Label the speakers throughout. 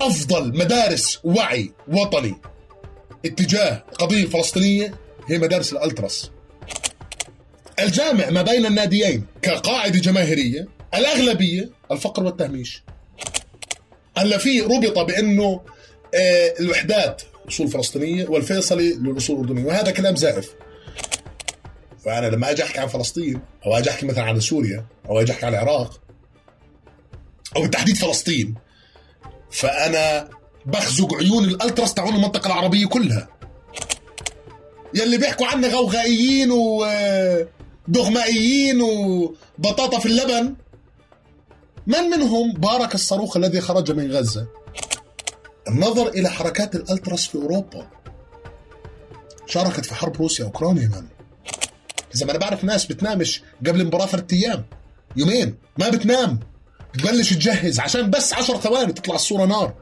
Speaker 1: أفضل مدارس وعي وطني. اتجاه القضية الفلسطينيه هي مدارس الألتراس. الجامع ما بين الناديين كقاعدة جماهيرية الأغلبية الفقر والتهميش. هلا في ربط بأنه آه، الوحدات أصول فلسطينية والفيصلي للأصول الأردنية وهذا كلام زائف. فأنا لما أجي أحكي عن فلسطين أو أجي أحكي مثلا عن سوريا أو أجي أحكي عن العراق أو بالتحديد فلسطين فأنا بخزق عيون الألتراس تاعون المنطقة العربية كلها. يلي بيحكوا عنا غوغائيين ودغمائيين وبطاطا في اللبن. من منهم بارك الصاروخ الذي خرج من غزة؟ النظر إلى حركات الألتراس في أوروبا. شاركت في حرب روسيا أوكرانيا من. إذا ما أنا بعرف ناس بتنامش قبل المباراة ثلاث أيام يومين. ما بتنام. بتبلش تجهز عشان بس عشر ثواني تطلع الصورة نار.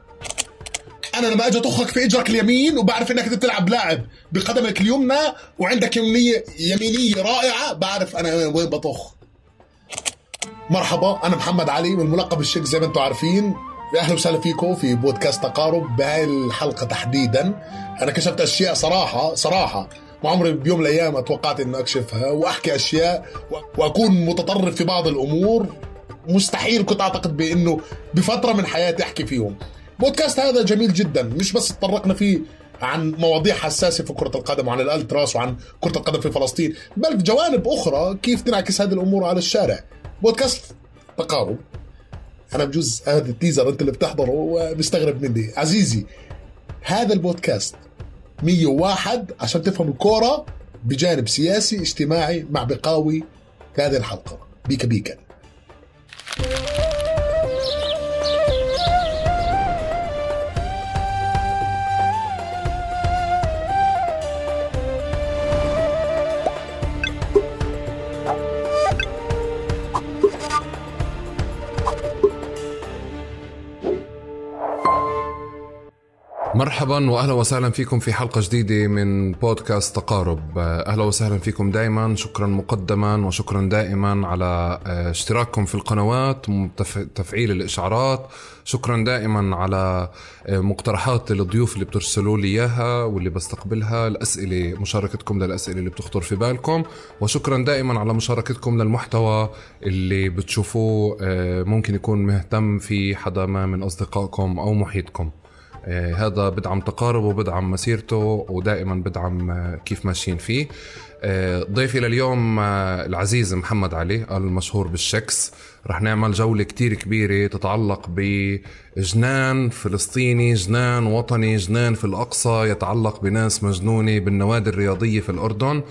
Speaker 1: أنا لما أجي أطخك في إجرك اليمين وبعرف إنك تلعب لاعب بقدمك اليمنى وعندك يمنيه يمينية رائعة بعرف أنا وين بطخ. مرحبا أنا محمد علي والملقب الشيك زي ما أنتم عارفين. أهلا وسهلا فيكم في بودكاست تقارب بهاي الحلقة تحديدا. أنا كشفت أشياء صراحة صراحة. ما عمري بيوم من الأيام أتوقعت إنه أكشفها وأحكي أشياء وأكون متطرف في بعض الأمور. مستحيل كنت أعتقد بإنه بفترة من حياتي أحكي فيهم. بودكاست هذا جميل جدا مش بس تطرقنا فيه عن مواضيع حساسة في كرة القدم وعن الألتراس وعن كرة القدم في فلسطين بل في جوانب أخرى كيف تنعكس هذه الأمور على الشارع. بودكاست تقارب. أنا بجوز هذا التيزر أنت اللي بتحضره ومستغرب مني. عزيزي هذا البودكاست 101 عشان تفهم الكورة بجانب سياسي اجتماعي مع بقاوي في هذه الحلقة. بيكا بيكا. Thank.
Speaker 2: مرحبا واهلا وسهلا فيكم في حلقة جديدة من بودكاست تقارب. أهلا وسهلا فيكم دائما شكرا مقدما وشكرا دائما على آه، اشتراككم في القنوات تفعيل الإشعارات. شكرا دائما على آه، مقترحات الضيوف اللي بترسلوا لي إياها واللي بستقبلها الأسئلة مشاركتكم للأسئلة اللي بتخطر في بالكم. وشكرا دائما على مشاركتكم للمحتوى اللي بتشوفوه آه، ممكن يكون مهتم في حدا ما من أصدقائكم أو محيطكم. هذا بدعم تقارب وبدعم مسيرته ودائما بدعم آه، كيف ماشيين فيه. آه، ضيفي لليوم العزيز محمد علي المشهور بالشكس. رح نعمل جولة كتير كبيرة تتعلق بجنان فلسطيني جنان وطني جنان في الأقصى يتعلق بناس مجنونة بالنوادي الرياضية في الأردن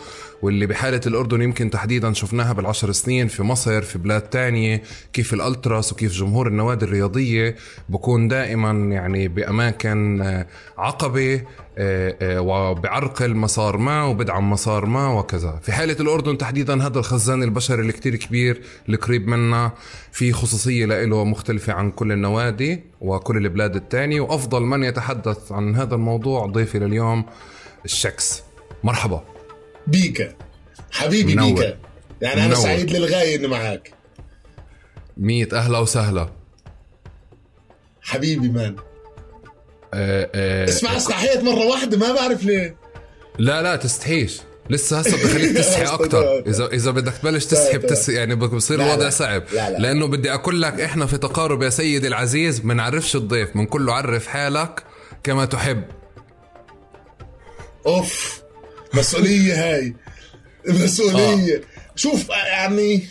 Speaker 2: واللي بحالة الأردن يمكن تحديدا شفناها بالعشر سنين في مصر في بلاد تانية كيف الألتراس وكيف جمهور النوادي الرياضية بكون دائما يعني بأماكن آه، عقبة. آه، آه، وبعرقل مسار ما وبدعم مسار ما وكذا. في حالة الأردن تحديدا هذا الخزان البشري اللي كتير كبير القريب منا في خصوصية له مختلفة عن كل النوادي وكل البلاد التانية وأفضل من يتحدث عن هذا الموضوع ضيفي لليوم الشكس مرحبا.
Speaker 1: بيكا حبيبي منور. بيكا يعني منور. أنا سعيد للغاية إني معك
Speaker 2: ميت. أهلا وسهلا.
Speaker 1: حبيبي مان. اسمع استحيت مرة واحدة ما بعرف ليه.
Speaker 2: لا لا تستحيش لسه هسه بدي خليك تستحي أكثر اذا إذا بدك تبلش تسحب تس يعني بصير الوضع صعب. لا لا. لأنه بدي أقول لك إحنا في تقارب يا سيدي العزيز ما نعرفش الضيف. من كله عرف حالك كما تحب.
Speaker 1: أوف مسؤولية هاي. مسؤولية. آه. شوف يعني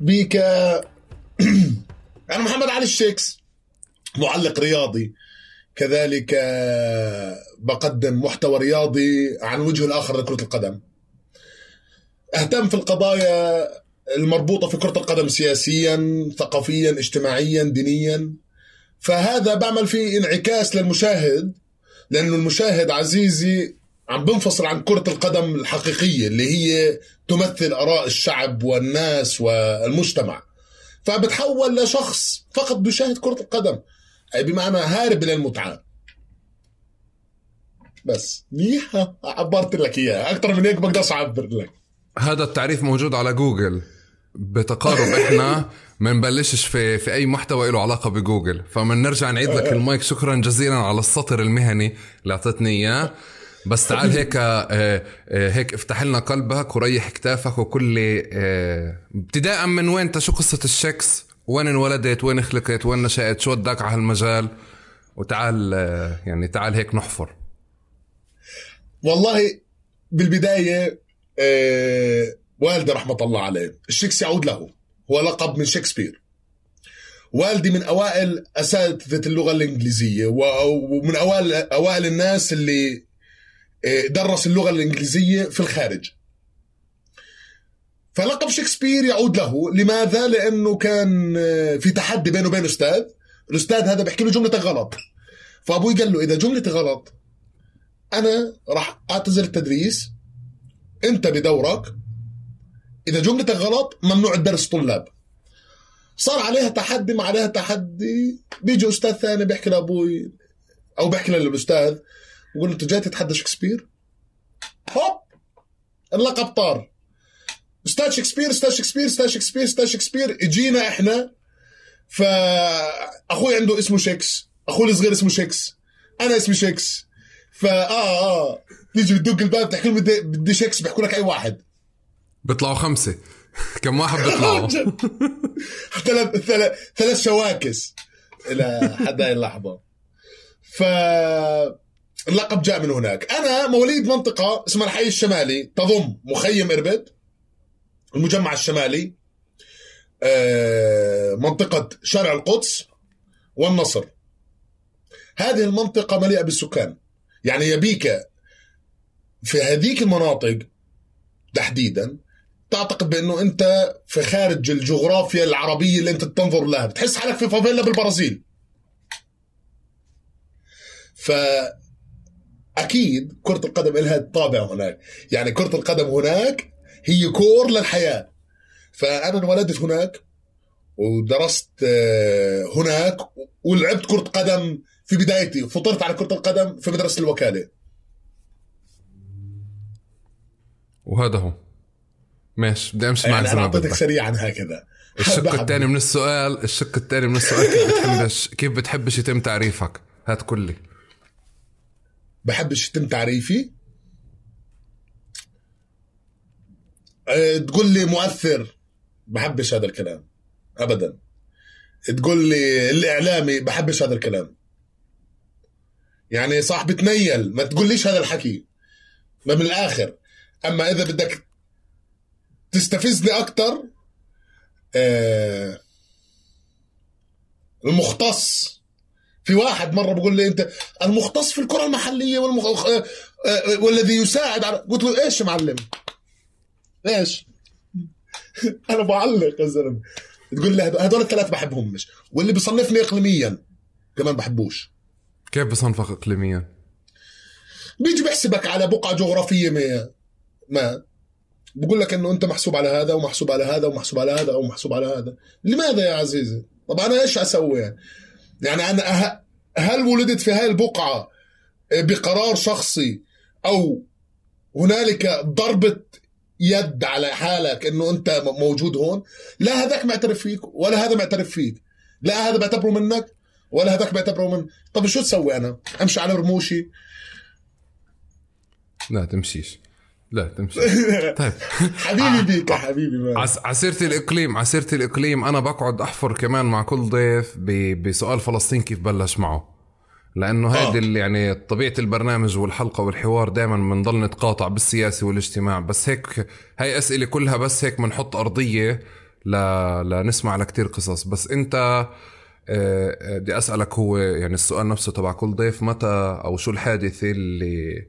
Speaker 1: بيكا أنا محمد علي الشيكس معلق رياضي. كذلك بقدم محتوى رياضي عن وجه الآخر لكرة القدم. أهتم في القضايا المربوطة في كرة القدم سياسيا ثقافيا اجتماعيا دينيا. فهذا بعمل فيه انعكاس للمشاهد لأنه المشاهد عزيزي عم بنفصل عن كرة القدم الحقيقية اللي هي تمثل آراء الشعب والناس والمجتمع. فبتحول لشخص فقط بيشاهد كرة القدم. أي بمعنى هارب إلى المتعة. بس منيحة عبرت لك إياها. أكثر من هيك بقدرش أعبر لك.
Speaker 2: هذا التعريف موجود على جوجل. بتقارب إحنا ما نبلشش في في أي محتوى له علاقة بجوجل. فمن نرجع نعيد لك المايك. شكرا جزيلا على السطر المهني اللي اعطيتني إياه. بس تعال هيك آه، آه، هيك افتح لنا قلبك وريح كتافك وكل آه، ابتداء من وين؟ انت شو قصة الشكس وين انولدت وين خلقت وين نشأت شو وداك على هالمجال؟ وتعال يعني تعال هيك نحفر.
Speaker 1: والله بالبداية والدي رحمة الله عليه الشكس يعود له. هو لقب من شكسبير والدي من أوائل أساتذة اللغة الإنجليزية ومن أوائل أوائل الناس اللي آه، درس اللغة الإنجليزية في الخارج. فلقب شكسبير يعود له. لماذا؟ لأنه كان آه، في تحدي بينه وبين أستاذ. الأستاذ هذا بيحكي له جملتك غلط. فأبوي قال له إذا جملتي غلط أنا راح أعتذر التدريس. أنت بدورك. إذا جملتك غلط ممنوع الدرس طلاب. صار عليها تحدي ما عليها تحدي. بيجي أستاذ ثاني بيحكي لأبوي أو بيحكي للأستاذ. بقول له أنت جاي تتحدى شكسبير؟ هوب اللقب طار. أستاذ شكسبير أستاذ شكسبير أستاذ شكسبير أستاذ شكسبير اجينا إحنا. فاخوي عنده اسمه شكس. أخوي الصغير اسمه شكس. أنا اسمي شكس. فا آه آه. تيجي بتدق الباب تحكي له بدي بدي شكس بيحكوا لك أي واحد.
Speaker 2: بيطلعوا خمسة. كم واحد بيطلعوا؟
Speaker 1: ثلاث ثلاث ثلاث شواكس. إلى حد هاي اللحظة. ف اللقب جاء من هناك. أنا مواليد منطقة اسمها الحي الشمالي تضم مخيم إربد. المجمع الشمالي آه، منطقة شارع القدس والنصر. هذه المنطقة مليئة بالسكان. يعني يبيك في هذيك المناطق تحديدا تعتقد بأنه أنت في خارج الجغرافيا العربية اللي أنت تنظر لها. بتحس حالك في فافيلا بالبرازيل. ف أكيد كرة القدم لها طابع هناك. يعني كرة القدم هناك هي كور للحياة. فأنا انولدت هناك ودرست آه، هناك ولعبت كرة قدم في بدايتي فطرت على كرة القدم في مدرسة الوكالة.
Speaker 2: وهذا هو. ماشي بدي أمشي
Speaker 1: معك يعني أنا أعطيتك سريعا هكذا.
Speaker 2: الشق الثاني من السؤال الشق الثاني من السؤال كيف بتحبش كيف بتحبش يتم تعريفك؟ هات كلي
Speaker 1: بحبش يتم تعريفي أه تقول لي مؤثر. بحبش هذا الكلام. ابدا. تقول لي الإعلامي بحبش هذا الكلام. يعني صاحب تنيل ما تقوليش هذا الحكي. ما من الآخر. أما إذا بدك تستفزني أكثر آه المختص. في واحد مرة بقول لي أنت المختص في الكرة المحلية والمخ... آه، آه، والذي يساعد على قلت له إيش يا معلم؟ إيش؟ أنا بعلق يا زلمة. تقول لي هدول الثلاث بحبهم مش؟ واللي بيصنفني اقليميا كمان بحبوش.
Speaker 2: كيف بصنفك اقليميا؟
Speaker 1: بيجي بيحسبك على بقعة جغرافية ما ما. بقول لك إنه أنت محسوب على هذا ومحسوب على هذا ومحسوب على هذا ومحسوب على هذا. لماذا يا عزيزي؟ طب أنا إيش أسوي؟ يعني يعني أنا هل ولدت في هاي البقعة بقرار شخصي أو هنالك ضربة يد على حالك إنه أنت موجود هون. لا هذاك معترف فيك ولا هذا معترف فيك. لا هذا بعتبره منك ولا هذاك بعتبره من. طب شو تسوي أنا؟ أمشي على رموشي؟
Speaker 2: لا تمشيش. لا تمشي
Speaker 1: طيب. حبيبي بيك يا حبيبي
Speaker 2: عسيرة الإقليم عسيرة الإقليم. أنا بقعد أحفر كمان مع كل ضيف بسؤال فلسطين كيف بلش معه. لأنه آه. هيدي يعني طبيعة البرنامج والحلقة والحوار دائما بنضل نتقاطع بالسياسة والاجتماع. بس هيك هاي أسئلة كلها بس هيك بنحط أرضية ل... لنسمع لكتير قصص. بس أنت آه، آه، بدي أسألك هو يعني السؤال نفسه تبع كل ضيف متى أو شو الحادثة اللي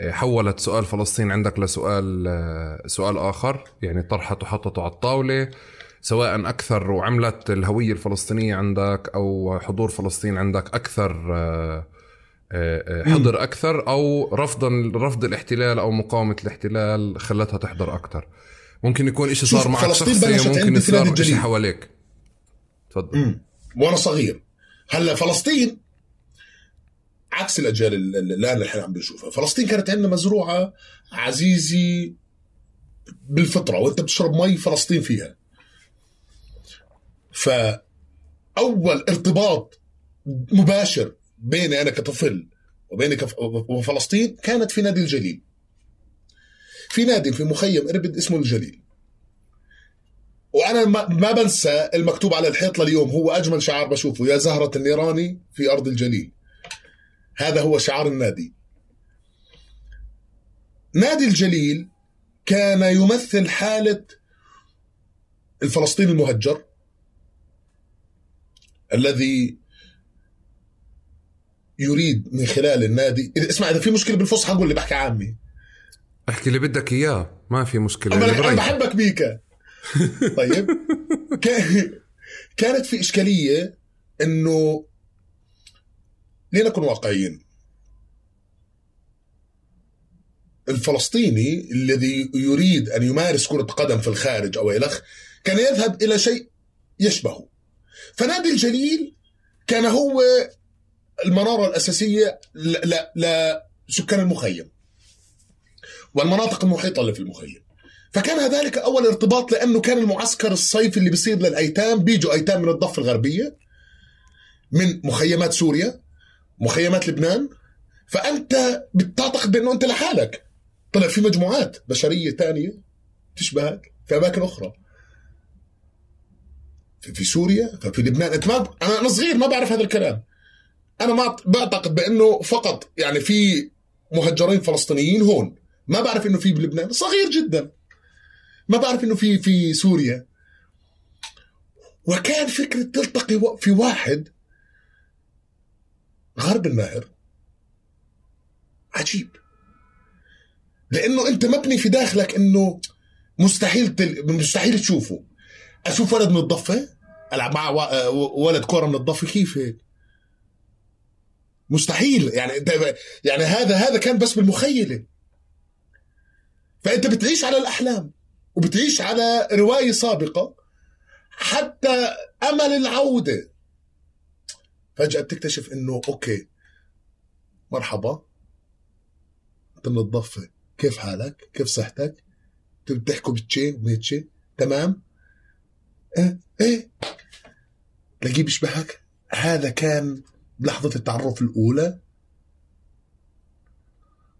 Speaker 2: حولت سؤال فلسطين عندك لسؤال سؤال آخر؟ يعني طرحت وحطته على الطاولة. سواء أكثر وعملت الهوية الفلسطينية عندك أو حضور فلسطين عندك أكثر آه، آه، حضر أكثر أو رفضا رفض الاحتلال أو مقاومة الاحتلال خلتها تحضر أكثر. ممكن يكون إشي صار معك شخصي ممكن يصير إشي حواليك.
Speaker 1: تفضل. وأنا صغير. هلأ فلسطين عكس الأجيال اللي الآن إحنا عم بنشوفها. فلسطين كانت عندنا مزروعة عزيزي بالفطرة. وأنت بتشرب مي فلسطين فيها. فأول ارتباط مباشر بيني أنا كطفل وبين كف- وفلسطين كانت في نادي الجليل. في نادي في مخيم إربد اسمه الجليل. وأنا ما ما بنسى المكتوب على الحيط لليوم هو أجمل شعار بشوفه يا زهرة النيراني في أرض الجليل. هذا هو شعار النادي. نادي الجليل كان يمثل حالة الفلسطيني المهجر الذي يريد من خلال النادي. اسمع إذا في مشكلة بالفصحى قول لي بحكي عامي.
Speaker 2: احكي اللي بدك إياه. ما في مشكلة.
Speaker 1: أنا. بحبك بيكا طيب. كان- كانت في إشكالية إنه لنكن واقعيين؟ الفلسطيني الذي يريد أن يمارس كرة قدم في الخارج أو الخ كان يذهب إلى شيء يشبهه. فنادي الجليل كان هو المنارة الأساسية ل- ل- لسكان المخيم. والمناطق المحيطة اللي في المخيم. فكان ذلك أول ارتباط لأنه كان المعسكر الصيفي اللي بيصير للأيتام بيجوا أيتام من الضفة الغربية من مخيمات سوريا مخيمات لبنان. فأنت بتعتقد بأنه أنت لحالك طلع في مجموعات بشرية تانية تشبهك في أماكن أخرى. في, سوريا في لبنان. أنت ما أنا صغير ما بعرف هذا الكلام. أنا ما بعتقد بأنه فقط يعني في مهجرين فلسطينيين هون. ما بعرف إنه في بلبنان. صغير جدا. ما بعرف إنه في في سوريا. وكان فكرة تلتقي في واحد غرب النهر عجيب. لأنه أنت مبني في داخلك إنه مستحيل تل... مستحيل تشوفه. أشوف ولد من الضفة ألعب مع و- ولد كره من الضفه كيف؟ هيك مستحيل. يعني يعني هذا هذا كان بس بالمخيلة. فأنت بتعيش على الأحلام وبتعيش على رواية سابقة حتى أمل العودة. فجأة بتكتشف إنه أوكي مرحبا. أنت من الضفة. كيف حالك؟ كيف صحتك؟ بتحكوا بتشي وميتشي تمام؟ إيه إيه. تلاقيه بيشبهك هذا كان لحظة التعرف الأولى.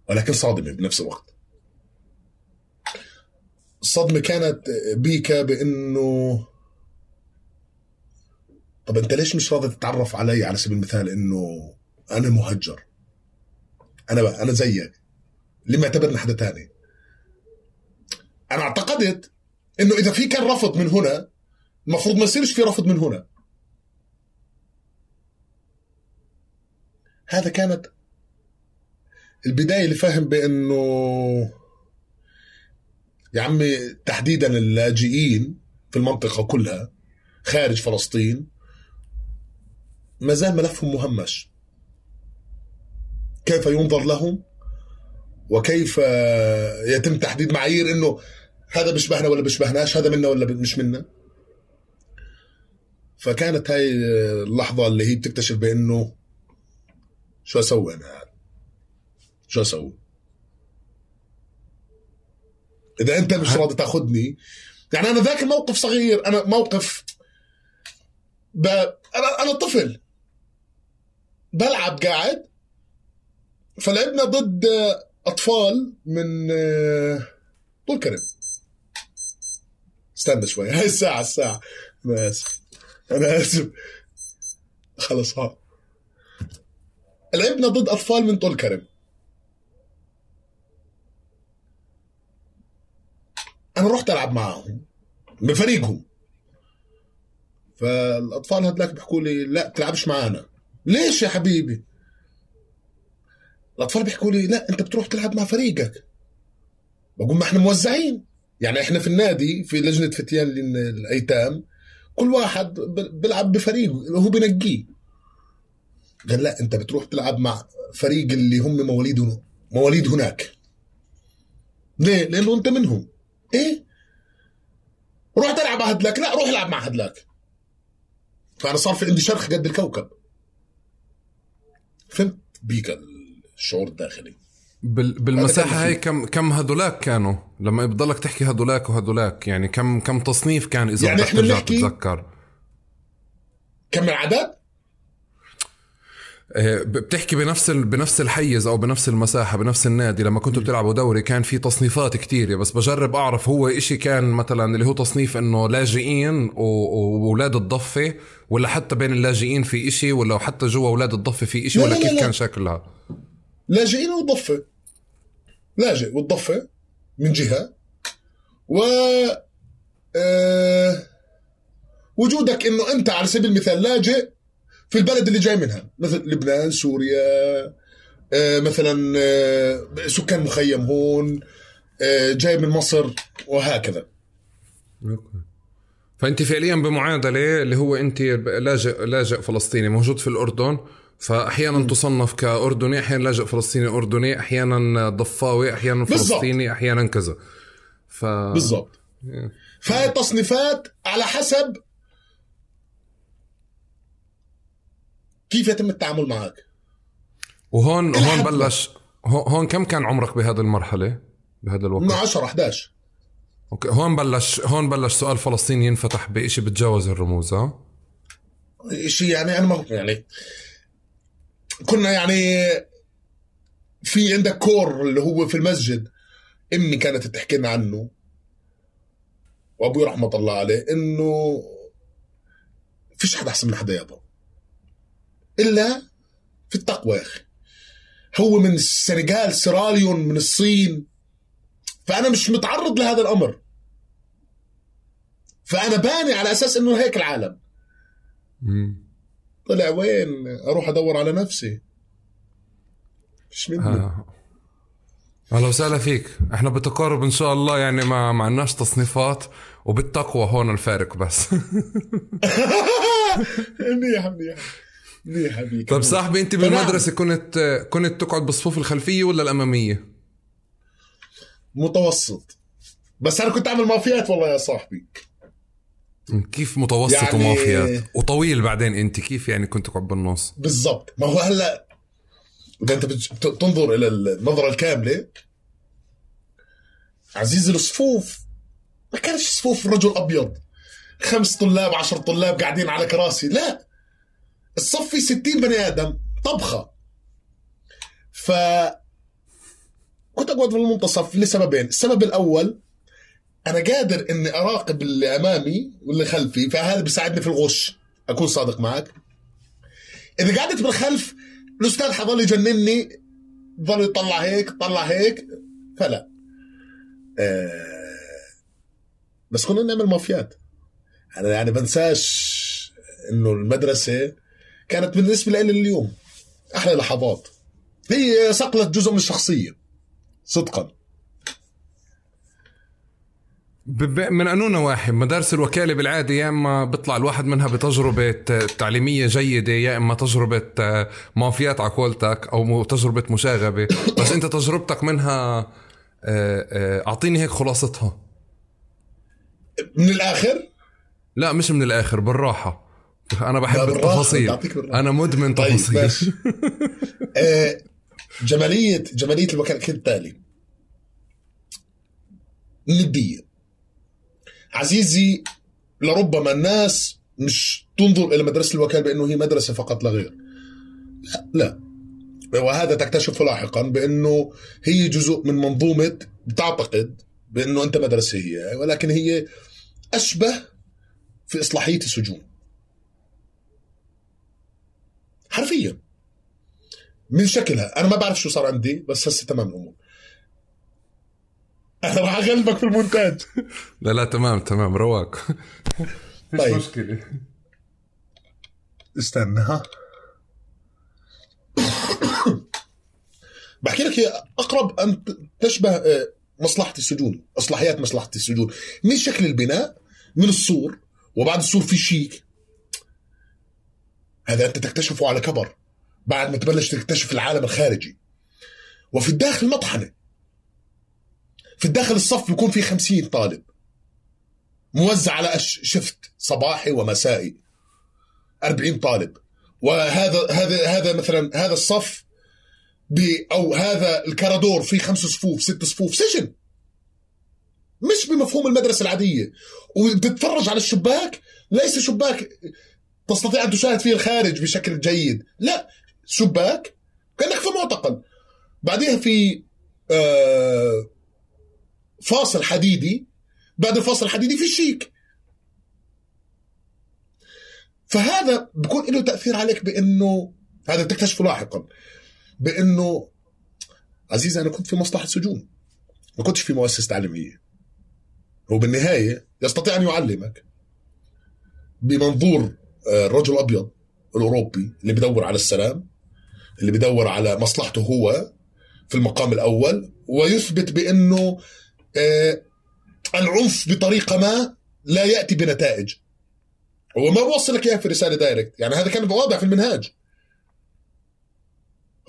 Speaker 1: ولكن صادمة بنفس الوقت. الصدمة كانت بيكا بأنه طب أنت ليش مش راضي تتعرف علي على سبيل المثال أنه أنا مهجر؟ أنا بقى أنا زيك. ليه معتبرني حدا تاني. أنا اعتقدت أنه إذا في كان رفض من هنا المفروض ما يصيرش في رفض من هنا. هذا كانت البداية اللي فاهم بأنه يا عمي تحديدا اللاجئين في المنطقة كلها خارج فلسطين ما زال ملفهم مهمش. كيف ينظر لهم؟ وكيف يتم تحديد معايير إنه هذا بيشبهنا ولا بيشبهناش؟ هذا منا ولا مش منا؟ فكانت هاي اللحظة اللي هي بتكتشف بأنه شو أسوي أنا؟ يعني شو أسوي؟ إذا أنت مش راضي تأخذني يعني أنا ذاك الموقف صغير أنا موقف ب... أنا أنا طفل. بلعب قاعد فلعبنا ضد أطفال من طول كرم استنى شوي. هاي الساعة أنا اسف أنا آسف. خلص ها. لعبنا ضد أطفال من طول كرم. أنا رحت ألعب معهم بفريقهم. فالأطفال هدلاك بيحكوا لي لا تلعبش معانا. ليش يا حبيبي؟ الأطفال بيحكوا لي لا أنت بتروح تلعب مع فريقك. بقول ما إحنا موزعين. يعني إحنا في النادي في لجنة فتيان الايتام كل واحد بيلعب بفريقه اللي هو بنقيه قال لا انت بتروح تلعب مع فريق اللي هم مواليد مواليد هناك. ليه؟ لأنه انت منهم. إيه؟ روح تلعب مع هدلاك. لا روح العب مع هدلاك. فانا صار في عندي شرخ قد الكوكب. فهمت؟ بيك الشعور الداخلي.
Speaker 2: بال بالمساحة هاي كم كم هدولاك كانوا؟ لما بضلك تحكي هدولاك وهدولاك يعني كم كم تصنيف كان إذا
Speaker 1: يعني
Speaker 2: ترجع
Speaker 1: بنحكي-
Speaker 2: تتذكر؟
Speaker 1: كم العدد؟
Speaker 2: آه، بتحكي بنفس بنفس الحيز أو بنفس المساحة بنفس النادي. لما كنتوا بتلعبوا دوري كان في تصنيفات كتيرة بس بجرب أعرف هو إشي كان مثلا اللي هو تصنيف إنه لاجئين وأولاد الضفة ولا حتى بين اللاجئين في إشي ولا حتى جوا أولاد الضفة في إشي ولا لا كيف لا. كان شكلها؟
Speaker 1: لاجئين والضفه لاجئ والضفة من جهة و أه وجودك إنه أنت على سبيل المثال لاجئ في البلد اللي جاي منها. مثل لبنان سوريا آه، مثلا آه، سكان مخيم هون آه، جاي من مصر وهكذا.
Speaker 2: فأنت فعليا بمعادلة اللي هو أنت لاجئ لاجئ فلسطيني موجود في الأردن فأحيانا م. تصنف كأردني أحيانا لاجئ فلسطيني أردني أحيانا ضفاوي أحيانا فلسطيني أحيانا كذا.
Speaker 1: ف بالضبط. فهي التصنيفات على حسب كيف يتم التعامل معك.
Speaker 2: وهون هون بلش. هون كم كان عمرك بهذه المرحلة؟ بهذا الوقت؟
Speaker 1: من 10 11
Speaker 2: أوكي هون بلش هون بلش سؤال فلسطين ينفتح بشيء بتجاوز الرموز ها؟
Speaker 1: شيء يعني أنا ما يعني كنا يعني في عندك كور اللي هو في المسجد. أمي كانت تحكي لنا عنه. وأبوي رحمة الله عليه إنه فيش حدا أحسن من حدا يابا إلا في التقوى يا أخي. هو من السنغال سيراليون من الصين. فأنا مش متعرض لهذا الأمر. فأنا باني على أساس إنه هيك العالم. طلع وين؟ أروح أدور على نفسي. مش مني آه.
Speaker 2: أهلا وسهلا فيك. إحنا بتقارب إن شاء الله يعني ما ما عندناش تصنيفات وبالتقوى هون الفارق بس.
Speaker 1: منيح منيح. منيح حبيبي.
Speaker 2: طب صاحبي أنت بالمدرسة كنت كنت تقعد بالصفوف الخلفية ولا الأمامية؟
Speaker 1: متوسط. بس أنا كنت أعمل مافيات والله يا صاحبي.
Speaker 2: كيف متوسط يعني... ومافيات وطويل بعدين انت كيف يعني كنت تقعد بالنص
Speaker 1: بالضبط. ما هو هلا إذا أنت بتنظر إلى النظرة الكاملة عزيز الصفوف ما كانش صفوف رجل أبيض. خمس طلاب عشر طلاب قاعدين على كراسي. لا الصف فيه 60 بني آدم طبخة. ف كنت أقعد في المنتصف لسببين. السبب الأول أنا قادر إني أراقب اللي أمامي واللي خلفي فهذا بيساعدني في الغش. أكون صادق معك. إذا قعدت بالخلف الأستاذ حظل يجنني. ظل يطلع هيك طلع هيك. فلا. آه بس كنا نعمل مافيات. أنا يعني بنساش إنه المدرسة كانت بالنسبة لي اليوم أحلى لحظات. هي صقلت جزء من الشخصية صدقا.
Speaker 2: من أنو نواحي؟ مدارس الوكالة بالعادة يا إما بيطلع الواحد منها بتجربة تعليمية جيدة يا إما تجربة مافيات على قولتك أو تجربة مشاغبة. بس أنت تجربتك منها آه، آه، أعطيني هيك خلاصتها.
Speaker 1: من الآخر؟
Speaker 2: لا مش من الآخر بالراحة. أنا بحب التفاصيل. أنا مدمن طيب تفاصيل.
Speaker 1: آه جمالية جمالية المكان كالتالي نديه عزيزي لربما الناس مش تنظر إلى مدرسة الوكالة بأنه هي مدرسة فقط لا غير. لا لا. وهذا تكتشف لاحقا بأنه هي جزء من منظومة بتعتقد بأنه أنت مدرسة هي ولكن هي أشبه في إصلاحية السجون. حرفيا. من شكلها. أنا ما بعرف شو صار عندي بس هسه تمام الأمور. أنا راح أغلبك في المونتاج.
Speaker 2: لا لا تمام تمام رواق مش طيب. مشكلة.
Speaker 1: استنى ها. بحكي لك هي أقرب أن تشبه آه، مصلحة السجون إصلاحيات مصلحة السجون. من شكل البناء من السور وبعد السور في شيك هذا أنت تكتشفه على كبر بعد ما تبلش تكتشف العالم الخارجي. وفي الداخل مطحنة. في الداخل الصف بيكون في خمسين طالب. موزع على شفت صباحي ومسائي. أربعين طالب. وهذا هذا هذا مثلا هذا الصف أو هذا الكرادور فيه خمس صفوف ست صفوف سجن. مش بمفهوم المدرسة العادية. وبتتفرج على الشباك ليس شباك تستطيع أن تشاهد فيه الخارج بشكل جيد. لا شباك كأنك في معتقل. بعدها في آه، فاصل حديدي بعد الفاصل الحديدي في الشيك. فهذا بكون له تأثير عليك بأنه هذا تكتشفه لاحقا بأنه عزيزي أنا كنت في مصلحة سجون ما كنتش في مؤسسة تعليمية. هو بالنهايه يستطيع أن يعلمك بمنظور آه، الرجل الابيض الأوروبي اللي بدور على السلام اللي بدور على مصلحته هو في المقام الأول ويثبت بأنه آه، العنف بطريقة ما لا يأتي بنتائج. هو ما بوصل لك إياها في رسالة دايركت. يعني هذا كان واضح في المنهاج.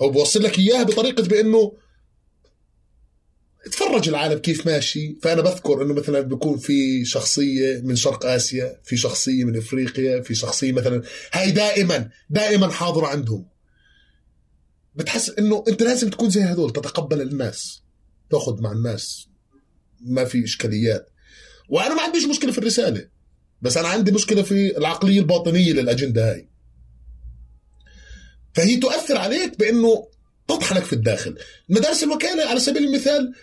Speaker 1: هو بوصل لك إياها بطريقة بأنه اتفرج العالم كيف ماشي. فأنا بذكر إنه مثلا بيكون في شخصية من شرق آسيا في شخصية من إفريقيا في شخصية مثلا. هاي دائما دائما حاضرة عندهم. بتحس إنه أنت لازم تكون زي هذول تتقبل الناس تاخذ مع الناس. ما في إشكاليات. وأنا ما عنديش مشكلة في الرسالة بس أنا عندي مشكلة في العقلية الباطنية للأجندة هاي. فهي تؤثر عليك بإنه تطحنك في الداخل. مدارس الوكالة على سبيل المثال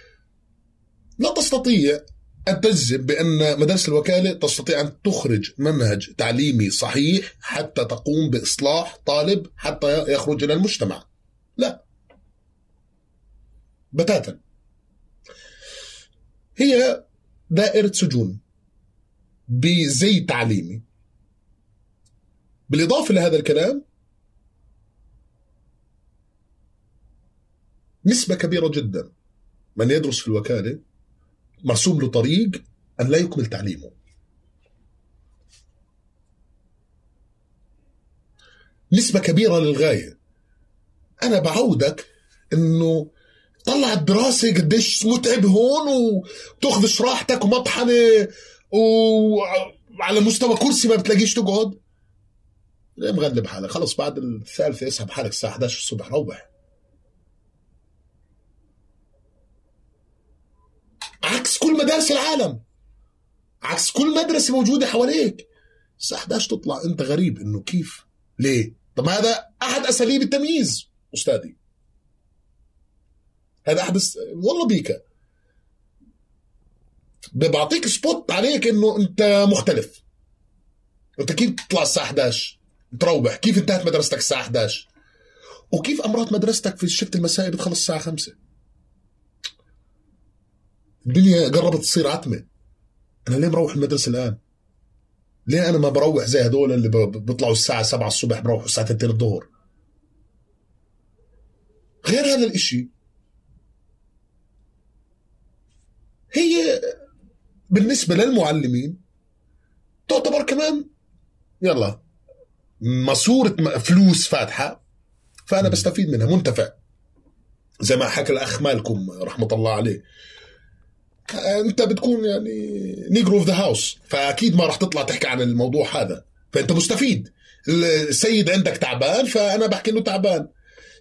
Speaker 1: لا تستطيع أن تجزم بأن مدارس الوكالة تستطيع أن تخرج منهج تعليمي صحيح حتى تقوم بإصلاح طالب حتى يخرج إلى المجتمع. لا. بتاتا. هي دائرة سجون بزي تعليمي. بالإضافة لهذا الكلام نسبة كبيرة جدا من يدرس في الوكالة مرسوم له طريق أن لا يكمل تعليمه. نسبة كبيرة للغاية. أنا بعودك أنه طلع الدراسة قديش متعب هون وتاخذ شراحتك ومطحنة وعلى مستوى كرسي ما بتلاقيش تقعد. ليه مغلب حالك؟ خلص بعد الثالثة اسحب حالك الساعة 11 الصبح روح. عكس كل مدارس العالم. عكس كل مدرسة موجودة حواليك. الساعة 11 تطلع. أنت غريب إنه كيف؟ ليه؟ طب هذا أحد أساليب التمييز أستاذي. هذا الس... والله بيكا بعطيك سبوت عليك إنه أنت مختلف. أنت كيف تطلع الساعة 11 تروح. كيف انتهت مدرستك الساعة 11 وكيف امرات مدرستك في الشفت المسائي بتخلص الساعة 5 الدنيا قربت تصير عتمة. أنا ليه مروح المدرسة الآن؟ ليه أنا ما بروح زي هدول اللي بيطلعوا الساعة 7 الصبح بروحوا الساعة 2 الظهر؟ غير هذا الإشي هي بالنسبة للمعلمين تعتبر كمان يلا ماسورة فلوس فاتحة فأنا بستفيد منها منتفع. زي ما حكى الأخ مالكم رحمة الله عليه. أنت بتكون يعني negro of the house فأكيد ما راح تطلع تحكي عن الموضوع هذا فأنت مستفيد. السيد عندك تعبان فأنا بحكي إنه تعبان.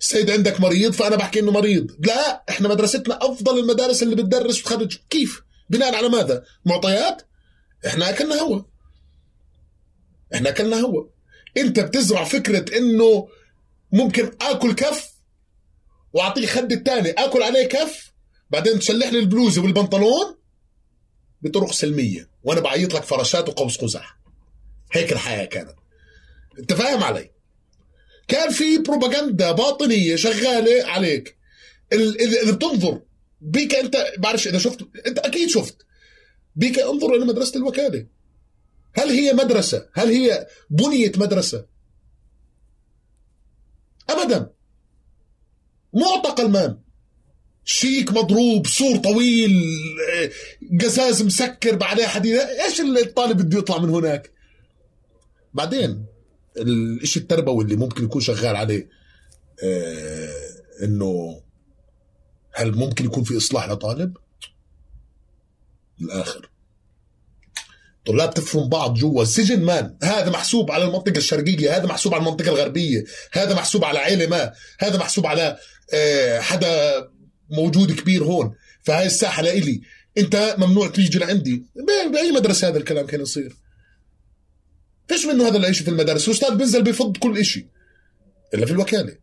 Speaker 1: السيد عندك مريض فأنا بحكي إنه مريض. لا إحنا مدرستنا أفضل المدارس اللي بتدرس وتخرج كيف؟ بناء على ماذا؟ معطيات؟ إحنا أكلنا هوا. إحنا أكلنا هوا. أنت بتزرع فكرة إنه ممكن آكل كف واعطيه خد الثاني آكل عليه كف بعدين تشلح لي البلوزة والبنطلون بطرق سلمية وأنا بعيط لك فراشات وقوس قزح. هيك الحياة كانت. أنت فاهم علي؟ كان في بروباغندا باطنية شغالة عليك. اذا بتنظر بيك انت بعرفش إذا شفت أنت أكيد شفت. بيك انظر إلى مدرسة الوكالة. هل هي مدرسة؟ هل هي بنيت مدرسة؟ ابدا. معتقل مان شيك مضروب سور طويل قزاز مسكر بعدها حديد. إيش الطالب بده يطلع من هناك؟ بعدين الإشي التربوي اللي ممكن يكون شغال عليه آه إنه هل ممكن يكون في إصلاح لطالب؟ الآخر طلاب تفهم بعض جوا. السجن مان هذا محسوب على المنطقة الشرقية هذا محسوب على المنطقة الغربية هذا محسوب على عيلة ما هذا محسوب على آه، حدا موجود كبير هون. فهاي الساحة لإلي أنت ممنوع تيجي لعندي. بأي مدرسة هذا الكلام كان يصير؟ فيش منه هذا الشيء في المدارس؟ الاستاذ بينزل بيفض كل شيء إلا في الوكالة.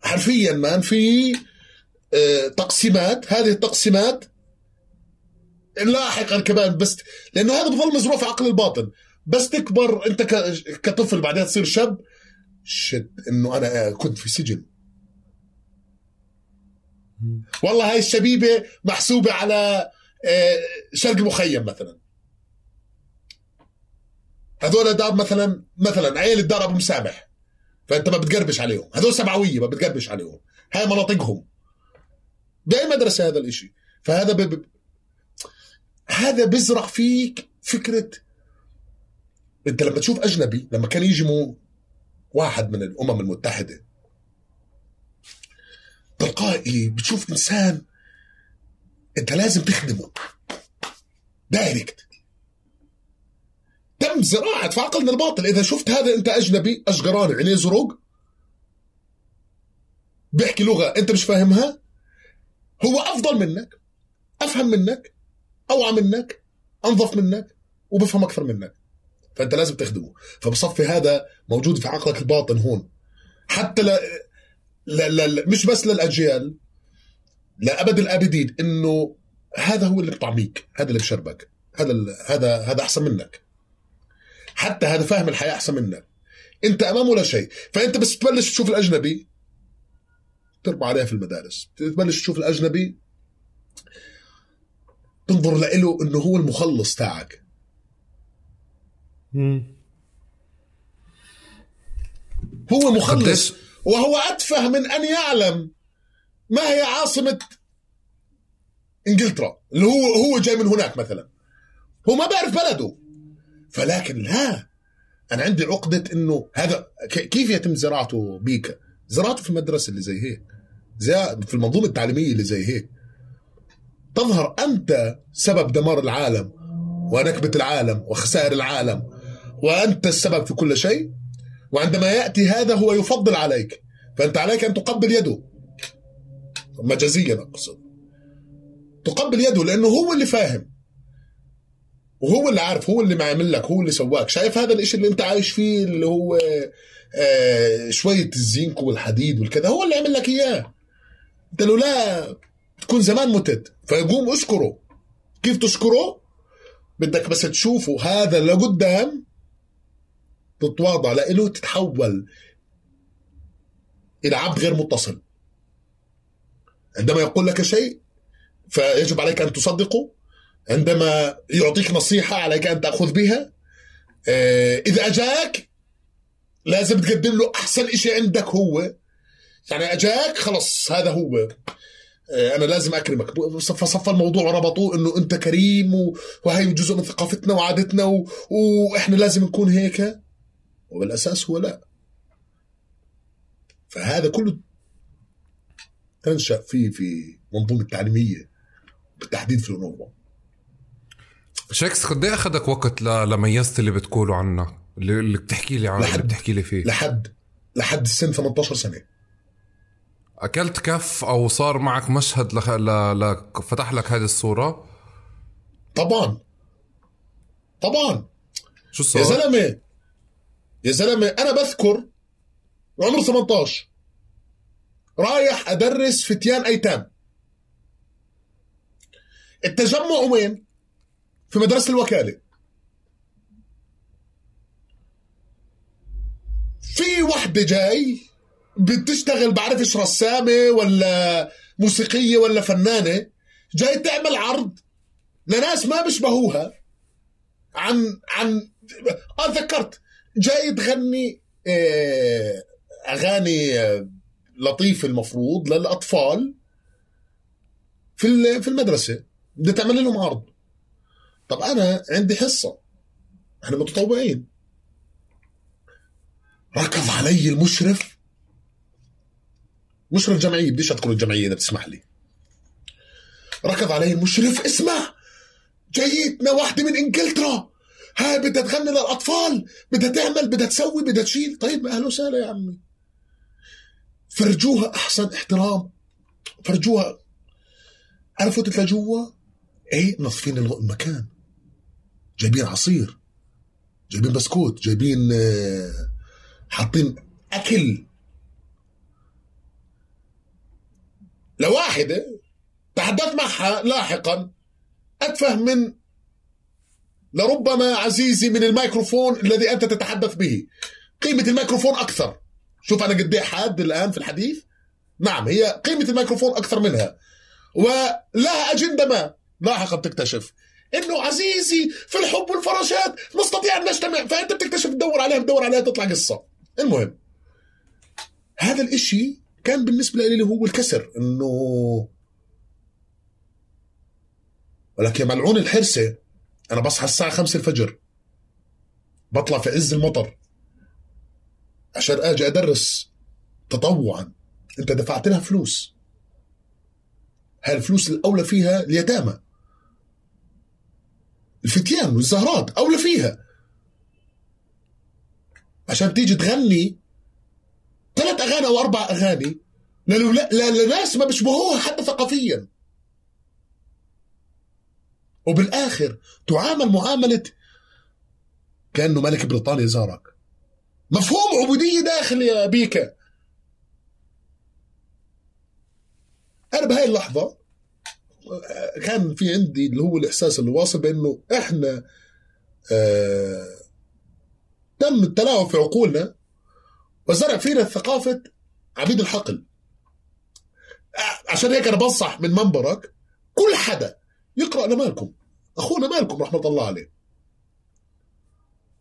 Speaker 1: حرفيا مان في آه، تقسيمات. هذه التقسيمات لاحقا كمان بس لأنه هذا بظل مزروع في عقل الباطن. بس تكبر أنت كطفل بعدين تصير شاب شت إنه أنا كنت في سجن. والله هاي الشبيبة محسوبة على آه، شرق المخيم مثلا. هذول دار مثلا مثلا عيل الدار أبو مسامح. فأنت ما بتقربش عليهم. هذول سبعوية ما بتقربش عليهم. هاي مناطقهم. باي مدرسه هذا الإشي. فهذا ب... هذا بزرع فيك فكره أنت لما تشوف أجنبي لما كان يجي مو واحد من الأمم المتحدة تلقائي بتشوف إنسان أنت لازم تخدمه. direct. تم زراعة في عقلنا الباطل. إذا شفت هذا أنت أجنبي أشقراني عينيه زرق بيحكي لغة أنت مش فاهمها. هو أفضل منك أفهم منك أوعى منك أنظف منك وبفهم أكثر منك. فأنت لازم تخدمه. فبصفي هذا موجود في عقلك الباطن هون. حتى لا, لا, لا مش بس للأجيال لأبد الآبدين إنه هذا هو اللي بطعميك هذا اللي بشربك هذا هذا هذا أحسن منك. حتى هذا فاهم الحياة أحسن منك. أنت امامه لا شيء. فأنت بس تبلش تشوف الأجنبي. تربى عليها في المدارس. تبلش تشوف الأجنبي. تنظر له إنه هو المخلص تاعك. هو مخلص. وهو أتفه من أن يعلم ما هي عاصمة إنجلترا. اللي هو هو جاي من هناك مثلا. هو ما بيعرف بلده. فلكن لا أنا عندي عقدة إنه هذا كيف يتم زراعته بيك؟ زراعته في المدرسة اللي زي هيك زي في المنظومة التعليمية اللي زي هيك. تظهر أنت سبب دمار العالم ونكبة العالم وخسائر العالم وأنت السبب في كل شيء وعندما يأتي هذا هو يفضل عليك. فأنت عليك أن تقبل يده. مجازيا أقصد. تقبل يده لأنه هو اللي فاهم. وهو اللي عارف هو اللي معامل لك هو اللي سواك. شايف هذا الإشي اللي أنت عايش فيه اللي هو آه شوية الزنك والحديد والكذا هو اللي عمل لك إياه. أنت لو لا تكون زمان متت فيقوم أشكره. كيف تشكره؟ بدك بس تشوفه هذا لقدام تتواضع لإله تتحول إلى عبد غير متصل. عندما يقول لك شيء فيجب عليك أن تصدقه. عندما يعطيك نصيحة عليك أن تأخذ بها آه، إذا أجاك لازم تقدم له أحسن إشي عندك هو. يعني أجاك خلص هذا هو. آه، أنا لازم أكرمك. فصف الموضوع وربطوه إنه أنت كريم وهي جزء من ثقافتنا وعادتنا و... وإحنا لازم نكون هيك. وبالأساس هو لا. فهذا كله تنشأ فيه في منظومة تعليمية بالتحديد في الأوروبا
Speaker 2: شيكس قد إيه أخذك وقت لميزت اللي بتقوله عنه اللي بتحكي لي عنه لحد. اللي بتحكي لي فيه.
Speaker 1: لحد. لحد السن 18 سنة.
Speaker 2: أكلت كف أو صار معك مشهد لخ... ل... ل... فتح لك هذه الصورة؟
Speaker 1: طبعا. طبعا.
Speaker 2: شو صار؟
Speaker 1: يا زلمة. يا زلمة أنا بذكر عمر 18 رايح أدرس فتيان أيتام. التجمع وين؟ في مدرسة الوكالة. في وحدة جاي بتشتغل بعرفش رسامة ولا موسيقية ولا فنانة جاي تعمل عرض لناس ما بيشبهوها. عن عن آه تذكرت جاي تغني آه، أغاني لطيفة المفروض للأطفال في في المدرسة. بدها تعمل لهم عرض. طب أنا عندي حصة. إحنا متطوعين. ركض علي المشرف. مشرف جمعيه بديش أدخل الجمعية إذا بتسمح لي. ركض علي المشرف. اسمع. جايتنا واحدة من إنجلترا. هاي بدها تغني للأطفال. بدها تعمل بدها تسوي بدها تشيل. طيب أهلا وسهلا يا عمي. فرجوها أحسن احترام. فرجوها. أنا فتت لجوا إيه نظفين المكان جايبين عصير جايبين بسكوت جايبين آه، حاطين أكل. لواحده تحدثت معها لاحقا اتفه من لربما عزيزي من الميكروفون الذي أنت تتحدث به. قيمة الميكروفون أكثر. شوف أنا قد إيه حاد الآن في الحديث. نعم هي قيمة الميكروفون أكثر منها. ولها أجندة ما لاحقا تكتشف. انه عزيزي في الحب والفراشات. نستطيع أن نجتمع. فأنت بتكتشف تدور عليها تدور عليها تطلع قصة. المهم هذا الإشي كان بالنسبة لي هو الكسر إنه ولكن يا ملعون الحرسة أنا بصحى الساعة 5 الفجر. بطلع في عز المطر. عشان آجي أدرس تطوعا. أنت دفعت لها فلوس. هاي الفلوس الأولى فيها اليتامى؟ الفتيان والزهرات اولى فيها. عشان تيجي تغني ثلاث أغاني أو أربع أغاني لناس ما بيشبهوها حتى ثقافيا. وبالآخر تعامل معاملة كأنه ملك بريطانيا زارك. مفهوم عبودية داخل يا بيكا. أنا بهاي اللحظة كان في عندي اللي هو الإحساس اللي واصل بأنه إحنا آه تم التلاعب في عقولنا وزرع فينا ثقافة عبيد الحقل. عشان هيك أنا بنصح من منبرك كل حدا يقرأ لمالكم. أخونا مالكم رحمة الله عليه.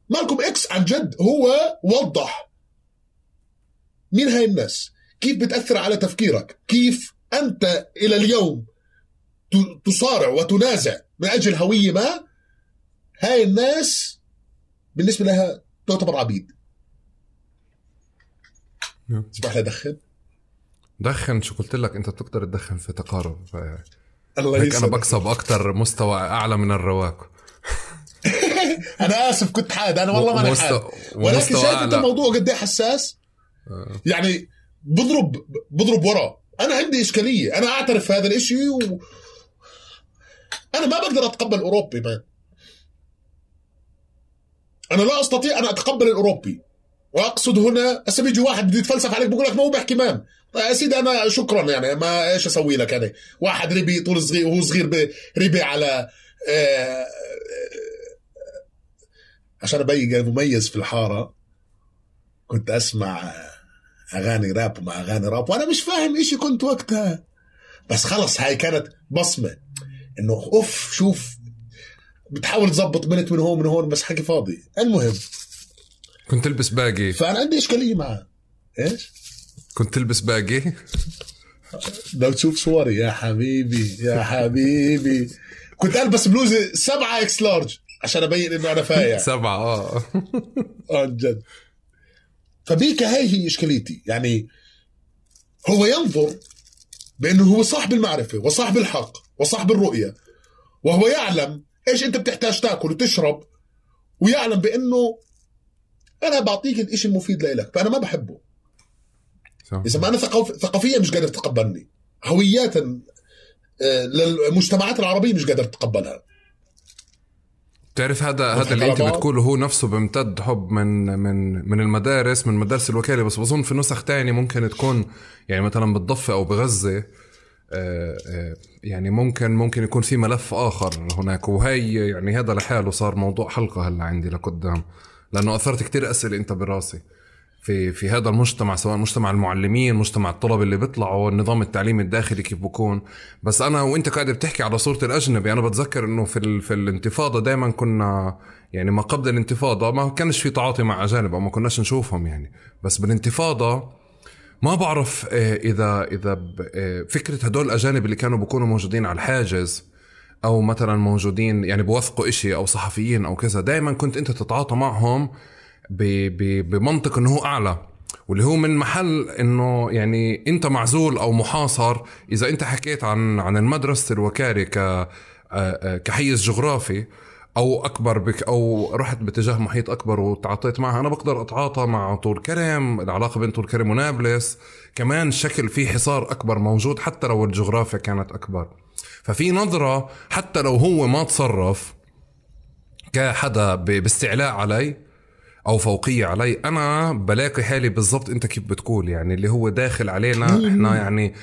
Speaker 1: مالكم إكس عن جد هو وضح مين هاي الناس. كيف بتأثر على تفكيرك. كيف أنت إلى اليوم تصارع وتنازع من أجل هوية ما هاي الناس بالنسبة لها تعتبر عبيد. اسمح لي ادخن
Speaker 2: دخن؟ شو قلت لك؟ أنت بتقدر تدخن في تقارب.
Speaker 1: الله
Speaker 2: هيك أنا بكسب أكثر مستوى أعلى من الرواق.
Speaker 1: أنا آسف كنت حاد. أنا والله ما حاد. ولكن شايف أنت الموضوع قد إيه حساس؟ آه. يعني بضرب بضرب ورا. أنا عندي إشكالية. أنا أعترف في هذا الإشي و... أنا ما بقدر أتقبل أوروبي مان أنا لا أستطيع أن أتقبل الأوروبي. وأقصد هنا هسه بيجي واحد بده يتفلسف عليك بقول لك ما هو بيحكي مان طيب يا سيدي أنا شكرا يعني ما إيش أسوي لك أنا واحد ربي طول صغير وهو صغير ربي على آه عشان أبين مميز في الحارة كنت أسمع أغاني راب مع أغاني راب وأنا مش فاهم إيش كنت وقتها. بس خلص هاي كانت بصمة. إنه أوف شوف بتحاول تظبط بنت من هون من هون بس حكي فاضي. المهم.
Speaker 2: كنت تلبس baggy.
Speaker 1: فأنا عندي إشكالية معه. إيش؟
Speaker 2: كنت تلبس baggy؟
Speaker 1: لو تشوف صوري يا حبيبي يا حبيبي. كنت ألبس بلوزة سبعة X large عشان أبين إنه أنا فايع.
Speaker 2: سبعة آه.
Speaker 1: آه جد. فبحكي هاي هي إشكاليتي. يعني هو ينظر بأنه هو صاحب المعرفة وصاحب الحق. وصاحب الرؤية وهو يعلم إيش أنت بتحتاج تاكل وتشرب ويعلم بأنه أنا بعطيك الإشي المفيد لإلك فأنا ما بحبه. إذا ما أنا ثقافيا مش قادر تقبلني هوياتا آه، للمجتمعات العربية مش قادر تتقبلها.
Speaker 2: بتعرف هذا هذا اللي أنت بتقوله هو نفسه بيمتد حب من من من المدارس من مدارس الوكالة بس بظن في نسخ تانية ممكن تكون يعني مثلا بالضفة أو بغزة يعني ممكن ممكن يكون في ملف آخر هناك. وهي يعني هذا لحاله صار موضوع حلقة هلا عندي لقدام لأنه أثرت كتير أسئلة أنت براسي. في في هذا المجتمع سواء مجتمع المعلمين مجتمع الطلبه اللي بيطلعوا النظام التعليمي الداخلي كيف بكون. بس أنا وأنت قاعد بتحكي على صورة الأجنبي أنا بتذكر إنه في في الانتفاضة دائما كنا يعني ما قبل الانتفاضة ما كانش في تعاطي مع أجانب أو ما كناش نشوفهم يعني. بس بالانتفاضة ما بعرف آه، إذا إذا آه، فكرة هدول الأجانب اللي كانوا بيكونوا موجودين على الحاجز أو مثلا موجودين يعني بوثقوا إشي أو صحفيين أو كذا دائما كنت أنت تتعاطى معهم بمنطق إنه هو أعلى واللي هو من محل إنه يعني أنت معزول أو محاصر. إذا أنت حكيت عن عن المدرسة الوكاري ك كحيز جغرافي أو أكبر بك أو رحت باتجاه محيط أكبر وتعاطيت معها. أنا بقدر أتعاطى مع طول كرم العلاقة بين طول كرم ونابلس. كمان شكل في حصار أكبر موجود حتى لو الجغرافيا كانت أكبر. ففي نظرة حتى لو هو ما تصرف كحدا باستعلاء علي أو فوقية علي. أنا بلاقي حالي بالضبط أنت كيف بتقول يعني اللي هو داخل علينا إحنا يعني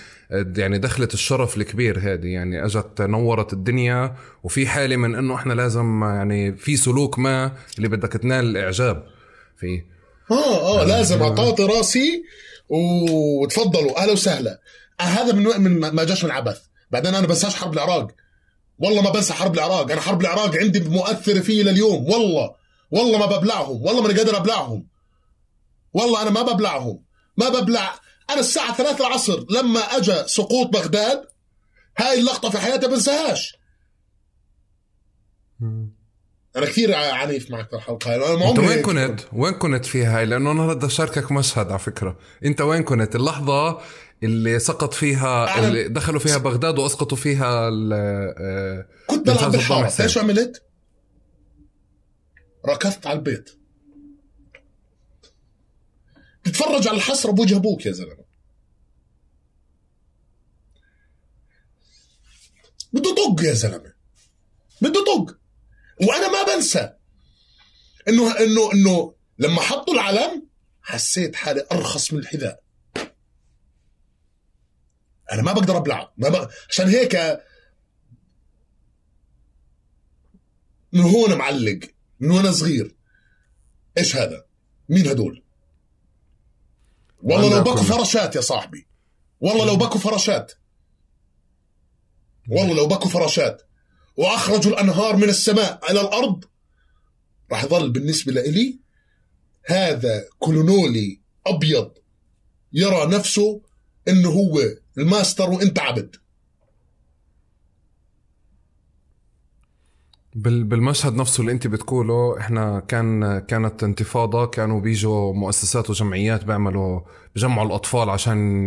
Speaker 2: يعني دخلت الشرف الكبير هذه يعني أجت نورت الدنيا وفي حاله من إنه إحنا لازم يعني في سلوك ما اللي بدك تنال الإعجاب فيه
Speaker 1: آه آه لازم اعطاطي راسي وتفضلوا أهلا وسهلا. آه هذا من من ما جاش من عبث. بعدين أنا بنساش حرب العراق. والله ما بنسى حرب العراق. أنا حرب العراق عندي مؤثره فيه لليوم والله. والله ما ببلعهم والله ماني قادر أبلعهم والله أنا ما ببلعهم ما ببلع أنا الساعة 3 العصر لما اجى سقوط بغداد هاي اللقطة في حياتي بنساهاش أنا كثير عنيف معك في الحلقة أنا ما أنت
Speaker 2: وين كنت؟ وين كنت فيها هاي؟ لأنه أنا بدي أشاركك مشهد على فكرة، أنت وين كنت؟ اللحظة اللي سقط فيها اللي دخلوا فيها بغداد وأسقطوا فيها ال- آه،
Speaker 1: كنت بلعب
Speaker 2: بالحارة.
Speaker 1: إيش عملت؟ ركضت على البيت. تتفرج على الحسرة بوجه أبوك يا زلمة. بده طق يا زلمة. بده طق. وأنا ما بنسى انه انه إنه لما حطوا العلم حسيت حالي أرخص من الحذاء. أنا ما بقدر ابلع ما ب... عشان هيك من هون معلق. من وأنا صغير. إيش هذا؟ مين هدول؟ والله لو بكوا فراشات يا صاحبي. والله لو بكوا فراشات. والله لو بكوا فراشات. واخرجوا الانهار من السماء إلى الأرض. راح يظل بالنسبة لإلي هذا كولونولي أبيض يرى نفسه إنه هو الماستر وإنت عبد.
Speaker 2: بالمشهد نفسه اللي انت بتقوله إحنا كان كانت انتفاضة كانوا بيجوا مؤسسات وجمعيات بيعملوا بجمعوا الأطفال عشان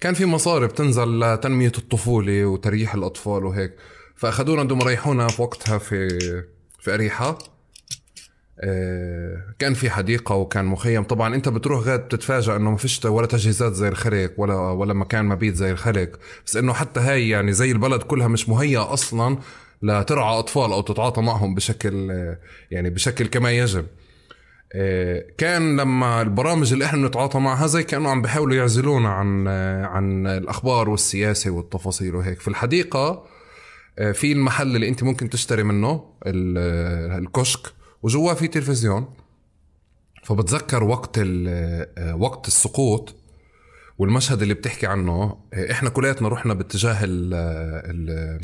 Speaker 2: كان في مصاري بتنزل لتنمية الطفولة وتريح الأطفال وهيك. فأخذونا بدهم يريحونا في وقتها في في أريحة. آه، كان في حديقة وكان مخيم. طبعا انت بتروح غاد بتتفاجأ انه ما فيش ولا تجهيزات زي الخلق ولا ولا مكان مبيت زي الخلق بس انه حتى هاي يعني زي البلد كلها مش مهيئة أصلا لترعى أطفال أو تتعاطى معهم بشكل يعني بشكل كما يجب. آه، كان لما البرامج اللي إحنا بنتعاطى معها زي كانوا عم بيحاولوا يعزلونا عن عن الأخبار والسياسة والتفاصيل وهيك. في الحديقة آه، في المحل اللي أنت ممكن تشتري منه ال- الكشك وجواه في تلفزيون. فبتذكر وقت آه، وقت السقوط والمشهد اللي بتحكي عنه. إحنا كلياتنا رحنا باتجاه ال ال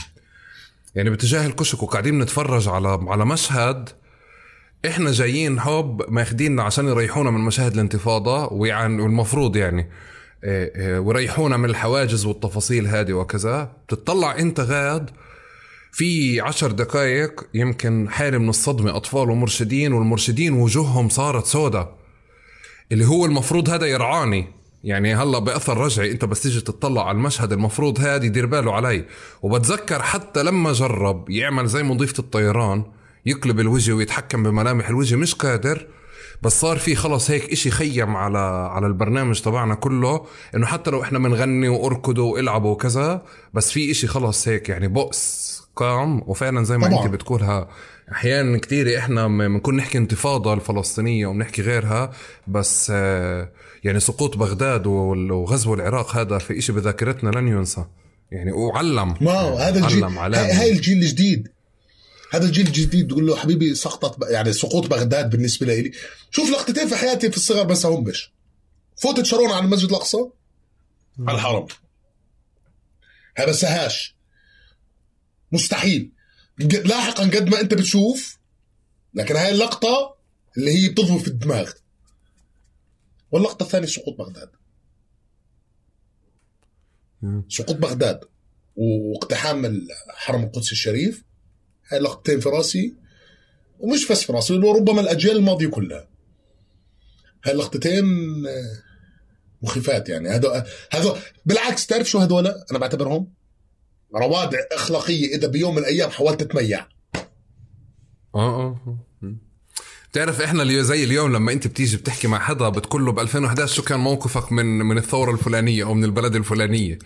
Speaker 2: يعني باتجاه الكشك وقاعدين نتفرج على على مشهد إحنا جايين حب ماخديننا عشان يريحونا من مشاهد الانتفاضة ويعني والمفروض يعني آه، آه، ويريحونا من الحواجز والتفاصيل هذه وكذا. بتطلع أنت غاد في عشر دقائق يمكن حالة من الصدمة أطفال ومرشدين والمرشدين وجوههم صارت سوداء. اللي هو المفروض هذا يرعاني. يعني هلا بأثر رجعي انت بس تيجي تطلع على المشهد المفروض هذا يدير باله علي. وبتذكر حتى لما جرب يعمل زي مضيفة الطيران يقلب الوجه ويتحكم بملامح الوجه مش قادر. بس صار في خلص هيك إشي خيم على على البرنامج تبعنا كله إنه حتى لو إحنا بنغني وأركضوا وإلعبوا وكذا بس في إشي خلص هيك يعني بؤس قام. وفعلا زي ما
Speaker 1: طبعاً.
Speaker 2: أنت بتقولها أحيانا كتير إحنا بنكون نحكي انتفاضة الفلسطينية وبنحكي غيرها بس آه، يعني سقوط بغداد وغزو العراق هذا في إشي بذاكرتنا لن ينسى. يعني وعلم
Speaker 1: ما هو هذا الجيل
Speaker 2: علم
Speaker 1: هاي,
Speaker 2: علامة.
Speaker 1: هاي الجيل الجديد. هذا الجيل الجديد تقول له حبيبي سقطت يعني سقوط بغداد بالنسبة لي. شوف لقطتين في حياتي في الصغر بس بش. فوتت شارون على المسجد الأقصى؟ على الحرم. هاي بنساهاش مستحيل. لاحقا قد ما أنت بتشوف لكن هاي اللقطة اللي هي بتضوي في الدماغ. واللقطة الثانية سقوط بغداد. سقوط بغداد واقتحام الحرم القدس الشريف. هاي لقطتين في راسي ومش بس في راسي وربما الأجيال الماضية كلها. هاي اللقطتين آه، مخيفات يعني. هذا هذا بالعكس تعرف شو هذول؟ أنا بعتبرهم روادع أخلاقية إذا بيوم من الأيام حاولت تميع
Speaker 2: آه آه آه. بتعرف إحنا اللي زي اليوم لما أنت بتيجي بتحكي مع حدا بتقول له ب 2011 شو كان موقفك من من الثورة الفلانية أو من البلد الفلانية؟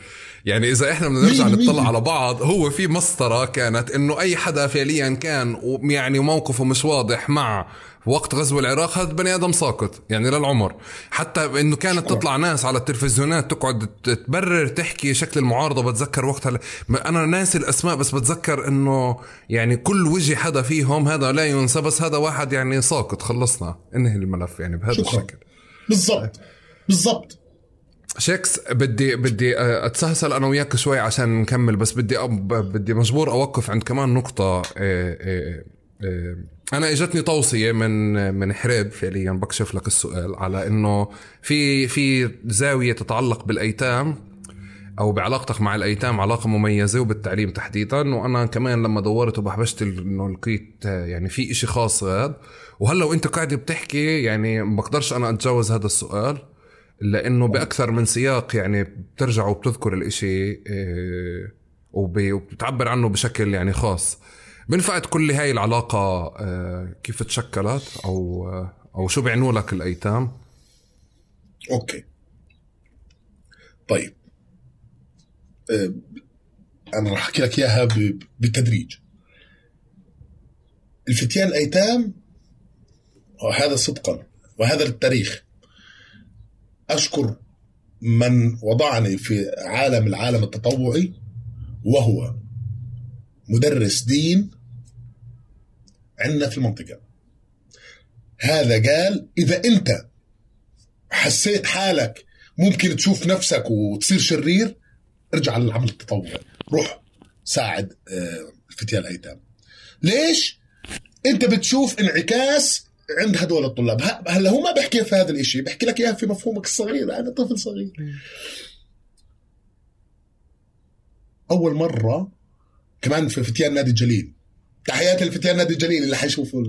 Speaker 2: يعني إذا إحنا بدنا نرجع نطلع على بعض هو في مسطرة كانت إنه أي حدا فعليا كان يعني موقفه مش واضح مع وقت غزو العراق هذا بني آدم ساقط يعني للعمر حتى إنه كانت. تطلع ناس على التلفزيونات تقعد تبرر تحكي شكل المعارضة بتذكر وقتها أنا ناسي الأسماء بس بتذكر إنه يعني كل وجه حدا فيهم هذا لا ينسى بس هذا واحد يعني ساقط. خلصنا. انهي الملف يعني بهذا شكرا. الشكل.
Speaker 1: بالضبط. بالضبط.
Speaker 2: شيكس بدي بدي أتسهسل أنا وياك شوي عشان نكمل بس بدي بدي مجبور أوقف عند كمان نقطة إيه إيه أنا إجتني توصيه من من حريب فعليا بكشف لك السؤال على إنه في في زاوية تتعلق بالأيتام أو بعلاقتك مع الأيتام علاقة مميزة وبالتعليم تحديدا وأنا كمان لما دورت وبحبشت إنه لقيت يعني في إشي خاص هذا وهلأ وأنت قاعد بتحكي يعني بقدرش أنا أتجاوز هذا السؤال لأنه بأكثر من سياق يعني بترجع وبتذكر الإشي إيه، وبتعبر عنه بشكل يعني خاص. بنفعت كل هاي العلاقة آه، كيف تشكلت؟ أو آه، أو شو بيعنوا لك الأيتام؟
Speaker 1: أوكي. طيب. آه، أنا راح أحكي لك إياها بالتدريج. الفتيان الأيتام وهذا صدقا وهذا للتاريخ. أشكر من وضعني في عالم العالم التطوعي وهو مدرس دين عندنا في المنطقة. هذا قال إذا أنت حسيت حالك ممكن تشوف نفسك وتصير شرير ارجع للعمل التطوعي روح ساعد آه، الفتيان الأيتام. ليش؟ أنت بتشوف انعكاس عند هدول الطلاب. هلا هو ما بحكي في هذا الإشي بحكي لك اياها في مفهومك الصغير. أنا طفل صغير. أول مرة كمان في فتيان نادي الجليل. تحياتي لفتيان نادي الجليل اللي حيشوفوا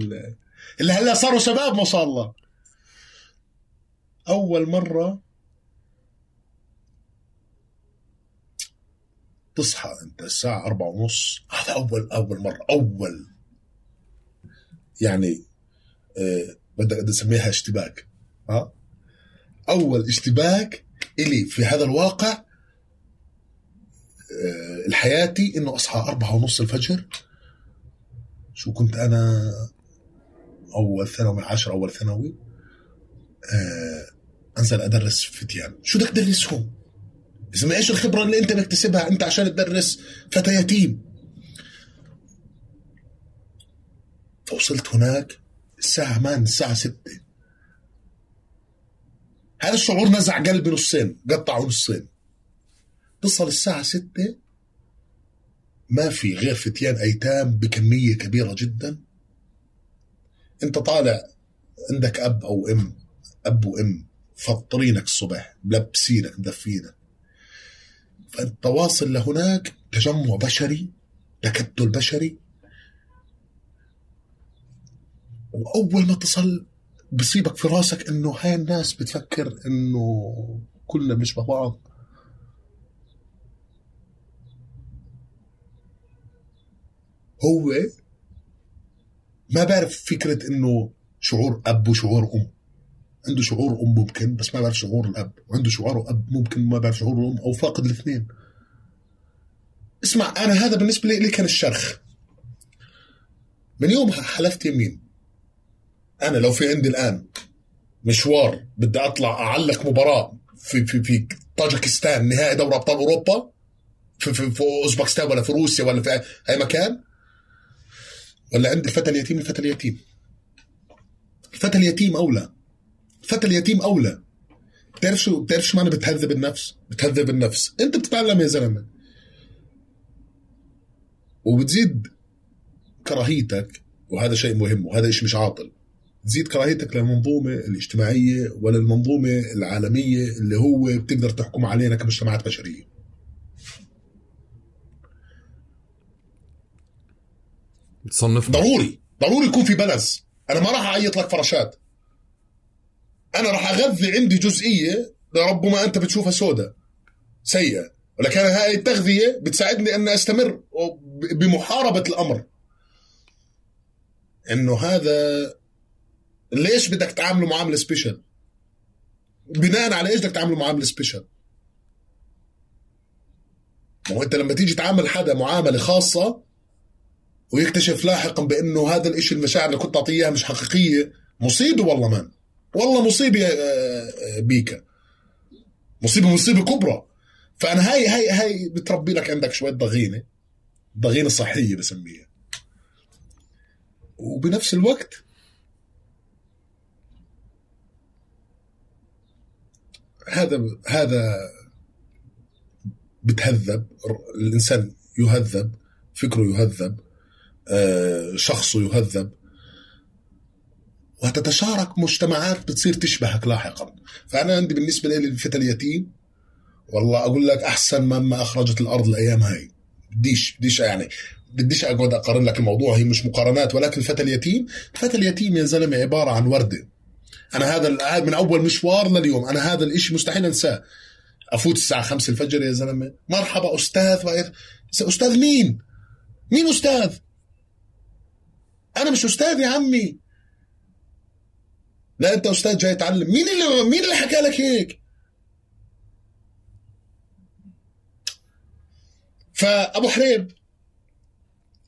Speaker 1: اللي هلا صاروا شباب ما شاء الله. أول مرة تصحى أنت الساعة أربعة ونص. هذا أول أول مرة أول. يعني أه بدك نسميها اشتباك. ها أه؟ أول اشتباك إلي في هذا الواقع آه، الحياتي إنه أصحى أربعة ونص الفجر. شو كنت أنا أول ثانوي عشر أول ثانوي آه أنزل أدرس فتيان شو بدك تدرسهم؟ إذا إيش الخبرة اللي أنت مكتسبها أنت عشان تدرس فتى يتيم؟ فوصلت هناك الساعة مان الساعة ستة. هذا الشعور نزع قلبي نصين قطعه نصين. تصل الساعة ستة ما في غير فتيان أيتام بكمية كبيرة جدا. أنت طالع عندك أب أو أم أب وأم فطرينك الصبح ملبسينك مدفينك. فأنت واصل لهناك تجمع بشري تكتل بشري. وأول ما تصل بصيبك في راسك إنه هاي الناس بتفكر إنه كلنا بنشبه بعض. هو ما بعرف فكرة إنه شعور أب وشعور أم. عنده شعور أم ممكن بس ما بعرف شعور الأب. وعنده شعور أب ممكن ما بعرف شعور الأم أو فاقد الاثنين. اسمع أنا هذا بالنسبة لي كان الشرخ. من يومها حلفت يمين أنا لو في عندي الآن مشوار بدي أطلع أعلق مباراة في في في طاجكستان نهائي دوري أبطال أوروبا في في, في أوزبكستان ولا في روسيا ولا في أي مكان ولا عند الفتى اليتيم الفتى اليتيم؟ الفتى اليتيم أولى. الفتى اليتيم أولى. بتعرف شو بتعرف شو معنى بتهذب النفس؟ بتهذب النفس. أنت بتتعلم يا زلمة. وبتزيد كراهيتك وهذا شيء مهم وهذا شيء مش عاطل. تزيد كراهيتك للمنظومة الاجتماعية وللمنظومة العالمية اللي هو بتقدر تحكم علينا كمجتمعات بشرية.
Speaker 2: تصنف
Speaker 1: ضروري ضروري يكون في بلز. أنا ما راح أعيط لك فراشات. أنا راح أغذي عندي جزئية لربما أنت بتشوفها سوداء سيئة. ولكن هاي التغذية بتساعدني أن أستمر بمحاربة الأمر. إنه هذا ليش بدك تعامله معاملة special بناء على إيش بدك تعامله معاملة special ما هو أنت لما تيجي تعامل حدا معاملة خاصة ويكتشف لاحقا بأنه هذا الإشي المشاعر اللي كنت تعطيه إياها مش حقيقية. مصيبة والله مان. والله مصيبة يا بيكا. مصيبة مصيبة كبرى. فأنا هاي هاي هاي بتربي لك عندك شوية ضغينة. ضغينة صحية بسميها. وبنفس الوقت هذا هذا بتهذب الإنسان يهذب فكره يهذب. آه، شخصه يهذب. وتتشارك مجتمعات بتصير تشبهك لاحقا. فأنا عندي بالنسبة لي الفتى اليتيم والله أقول لك أحسن مما أخرجت الأرض الأيام هاي. بديش بديش يعني بديش أقعد أقارن لك الموضوع. هي مش مقارنات ولكن الفتى اليتيم الفتى اليتيم يا زلمة عبارة عن وردة. أنا هذا من أول مشوار لليوم. أنا هذا الإشي مستحيل أنساه. أفوت الساعة 5 الفجر يا زلمة. مرحبا أستاذ أستاذ مين؟ مين أستاذ؟ أنا مش أستاذ يا عمي. لا أنت أستاذ جاي تعلم. مين اللي مين اللي حكى لك هيك؟ فأبو حريب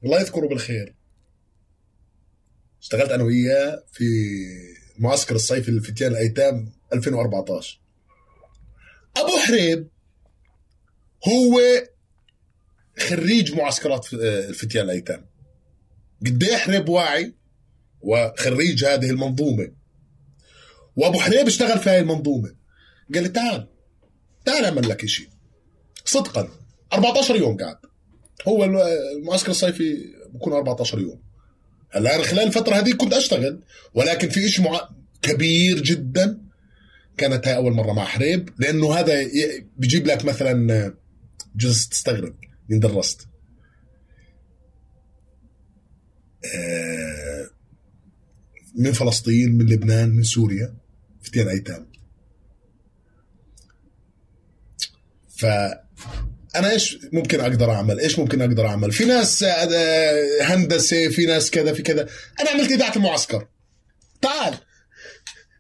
Speaker 1: الله يذكره بالخير اشتغلت أنا وياه في معسكر الصيفي للفتيان الأيتام 2014 أبو حريب هو خريج معسكرات الفتيان الأيتام. قد إيه حريب واعي وخريج هذه المنظومة؟ وأبو حريب اشتغل في هذه المنظومة. قال لي تعال تعال أعمل لك شيء صدقا 14 يوم قاعد. هو المعسكر الصيفي بكون 14 يوم. هلا أنا خلال الفترة هذه كنت أشتغل ولكن في شيء مع... كبير جدا كانت هاي أول مرة مع حريب لأنه هذا بيجيب لك مثلا جزء تستغرب من درست. من فلسطين من لبنان من سوريا فتيان أيتام. ف أنا إيش ممكن أقدر أعمل؟ إيش ممكن أقدر أعمل؟ في ناس آه، هندسة في ناس كذا في كذا. أنا عملت إذاعة المعسكر. تعال.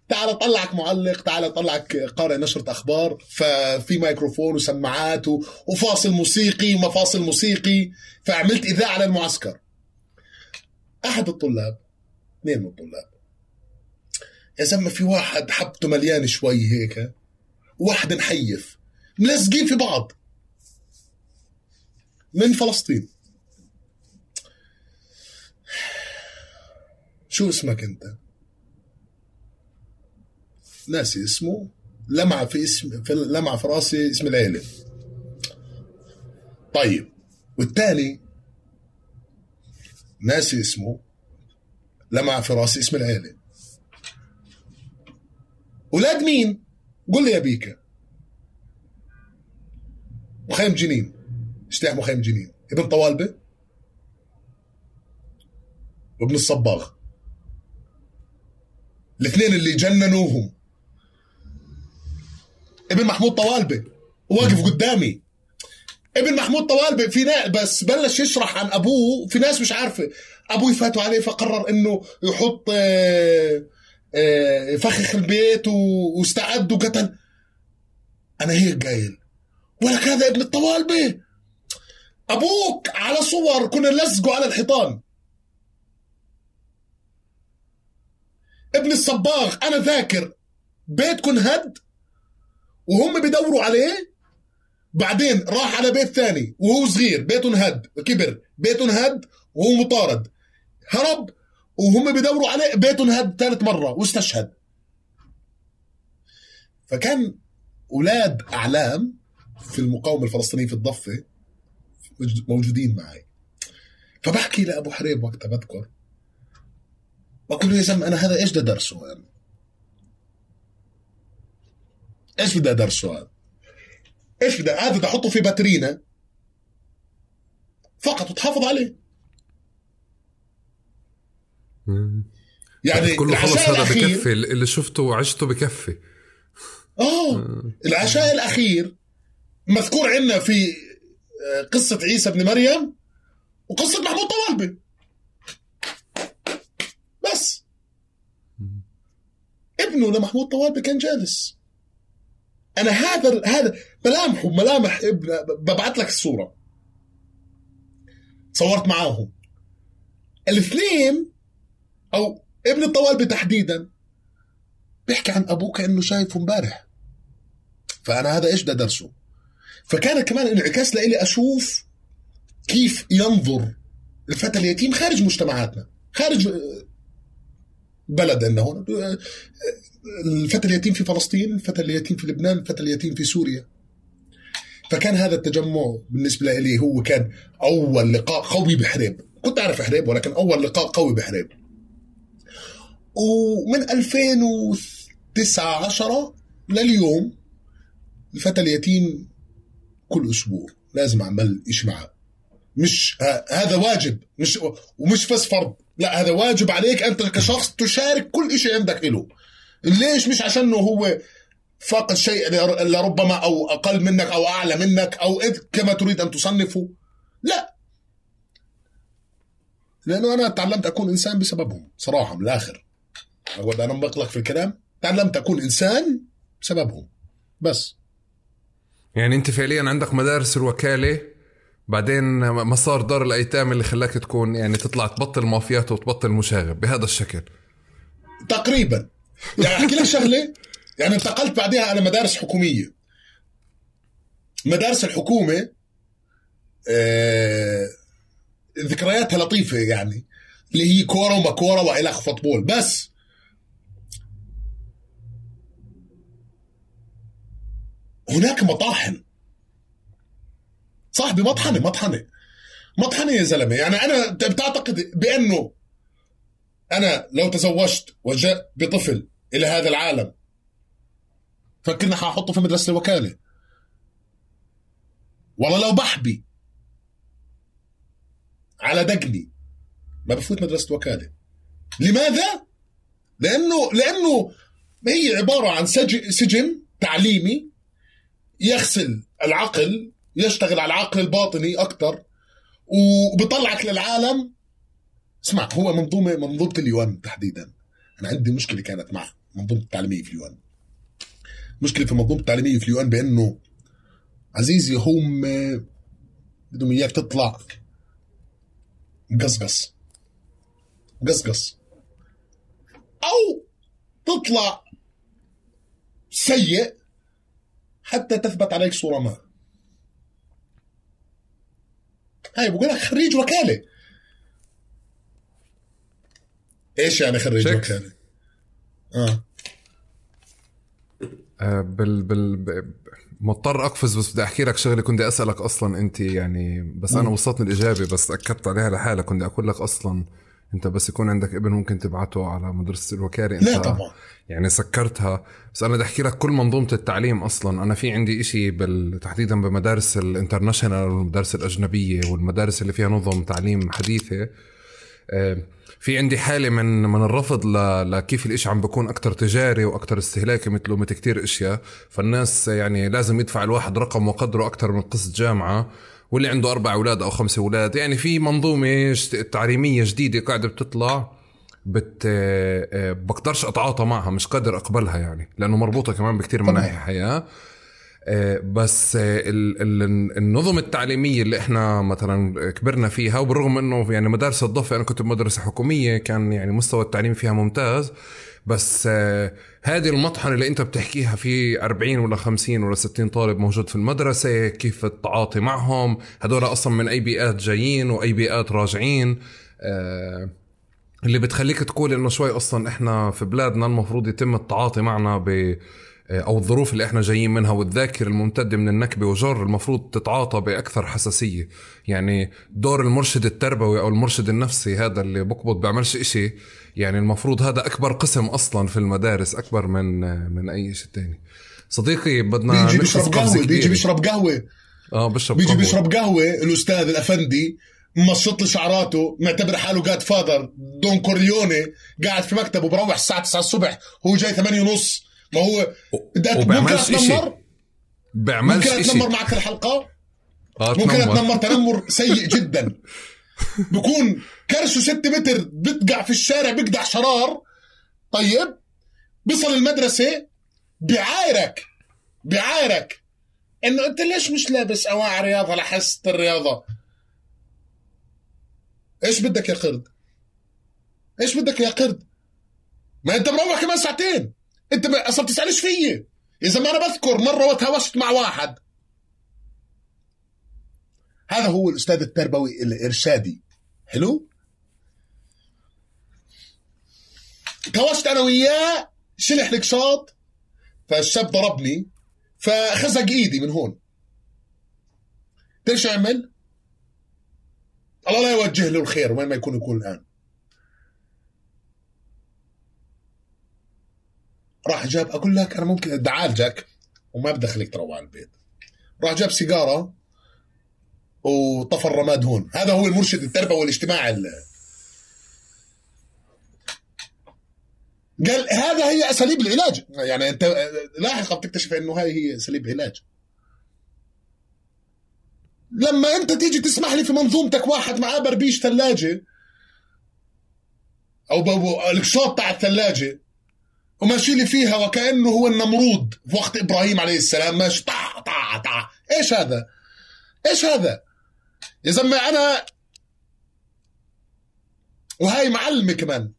Speaker 1: تعال أطلعك معلق تعال أطلعك قارئ نشرة أخبار. ففي ميكروفون وسماعات وفاصل موسيقي ومفاصل موسيقي. فعملت إذاعة للمعسكر. أحد الطلاب اثنين من الطلاب. يا زلمه في واحد حبته مليان شوي هيك وواحد نحيف ملزقين في بعض. من فلسطين. شو اسمك أنت؟ ناسي اسمه. لمع في اسم في لمع في راسي اسم العيلة. طيب والثاني ناسي اسمه لمع في راسي اسم العيلة. ولاد مين؟ قول لي يا بيكا مخيم جنين. اشتاح مخيم جنين؟ ابن طوالبة؟ وابن الصباغ. الاثنين اللي جننوهم. ابن محمود طوالبة. واقف قدامي. ابن محمود طوالبة في ناس بس بلش يشرح عن أبوه. في ناس مش عارفة. أبوه فاتوا عليه فقرر إنه يحط آه، آه، فخخ البيت واستعد وقتل. أنا هيك قايل. ولك هذا ابن الطوالبة أبوك على صور كنا نلزقه على الحيطان. ابن الصباغ أنا ذاكر بيتكم هد وهم بدوروا عليه. بعدين راح على بيت ثاني وهو صغير بيته انهد كبر بيته انهد وهو مطارد. هرب وهم بدوروا عليه بيته انهد ثالث مرة واستشهد. فكان أولاد أعلام في المقاومة الفلسطينية في الضفة موجودين معي. فبحكي لأبو حريب وقتها بذكر بقول له يا زلمة أنا هذا إيش ده درسه يعني إيش بدي أدرسه هذا؟ إيش هذا بدي أحطه في باترينا. فقط وتحافظ عليه.
Speaker 2: يعني كله خلص هذا بكفي. اللي شفته وعشته بكفي.
Speaker 1: آه العشاء الأخير مذكور عندنا في آه، قصة عيسى بن مريم وقصة محمود طوالبي. بس. ابنه لمحمود طوالبي كان جالس. أنا هذا هذا ملامحه ملامح ابن ببعث لك الصورة. صورت معاهم. الاثنين أو ابن الطوالبي تحديدا بيحكي عن أبوه كأنه شايفه امبارح. فأنا هذا إيش بدي أدرسه؟ فكان كمان انعكاس لإلي أشوف كيف ينظر الفتى اليتيم خارج مجتمعاتنا خارج بلدنا هون الفتى اليتيم في فلسطين الفتى اليتيم في لبنان الفتى اليتيم في سوريا. فكان هذا التجمع بالنسبة لي هو كان أول لقاء قوي بحريب. كنت أعرف حريب ولكن أول لقاء قوي بحريب. ومن 2009 10 لليوم الفتى اليتيم كل أسبوع لازم أعمل إشي معه مش هذا واجب مش ومش بس فرض. لا هذا واجب عليك أنت كشخص تشارك كل شيء عندك له ليش؟ مش عشان هو فاقد شيء لربما أو أقل منك أو أعلى منك أو كما تريد أن تصنفه لا. لأنه أنا تعلمت أكون إنسان بسببهم صراحة من الآخر. اقعد أنا مقلق في الكلام. تعلمت أكون إنسان بسببهم. بس.
Speaker 2: يعني أنت فعليا عندك مدارس الوكالة بعدين مسار دار الأيتام اللي خلاك تكون يعني تطلع تبطل مافيات وتبطل مشاغب بهذا الشكل.
Speaker 1: تقريبا. يعني أحكي لك شغلة. يعني انتقلت بعدها على مدارس حكومية. مدارس الحكومة آه ذكرياتها لطيفة يعني اللي هي كورة وما كورة والخ فوتبول. بس هناك مطاحن. صاحبي مطحنة مطحنة. مطحنة يا زلمة. يعني أنا بتعتقد بأنه أنا لو تزوجت وجاء بطفل إلى هذا العالم فكرنا حاحطه في مدرسة الوكالة. والله لو بحبي على دقني ما بفوت مدرسة وكالة. لماذا؟ لأنه لأنه هي عبارة عن سجن تعليمي يغسل العقل يشتغل على العقل الباطني أكثر وبطلعك للعالم. اسمع هو منظومه منظومة اليوان تحديدا. أنا عندي مشكلة كانت مع منظومة التعليمية في اليوان. مشكلة في المنظومه التعليمية في اليوان بأنه عزيزي هم بدهم إياك تطلع قصقص قصقص أو تطلع سيء حتى تثبت عليك صورة ما. هاي بقول لك خريج وكالة. إيش يعني خريج شك. وكالة؟
Speaker 2: آه. بال بال مضطر أقفز بس بدي أحكي لك شغلة كنت أسألك أصلا أنت يعني بس أنا وصلتني الإجابة بس أكدت عليها لحالك. كنت أقول لك أصلا أنت بس يكون عندك ابن ممكن تبعته على مدرسة الوكالة أنت
Speaker 1: لا طبعا.
Speaker 2: يعني سكرتها. بس أنا بدي أحكي لك كل منظومة التعليم أصلا. أنا في عندي إشي بال... تحديدا بمدارس الانترناشونال والمدارس الأجنبية والمدارس اللي فيها نظم تعليم حديثة. آه، في عندي حالة من من الرفض ل... لكيف الإشي عم بكون أكتر تجاري وأكتر استهلاكي مثله مثل كتير أشياء. فالناس يعني لازم يدفع الواحد رقم وقدره أكتر من قسط جامعة واللي عنده أربع أولاد أو خمسة أولاد. يعني في منظومة تعليمية جديدة قاعدة بتطلع بت آه، بقدرش أتعاطى معها مش قادر أقبلها يعني لأنه مربوطة كمان بكثير مناحي حياة. آه، بس آه، النظم التعليمية اللي إحنا مثلا كبرنا فيها وبالرغم إنه يعني مدارس الضفة أنا كنت بمدرسة حكومية كان يعني مستوى التعليم فيها ممتاز بس هذه المطحنة اللي أنت بتحكيها في 40 ولا 50 ولا 60 طالب موجود في المدرسة كيف التعاطي معهم؟ هدول أصلا من أي بيئات جايين وأي بيئات راجعين. اللي بتخليك تقول إنه شوي أصلا إحنا في بلادنا المفروض يتم التعاطي معنا ب أو الظروف اللي إحنا جايين منها والذاكره الممتده من النكبة وجر المفروض تتعاطى بأكثر حساسية. يعني دور المرشد التربوي أو المرشد النفسي هذا اللي بقبض بيعملش إشي يعني المفروض هذا أكبر قسم أصلا في المدارس أكبر من من أي شيء تاني. صديقي بدنا
Speaker 1: بيجي بيشرب قهوة بيجي بيشرب قهوة.
Speaker 2: آه بيشرب
Speaker 1: بيجي بيشرب قهوة الأستاذ الأفندي مشط لي شعراته معتبر حاله جاد فادر دون كوريوني قاعد في مكتبه بروح الساعة 9 الصبح هو جاي 8 ونص. ما هو
Speaker 2: ممكن أتنمر؟
Speaker 1: بيعملش ممكن أتنمر معك الحلقة؟ آه ممكن أتنمر. تنمر سيء جدا. بكون كرشه 6 متر بتقع في الشارع بيقدع شرار. طيب بيصل المدرسة بعايرك بعايرك. انه أنت ليش مش لابس أواعي رياضة لحصة الرياضة؟ إيش بدك يا قرد؟ إيش بدك يا قرد؟ ما أنت مروح كمان ساعتين. انت أصلا بتسالش فيي؟ اذا ما أنا بذكر مرة وتهاوشت مع واحد. هذا هو الأستاذ التربوي الإرشادي. حلو؟ تهاوشت أنا وياه شلح لك شاط فالشاب ضربني فخزق إيدي من هون. شو عمل؟ الله لا يوجه له الخير وين ما يكون يكون الآن. راح جاب أقول لك أنا ممكن بدي اعالجك وما بدخلك تروح على البيت. راح جاب سيجارة وطفى الرماد هون. هذا هو المرشد التربوي والاجتماعي قال هذا هي أساليب العلاج. يعني أنت لاحقا بتكتشف إنه هاي هي أساليب علاج. لما أنت تيجي تسمح لي في منظومتك واحد معاه بربيش ثلاجة أو الشوط تاع الثلاجة وماشي لي فيها وكأنه هو النمرود في وقت إبراهيم عليه السلام. ماشي. طع طع طع. إيش هذا؟ إيش هذا؟ يا زلمة أنا وهاي معلمة كمان.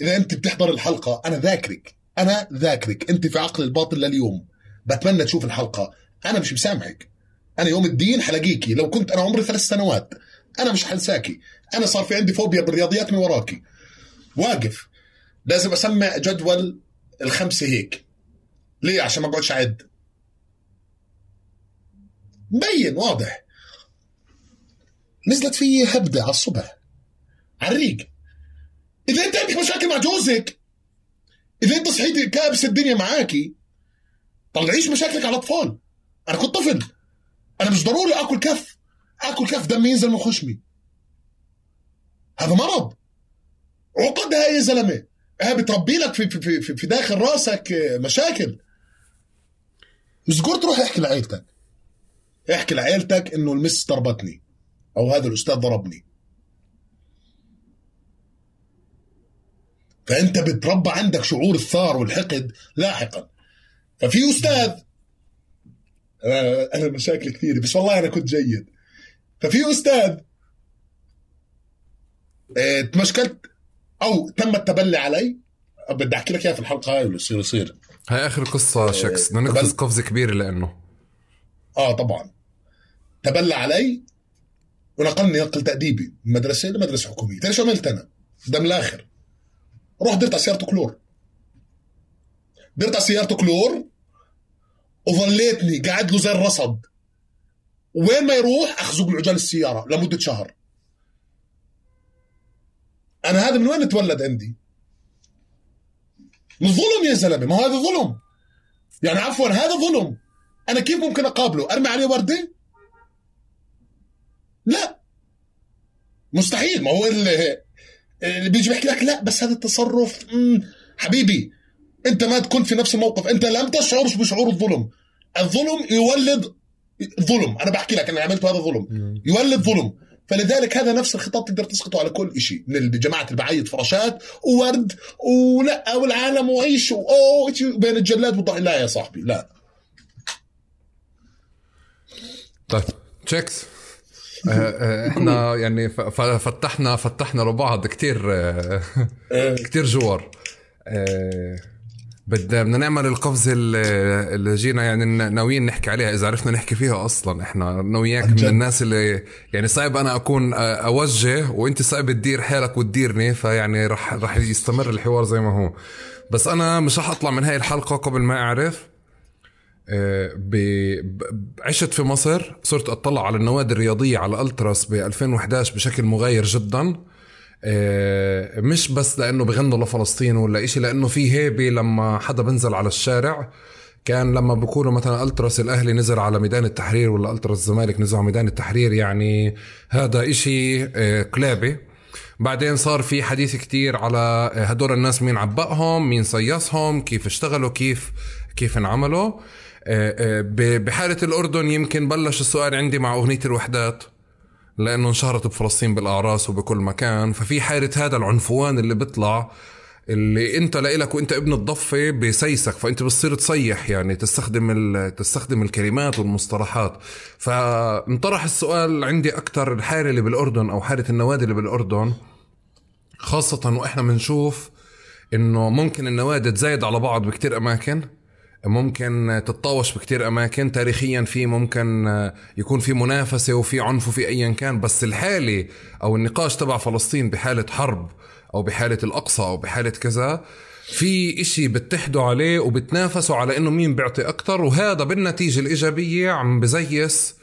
Speaker 1: إذا أنت بتحضر الحلقة أنا ذاكرك. أنا ذاكرك. أنت في عقل الباطل لليوم. بتمنى تشوف الحلقة. أنا مش مسامحك. أنا يوم الدين حلاقيكي. لو كنت أنا عمري ثلاث سنوات أنا مش حنساكي. أنا صار في عندي فوبيا بالرياضيات من وراكي. واقف. لازم اسمع جدول الخمسة هيك. ليه؟ عشان ما أقعدش أعد. مبين واضح. نزلت في هبدة على الصبح على الريق إذا أنت عندك مشاكل مع جوزك إذا أنت صحيتي كابس الدنيا معاكي طلعيش مشاكلك على الأطفال. أنا كنت طفل. أنا مش ضروري آكل كف. آكل كف دمي ينزل من خشمي. هذا مرض. عقدها يا زلمة. ها بتربي لك في, في, في, في داخل رأسك مشاكل. مسجور تروح احكي لعيلتك. احكي لعيلتك إنه المس ضربتني أو هذا الأستاذ ضربني. فأنت بتربى عندك شعور الثار والحقد لاحقا. ففي أستاذ أنا مشاكل كثيرة بس والله أنا كنت جيد. ففي أستاذ تمشكلت أو تم التبلي علي. بدي أحكي لك إياها في الحلقة هاي واللي يصير يصير.
Speaker 2: هاي آخر قصة شكس. بدنا نقفز قفزة كبيرة لإنه.
Speaker 1: آه طبعا. تبلى علي ونقلني نقل تأديبي من مدرسة لمدرسة حكومية. تعرف شو عملت أنا؟ دم الآخر. رحت درت على سيارته كلور. درت على سيارته كلور وظليتني قاعد له زي الرصد وين ما يروح اخزق له عجال السيارة لمدة شهر. أنا هذا من وين اتولد عندي؟ من ظلم يا زلمة ما هو هذا ظلم. يعني عفوا هذا ظلم. أنا كيف ممكن أقابله؟ أرمي عليه وردة؟ لا. مستحيل. ما هو اللي, اللي بيجي بيحكي لك لا بس هذا التصرف حبيبي أنت ما تكون في نفس الموقف. أنت لم تشعر بشعور الظلم. الظلم يولد ظلم. أنا بحكي لك أنا عملت هذا ظلم. يولد ظلم. فلذلك هذا نفس الخطاب تقدر تسقطه على كل شيء من جماعة اللي بعيط فراشات وورد ولا والعالم وعيش واوه بين الجلاد والضحيه لا يا صاحبي لا.
Speaker 2: طيب تشيكس آه، آه، إحنا يعني فتحنا فتحنا لبعض كثير آه، كثير جوار. بدنا نعمل القفزه اللي جينا يعني ناويين نحكي عليها إذا عرفنا نحكي فيها أصلا. إحنا أنا وياك من الناس اللي يعني صعب أنا أكون أوجه وأنت صعب تدير حالك وتديرني فيعني رح رح يستمر الحوار زي ما هو. بس أنا مش رح أطلع من هاي الحلقة قبل ما أعرف عشت في مصر صرت أطلع على النوادي الرياضية على ألتراس ب 2011 بشكل مغاير جدا. آه، مش بس لأنه بغنوا لفلسطين ولا إشي لأنه في هيبة لما حدا بنزل على الشارع كان لما بكونوا مثلا ألتراس الأهلي نزل على ميدان التحرير ولا ألتراس الزمالك نزل على ميدان التحرير يعني هذا إشي آه، كلابي. بعدين صار في حديث كتير على هدول الناس مين عبقهم مين صيصهم كيف اشتغلوا كيف كيف انعملوا. آه، بحالة الأردن يمكن بلش السؤال عندي مع أغنية الوحدات. لأنه انشهرت بفلسطين بالأعراس وبكل مكان. ففي حاله هذا العنفوان اللي بيطلع اللي أنت لإلك وأنت ابن الضفة بسيسك فأنت بتصير تصيح يعني تستخدم تستخدم الكلمات والمصطلحات. فانطرح السؤال عندي أكثر الحاله اللي بالأردن أو حاله النوادي اللي بالأردن خاصة وإحنا بنشوف إنه ممكن النوادي تزايد على بعض بكتير أماكن. ممكن تتطاوش بكتير أماكن. تاريخيا في ممكن يكون في منافسة وفي عنف وفي ايا كان بس الحالة أو النقاش تبع فلسطين بحالة حرب أو بحالة الأقصى أو بحالة كذا في إشي بتحدوا عليه وبتنافسوا على إنه مين بيعطي أكثر وهذا بالنتيجة الإيجابية عم بزيس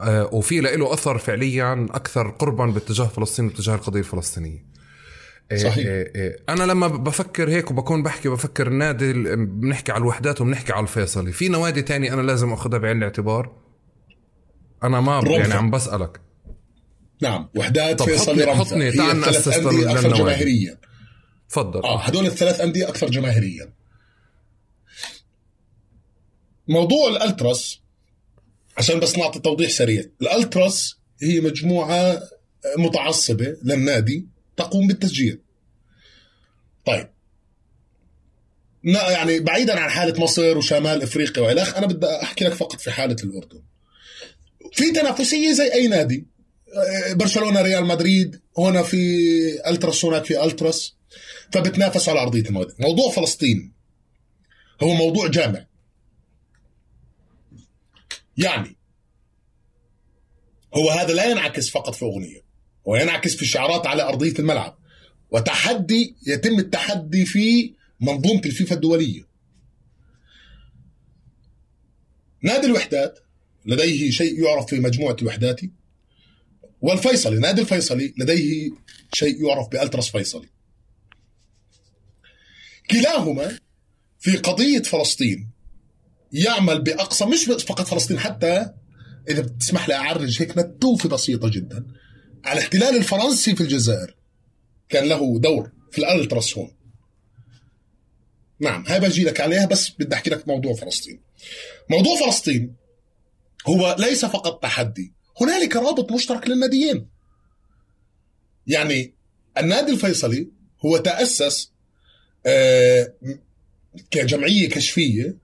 Speaker 2: آه، وفي له أثر فعليا أكثر قربا باتجاه فلسطين واتجاه القضية الفلسطينية. صحيح. إيه، إيه. أنا لما بفكر هيك وبكون بحكي بفكر النادي بنحكي على الوحدات وبنحكي على الفيصلي. في نوادي تاني أنا لازم أخذها بعين الاعتبار؟ أنا ما يعني عم بسألك.
Speaker 1: نعم وحدات فيصلي
Speaker 2: رمزة. حطني تعال نأسس
Speaker 1: أكثر جماهيريا.
Speaker 2: تفضل.
Speaker 1: آه هدول الثلاث أندية أكثر جماهيريا. موضوع الألتراس عشان بس نعطي توضيح سريع. الألتراس هي مجموعة متعصبة للنادي. تقوم بالتسجيل. طيب. يعني بعيدا عن حالة مصر وشمال إفريقيا والخ أنا بدي أحكي لك فقط في حالة الأردن. في تنافسية زي أي نادي. برشلونة ريال مدريد هنا في التراس هناك في ألتراس فبتنافس على أرضية الموضوع موضوع فلسطين هو موضوع جامع. يعني هو هذا لا ينعكس فقط في أغنية. وينعكس في الشعارات على أرضية الملعب. وتحدي يتم التحدي في منظومة الفيفا الدولية. نادي الوحدات لديه شيء يعرف في مجموعة الوحدات. والفيصلي نادي الفيصلي لديه شيء يعرف بألتراس فيصلي. كلاهما في قضية فلسطين يعمل بأقصى مش فقط فلسطين حتى إذا بتسمح لي أعرج هيك نتوفة بسيطة جدا. على الاحتلال الفرنسي في الجزائر. كان له دور في الالتراس هون نعم هاي بجي لك عليها بس بدي أحكي لك موضوع فلسطين. موضوع فلسطين هو ليس فقط تحدي هنالك رابط مشترك للناديين. يعني النادي الفيصلي هو تأسس آه، كجمعية كشفية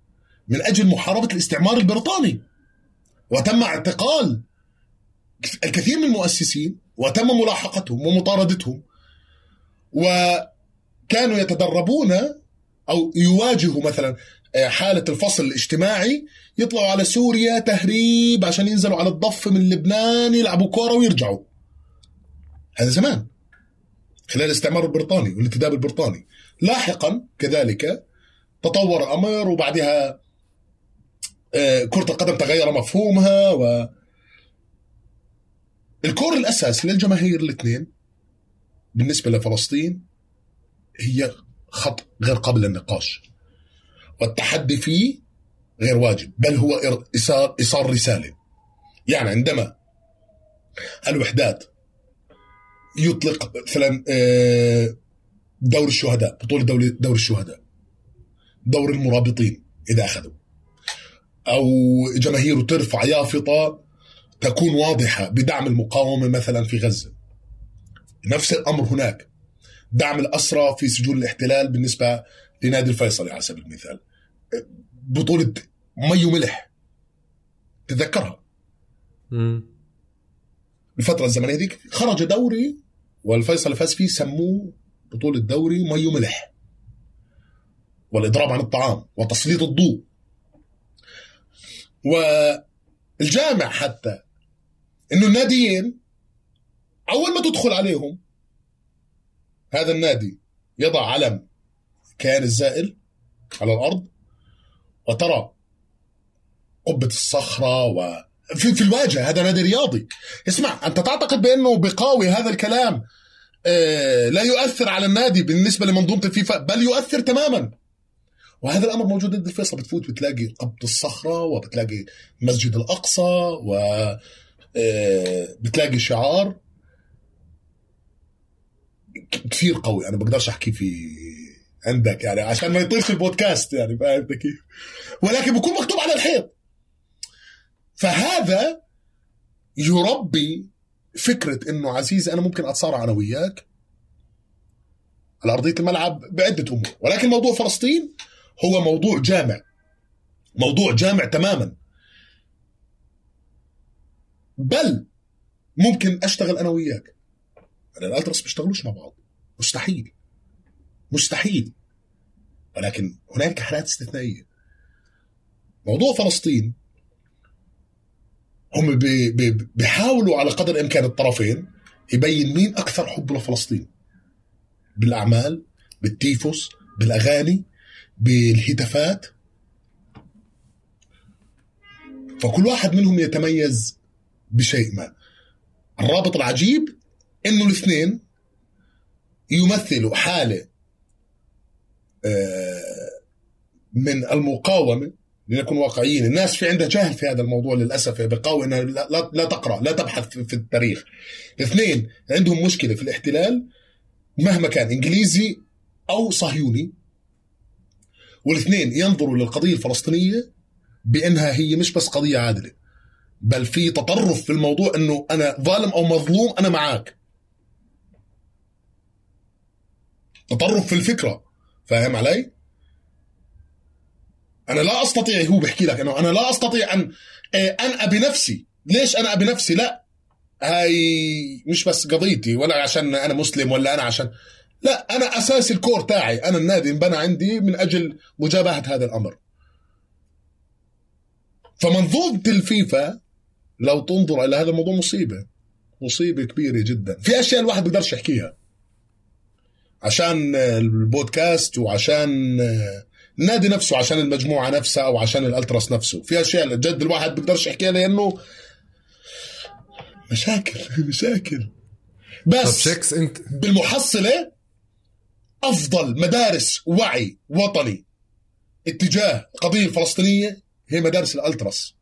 Speaker 1: من أجل محاربة الاستعمار البريطاني. وتم اعتقال الكثير من المؤسسين وتم ملاحقتهم ومطاردتهم. وكانوا يتدربون أو يواجهوا مثلا آه، حالة الفصل الاجتماعي يطلعوا على سوريا تهريب عشان ينزلوا على الضفة من لبنان يلعبوا كورة ويرجعوا. هذا زمان خلال الاستعمار البريطاني والانتداب البريطاني. لاحقا كذلك تطور الأمر وبعدها آه، كرة القدم تغير مفهومها و الكور الأساسي للجماهير الاثنين بالنسبة لفلسطين هي خط غير قابل للنقاش. والتحدي فيه غير واجب بل هو إيصال إيصال رسالة. يعني عندما الوحدات يطلق مثلا آه، دور الشهداء بطولة دور, دور الشهداء دور المرابطين إذا أخذوا أو جماهيره ترفع يافطة تكون واضحة بدعم المقاومة مثلا في غزة. نفس الأمر هناك. دعم الأسرى في سجون الاحتلال بالنسبة لنادي الفيصلي على سبيل المثال. بطولة مي وملح تتذكرها الفترة الزمنية ذيك خرج دوري والفيصل فاز فيه سموه بطولة دوري مي وملح والإضراب عن الطعام وتسليط الضوء. والجامع حتى إنه الناديين أول ما تدخل عليهم هذا النادي يضع علم كيان الزائل على الأرض وترى قبة الصخرة و في, في الواجهة هذا نادي رياضي. اسمع أنت تعتقد بأنه بقاوي هذا الكلام آه لا يؤثر على النادي بالنسبة لمنظومة الفيفا بل يؤثر تماما. وهذا الأمر موجود ضد الفيصل بتفوت بتلاقي قبة الصخرة وبتلاقي مسجد الأقصى و بتلاقي شعار كثير قوي. أنا بقدرش أحكي في عندك يعني عشان ما يطيرش البودكاست يعني فاهم كيف؟ ولكن بيكون مكتوب على الحيط. فهذا يربي فكرة إنه عزيزي أنا ممكن أتصارع أنا وياك على أرضية الملعب بعدة أمور. ولكن موضوع فلسطين هو موضوع جامع. موضوع جامع تماما. بل ممكن أشتغل أنا وياك. أنا الالتراس بيشتغلوش مع بعض. مستحيل. مستحيل. ولكن هناك حالات استثنائية. موضوع فلسطين هم بي بي بيحاولوا على قدر الإمكان الطرفين يبين مين أكثر حب لفلسطين. بالأعمال بال tifos بالأغاني بالهتافات. فكل واحد منهم يتميز بشيء ما. الرابط العجيب إنه الاثنين يمثلوا حالة آه، من المقاومة لنكون واقعيين. الناس في عندها جهل في هذا الموضوع للأسف بقاوم إنها لا, لا تقرأ لا تبحث في التاريخ. اثنين عندهم مشكلة في الاحتلال مهما كان إنجليزي أو صهيوني. والاثنين ينظروا للقضية الفلسطينية بأنها هي مش بس قضية عادلة. بل في تطرف في الموضوع إنه أنا ظالم أو مظلوم أنا معاك. تطرف في الفكرة فاهم علي؟ أنا لا أستطيع هو بيحكي لك إنه أنا لا أستطيع أن آه، انأى بنفسي ليش انأى بنفسي لا. هاي مش بس قضيتي ولا عشان أنا مسلم ولا أنا عشان لا أنا أساس الكور تاعي. أنا النادي انبنى عندي من أجل مجابهة هذا الأمر. فمنظومة الفيفا لو تنظر إلى هذا الموضوع مصيبة مصيبة كبيرة جدا. في أشياء الواحد بيقدرش يحكيها. عشان البودكاست وعشان النادي نفسه عشان المجموعة نفسها أو عشان الألتراس نفسه. في أشياء جد الواحد بيقدرش يحكيها لأنه مشاكل مشاكل. بس
Speaker 2: طب أنت
Speaker 1: بالمحصلة أفضل مدارس وعي وطني اتجاه القضية الفلسطينيه هي مدارس الألتراس.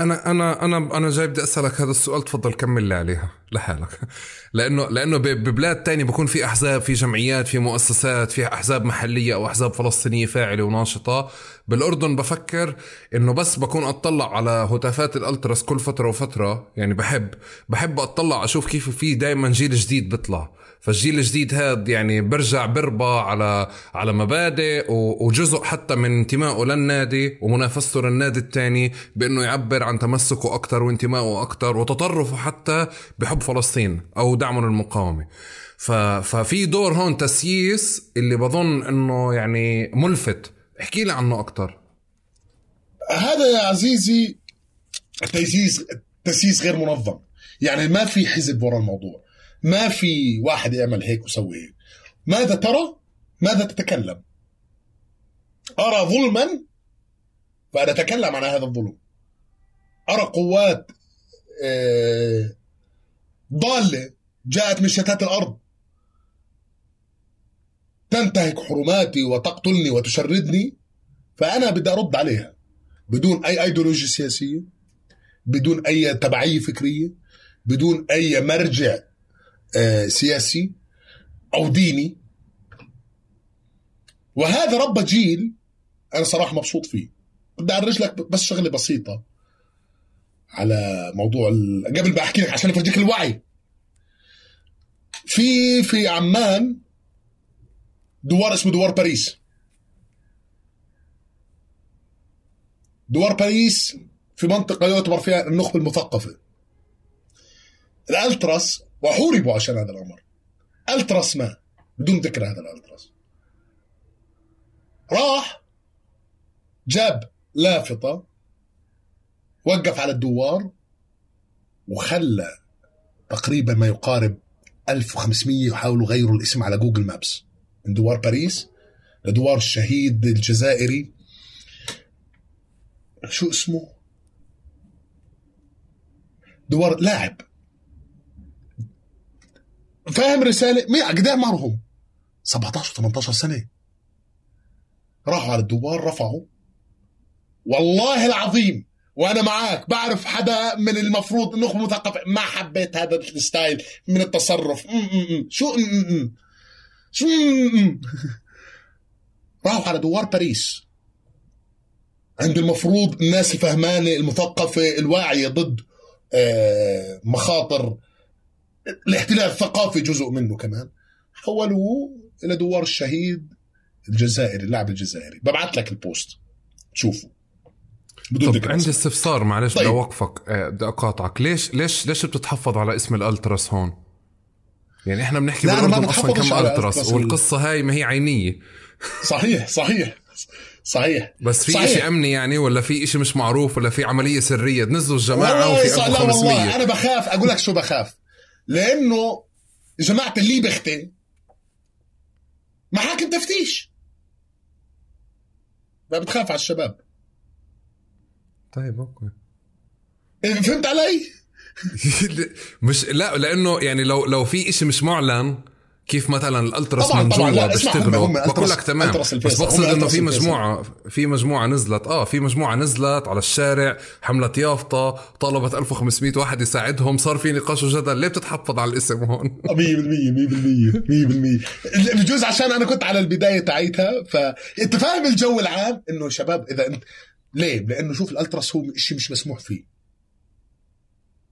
Speaker 2: أنا أنا أنا أنا جاي بدي أسألك هذا السؤال تفضل كمل لي عليها لحالك. لأنه لأنه ببلاد تانية بكون في أحزاب في جمعيات في مؤسسات في أحزاب محلية أو أحزاب فلسطينية فاعلة وناشطة. بالأردن بفكر إنه بس بكون أطلع على هتافات الألتراس كل فترة وفترة. يعني بحب بحب أطلع أشوف كيف في دائما جيل جديد بيطلع. فالجيل الجديد هذا يعني برجع بربى على على مبادئ وجزء حتى من انتمائه للنادي ومنافسته للنادي الثاني بإنه يعبر عن تمسكه أكثر وانتمائه أكثر وتطرفه حتى بحب فلسطين أو دعمه للمقاومة. ففي دور هون تسييس اللي بظن إنه يعني ملفت. احكي لي عنه أكثر
Speaker 1: هذا يا عزيزي تسييس تسييس غير منظم. يعني ما في حزب ورا الموضوع. ما في واحد يعمل هيك وسوي هيك. ماذا ترى؟ ماذا تتكلم؟ أرى ظلما؟ فأنا أتكلم عن هذا الظلم. أرى قوات آه، ضالة جاءت من شتات الأرض. تنتهك حرماتي وتقتلني وتشردني فأنا بدي أرد عليها. بدون أي أيديولوجيا سياسية بدون أي تبعية فكرية بدون أي مرجع سياسي أو ديني. وهذا ربى جيل أنا صراحة مبسوط فيه. بدي أعرج لك بس شغلة بسيطة على موضوع ال... قبل ما أحكي لك عشان افرجيك الوعي. في في عمان دوار اسمه دوار باريس. دوار باريس في منطقة يعتبر فيها النخبة المثقفة. الألتراس وحوربوا عشان هذا الأمر. التراس ما بدون ذكر هذا الألتراس. راح جاب لافتة وقف على الدوار وخلى تقريبا ما يقارب 1500 يحاولوا يغيروا الاسم على جوجل مابس. من دوار باريس لدوار الشهيد الجزائري. شو اسمه؟ دوار لاعب. فاهم رسالة؟ مين قد إيه عمرهم 17 18 سنة. راحوا على الدوار رفعوا. والله العظيم وأنا معاك بعرف حدا من المفروض انه مثقف ما حبيت هذا ال style من التصرف. م -م -م. شو؟ م شو؟ راحوا على دوار باريس. عند المفروض الناس الفهمانه المثقفة الواعيه ضد آه، مخاطر الاحتلال الثقافي جزء منه كمان. حولوه إلى دوار الشهيد الجزائري اللاعب الجزائري. ببعث لك البوست. شوفوا.
Speaker 2: بدون طب عندي استفسار معلش طيب. بدي اوقفك. آه، بدي اقاطعك. ليش ليش ليش بتتحفظ على اسم الألتراس هون؟ يعني إحنا بنحكي بالأردن أصلا كم ألتراس والقصة هاي ما هي عينية.
Speaker 1: صحيح صحيح. صحيح.
Speaker 2: بس في شيء أمني يعني ولا في شيء مش معروف ولا في عملية سرية؟ تنزلوا الجماعة وفي 1500 لا والله
Speaker 1: أنا بخاف. أقول لك شو بخاف. لأنه جماعة اللي بختن محاكم تفتيش. ما بتخاف على الشباب.
Speaker 2: طيب أوكي.
Speaker 1: فهمت علي؟
Speaker 2: مش لا لأنه يعني لو لو في إشي مش معلن كيف مثلا الألتراس من جوا بيشتغلوا بقول لك تمام. بس بقصد إنه في مجموعه في مجموعة نزلت. آه في مجموعة نزلت على الشارع حملت يافطة طلبت 1500 واحد يساعدهم. صار في نقاش وجدل. ليه بتتحفظ على الاسم هون؟
Speaker 1: 100% 100% 100% بجوز عشان أنا كنت على البداية تاعيتها فانت فاهم الجو العام؟ إنه شباب إذا أنت ليه؟ لأنه شوف الألتراس هو شيء مش مسموح فيه.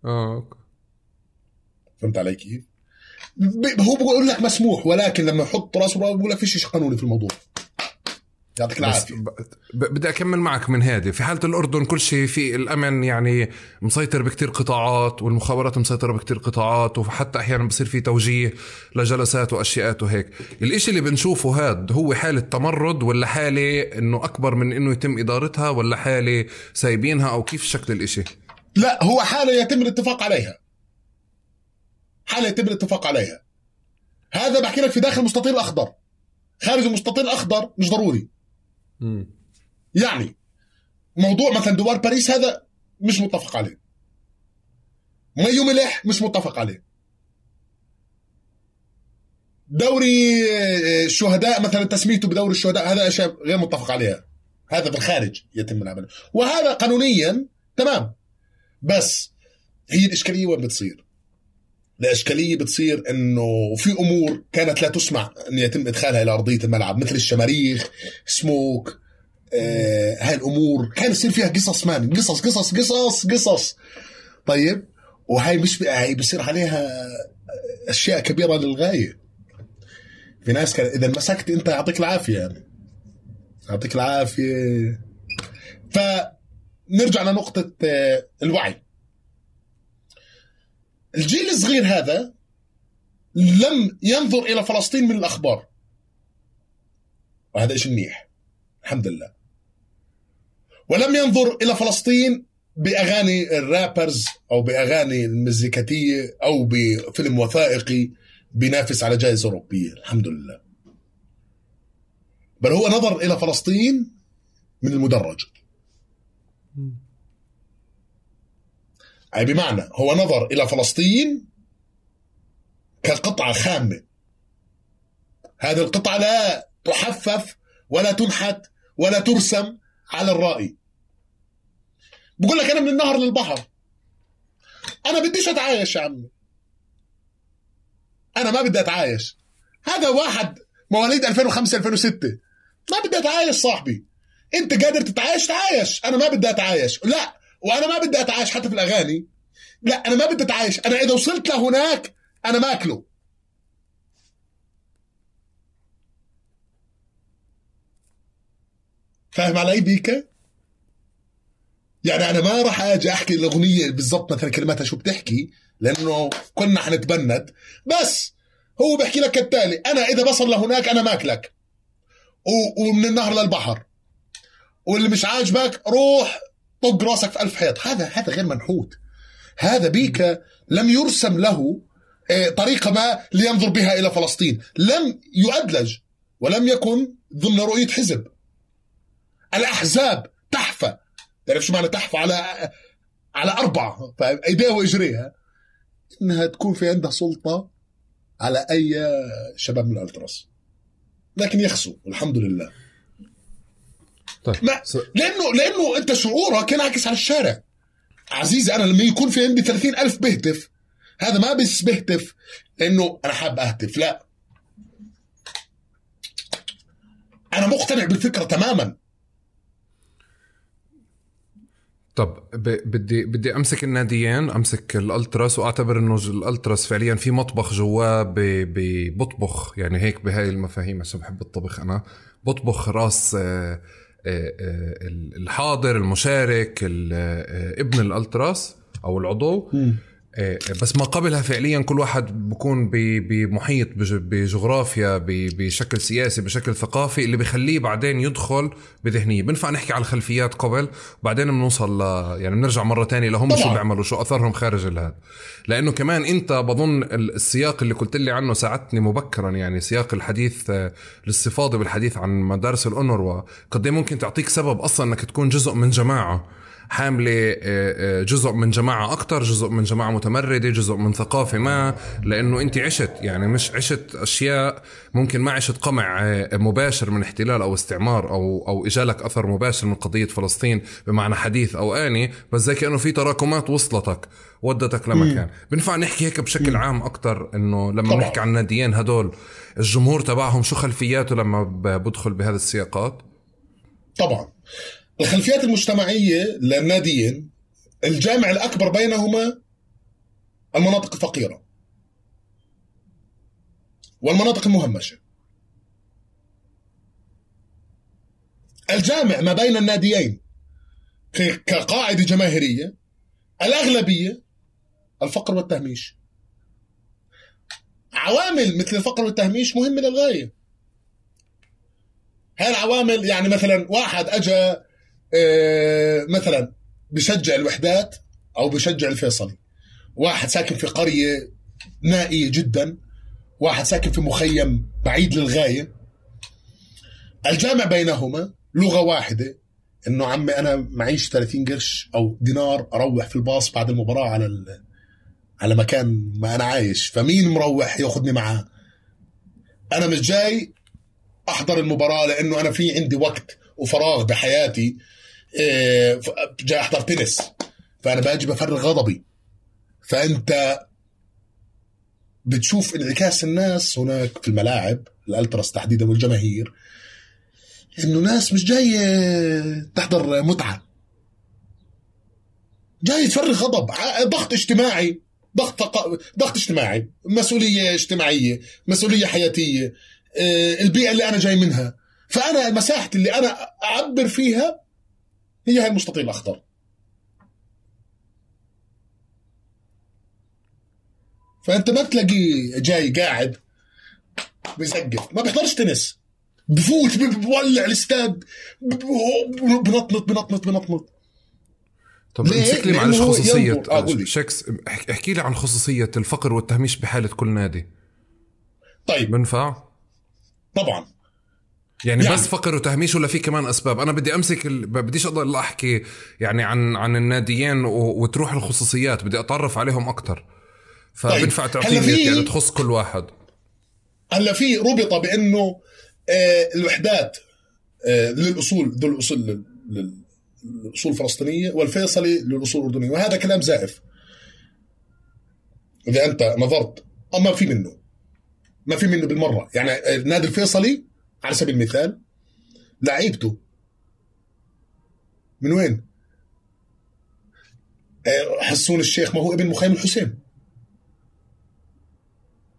Speaker 2: آه
Speaker 1: فهمت علي كيف؟ هو بقول لك مسموح ولكن لما يحط راسه بقول لك في شيء قانوني في الموضوع. يعطيك العافية.
Speaker 2: بدي أكمل معك من هذه في حالة الأردن كل شيء في الأمن يعني مسيطر بكتير قطاعات والمخابرات مسيطرة بكتير قطاعات وحتى أحيانا بصير في توجيه لجلسات وأشياءات وهيك. الإشي اللي بنشوفه هاد هو حالة تمرد ولا حالة إنه أكبر من إنه يتم إدارتها ولا حالة سايبينها أو كيف شكل الإشي؟
Speaker 1: لا هو حالة يتم الاتفاق عليها. حاله يتم الاتفاق عليها. هذا بحكي لك في داخل المستطيل الاخضر خارج المستطيل الاخضر مش ضروري. م. يعني موضوع مثلا دوار باريس هذا مش متفق عليه. ميو ملح مش متفق عليه. دوري الشهداء مثلا تسميته بدوري الشهداء هذا أشياء غير متفق عليها. هذا في الخارج يتم العمل. وهذا قانونيا تمام. بس هي الإشكالية وين بتصير؟ الاشكاليه بتصير إنه في أمور كانت لا تسمع ان يتم إدخالها إلى أرضية الملعب مثل الشماريخ سموك آه هاي الأمور. كان يصير فيها قصص مان قصص قصص قصص قصص. طيب وهي مش هي بصير عليها أشياء كبيرة للغاية. في ناس كان إذا مسكت أنت يعطيك العافية يعني. يعطيك العافية. فنرجع لنقطة آه، الوعي. الجيل الصغير هذا لم ينظر إلى فلسطين من الأخبار. وهذا شيء منيح. الحمد لله. ولم ينظر إلى فلسطين بأغاني الرابرز أو بأغاني المزيكاتية أو بفيلم وثائقي بينافس على جائزة أوروبية. الحمد لله. بل هو نظر إلى فلسطين من المدرج. أي بمعنى هو نظر إلى فلسطين كقطعة خامة. هذه القطعة لا تحفف ولا تنحت ولا ترسم على الرأي. بقول لك أنا من النهر للبحر. أنا بديش أتعايش يا عمي. أنا ما بدي أتعايش. هذا واحد مواليد 2005 2006 ما بدي أتعايش صاحبي. أنت قادر تتعايش تعايش. أنا ما بدي أتعايش. لا. وأنا ما بدي اتعايش حتى في الاغاني. لا أنا ما بدي اتعايش. أنا اذا وصلت لهناك أنا ماكله فاهم علي بيكا؟ يعني أنا ما راح أجي احكي الاغنية بالضبط مثلا كلماتها شو بتحكي لأنه كنا حنتبند. بس هو بيحكي لك كالتالي أنا اذا بصل لهناك أنا ماكلك ومن النهر للبحر. واللي مش عاجبك روح طق راسك في ألف حيط. هذا هذا غير منحوت. هذا بيك لم يرسم له آه، طريقة ما لينظر بها إلى فلسطين. لم يؤدلج ولم يكن ضمن رؤية حزب. الأحزاب تحفى تعرف شو معنى تحفى على على أربعة. أيديها وإجريها. إنها تكون في عندها سلطة على أي شباب من الألتراس. لكن يخسوا الحمد لله. طيب. ما لأنه لأنه أنت شعورك ينعكس على الشارع. عزيزي أنا لما يكون في عندي 30 ألف بهتف هذا ما بس بهتف لأنه أنا حاب أهتف لا. أنا مقتنع بالفكرة تماما.
Speaker 2: طب بدي بدي أمسك الناديين أمسك الألتراس وأعتبر إنه الألتراس فعليا في مطبخ جواه بطبخ يعني هيك بهاي المفاهيم عشان بحب الطبخ أنا. بطبخ راس آه، الحاضر المشارك ابن الألتراس أو العضو. بس ما قبلها فعليا كل واحد بكون بمحيط بجغرافيا بشكل سياسي بشكل ثقافي اللي بخليه بعدين يدخل بذهنية. بنفع نحكي على الخلفيات قبل بعدين بنوصل ل يعني بنرجع مرة تانية لهم شو بيعملوا شو أثرهم خارج الهاد لأنه كمان أنت بظن السياق اللي قلت لي عنه ساعدتني مبكرا يعني سياق الحديث الاستفاضة بالحديث عن مدارس الأونروا قد إيه ممكن تعطيك سبب أصلا إنك تكون جزء من جماعة. حاملة آه، آه، جزء من جماعة أكثر جزء من جماعة متمردة جزء من ثقافة ما لأنه أنت عشت يعني مش عشت أشياء ممكن ما عشت قمع آه، مباشر من احتلال أو استعمار أو أو إجالك أثر مباشر من قضية فلسطين بمعنى حديث أو آني بس زي كأنه في تراكمات وصلتك ودتك لمكان. بنفع نحكي هيك بشكل عام أكثر إنه لما طبعا. نحكي عن الناديين هدول الجمهور تبعهم شو خلفياته لما بدخل بهذه السياقات؟
Speaker 1: طبعا. الخلفيات المجتمعية للناديين الجامع الأكبر بينهما المناطق الفقيرة والمناطق المهمشة. الجامع ما بين الناديين كقاعدة جماهيرية الأغلبية الفقر والتهميش. عوامل مثل الفقر والتهميش مهمة للغاية هاي العوامل يعني مثلا واحد أجا مثلا بشجع الوحدات أو بشجع الفيصلي. واحد ساكن في قرية نائية جدا واحد ساكن في مخيم بعيد للغاية. الجامع بينهما لغة واحدة إنه عمي أنا معيش 30 قرش أو دينار أروح في الباص بعد المباراة على على مكان ما أنا عايش. فمين مروح ياخذني معاه؟ أنا مش جاي أحضر المباراة لأنه أنا في عندي وقت وفراغ بحياتي. جاي أحضر تنس. فأنا باجي بفرغ غضبي. فأنت بتشوف انعكاس الناس هناك في الملاعب الألتراس تحديدا والجماهير إنه ناس مش جاية تحضر متعة. جاي تفرغ غضب ضغط اجتماعي ضغط ضغط اجتماعي مسؤولية اجتماعية مسؤولية حياتية إيه، البيئة اللي أنا جاي منها. فأنا مساحتي اللي أنا أعبر فيها هي هاي المستطيل الأخضر فأنت ما تلاقيه جاي قاعد بيزقف ما بيحضرش تنس. بفوت بولع الاستاد بنطنط بنطنط بنطنط.
Speaker 2: طب امسك لي معلش خصوصية آه شكس احكي لي عن خصوصية الفقر والتهميش بحالة كل نادي.
Speaker 1: طيب.
Speaker 2: بنفع؟
Speaker 1: طبعا.
Speaker 2: يعني, يعني بس فقر وتهميش ولا في كمان أسباب؟ أنا بدي أمسك ال... بديش اضل أحكي يعني عن عن الناديين و... وتروح الخصوصيات بدي أتعرف عليهم أكثر فبنفع طيب. تعطيني في... يعني تخص كل واحد.
Speaker 1: هلا في ربط بأنه آه الوحدات آه للأصول ذو الأصول للأصول الفلسطينية والفيصلي للأصول الأردنية وهذا كلام زائف. إذا أنت نظرت ما في منه. ما في منه بالمرة. يعني النادي الفيصلي على سبيل المثال لعيبته. من وين؟ آه، حسون الشيخ ما هو ابن مخيم الحسين.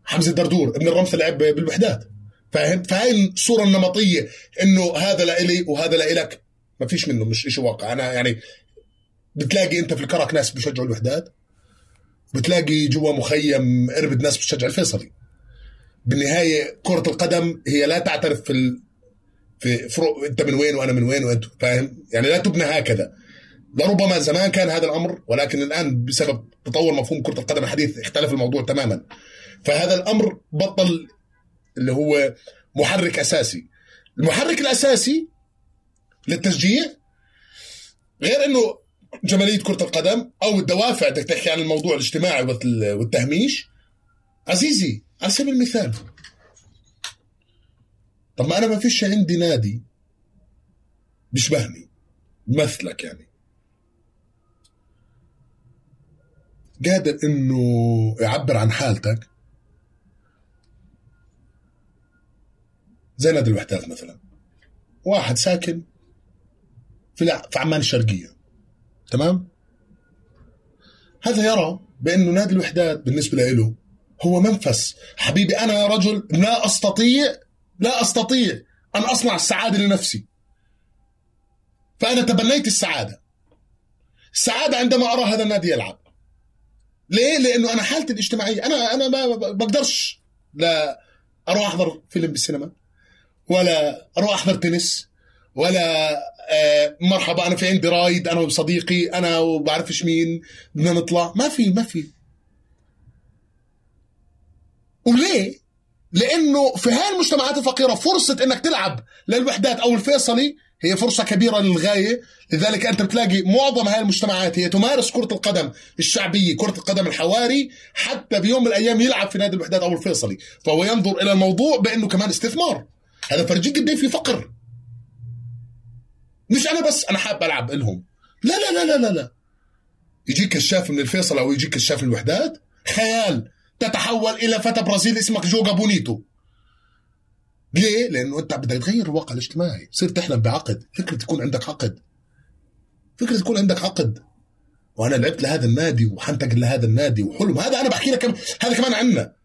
Speaker 1: حمزة الدردور ابن الرمث لعب بالوحدات. فاهم؟ فهاي الصورة النمطية إنه هذا لإلي وهذا لإلك ما فيش منه مش شيء واقع. أنا يعني بتلاقي أنت في الكرك ناس بيشجعوا الوحدات. بتلاقي جوا مخيم اربد ناس بتشجع الفيصلي. بالنهاية كرة القدم هي لا تعترف في ال... في فروق انت من وين وأنا من وين وانت فاهم؟ يعني لا تبنى هكذا. لربما زمان كان هذا الأمر ولكن الآن بسبب تطور مفهوم كرة القدم الحديث اختلف الموضوع تماما. فهذا الأمر بطل اللي هو محرك أساسي. المحرك الأساسي للتشجيع غير إنه جمالية كرة القدم أو الدوافع بدك تحكي عن الموضوع الاجتماعي والتهميش عزيزي على سبيل المثال. طب ما أنا ما فيش عندي نادي بيشبهني مثلك يعني. قادر إنه يعبر عن حالتك. زي نادي الوحدات مثلا. واحد ساكن في في عمان الشرقية. تمام؟ هذا يرى بأنه نادي الوحدات بالنسبة له هو منفس. حبيبي أنا رجل لا أستطيع لا أستطيع أن أصنع السعادة لنفسي. فأنا تبنيت السعادة. السعادة عندما أرى هذا النادي يلعب. ليه؟ لأنه أنا حالتي الاجتماعية. أنا أنا ما بقدرش لا أروح أحضر فيلم بالسينما ولا أروح أحضر تنس ولا آه مرحبا أنا في عندي رايد أنا وصديقي أنا وبعرفش مين بدنا نطلع. ما في ما في. وليه؟ لأنه في هاي المجتمعات الفقيرة فرصة إنك تلعب للوحدات أو الفيصلي هي فرصة كبيرة للغاية. لذلك أنت بتلاقي معظم هاي المجتمعات هي تمارس كرة القدم الشعبية كرة القدم الحواري حتى بيوم من الأيام يلعب في نادي الوحدات أو الفيصلي. فهو ينظر إلى الموضوع بأنه كمان استثمار. هذا فرجيك قد في فقر. مش أنا بس أنا حاب ألعب لهم. لا لا لا لا لا لا. يجيك كشاف من الفيصل أو يجيك كشاف من الوحدات. خيال. تتحول إلى فتى برازيلي اسمك جوجا بونيتو ليه؟ لأنه أنت بدك تغير الواقع الاجتماعي، تصير تحلم بعقد، فكرة يكون عندك عقد. فكرة يكون عندك عقد. وأنا لعبت لهذا النادي وحنتقل لهذا النادي وحلم، هذا أنا بحكي لك هذا كمان عنا.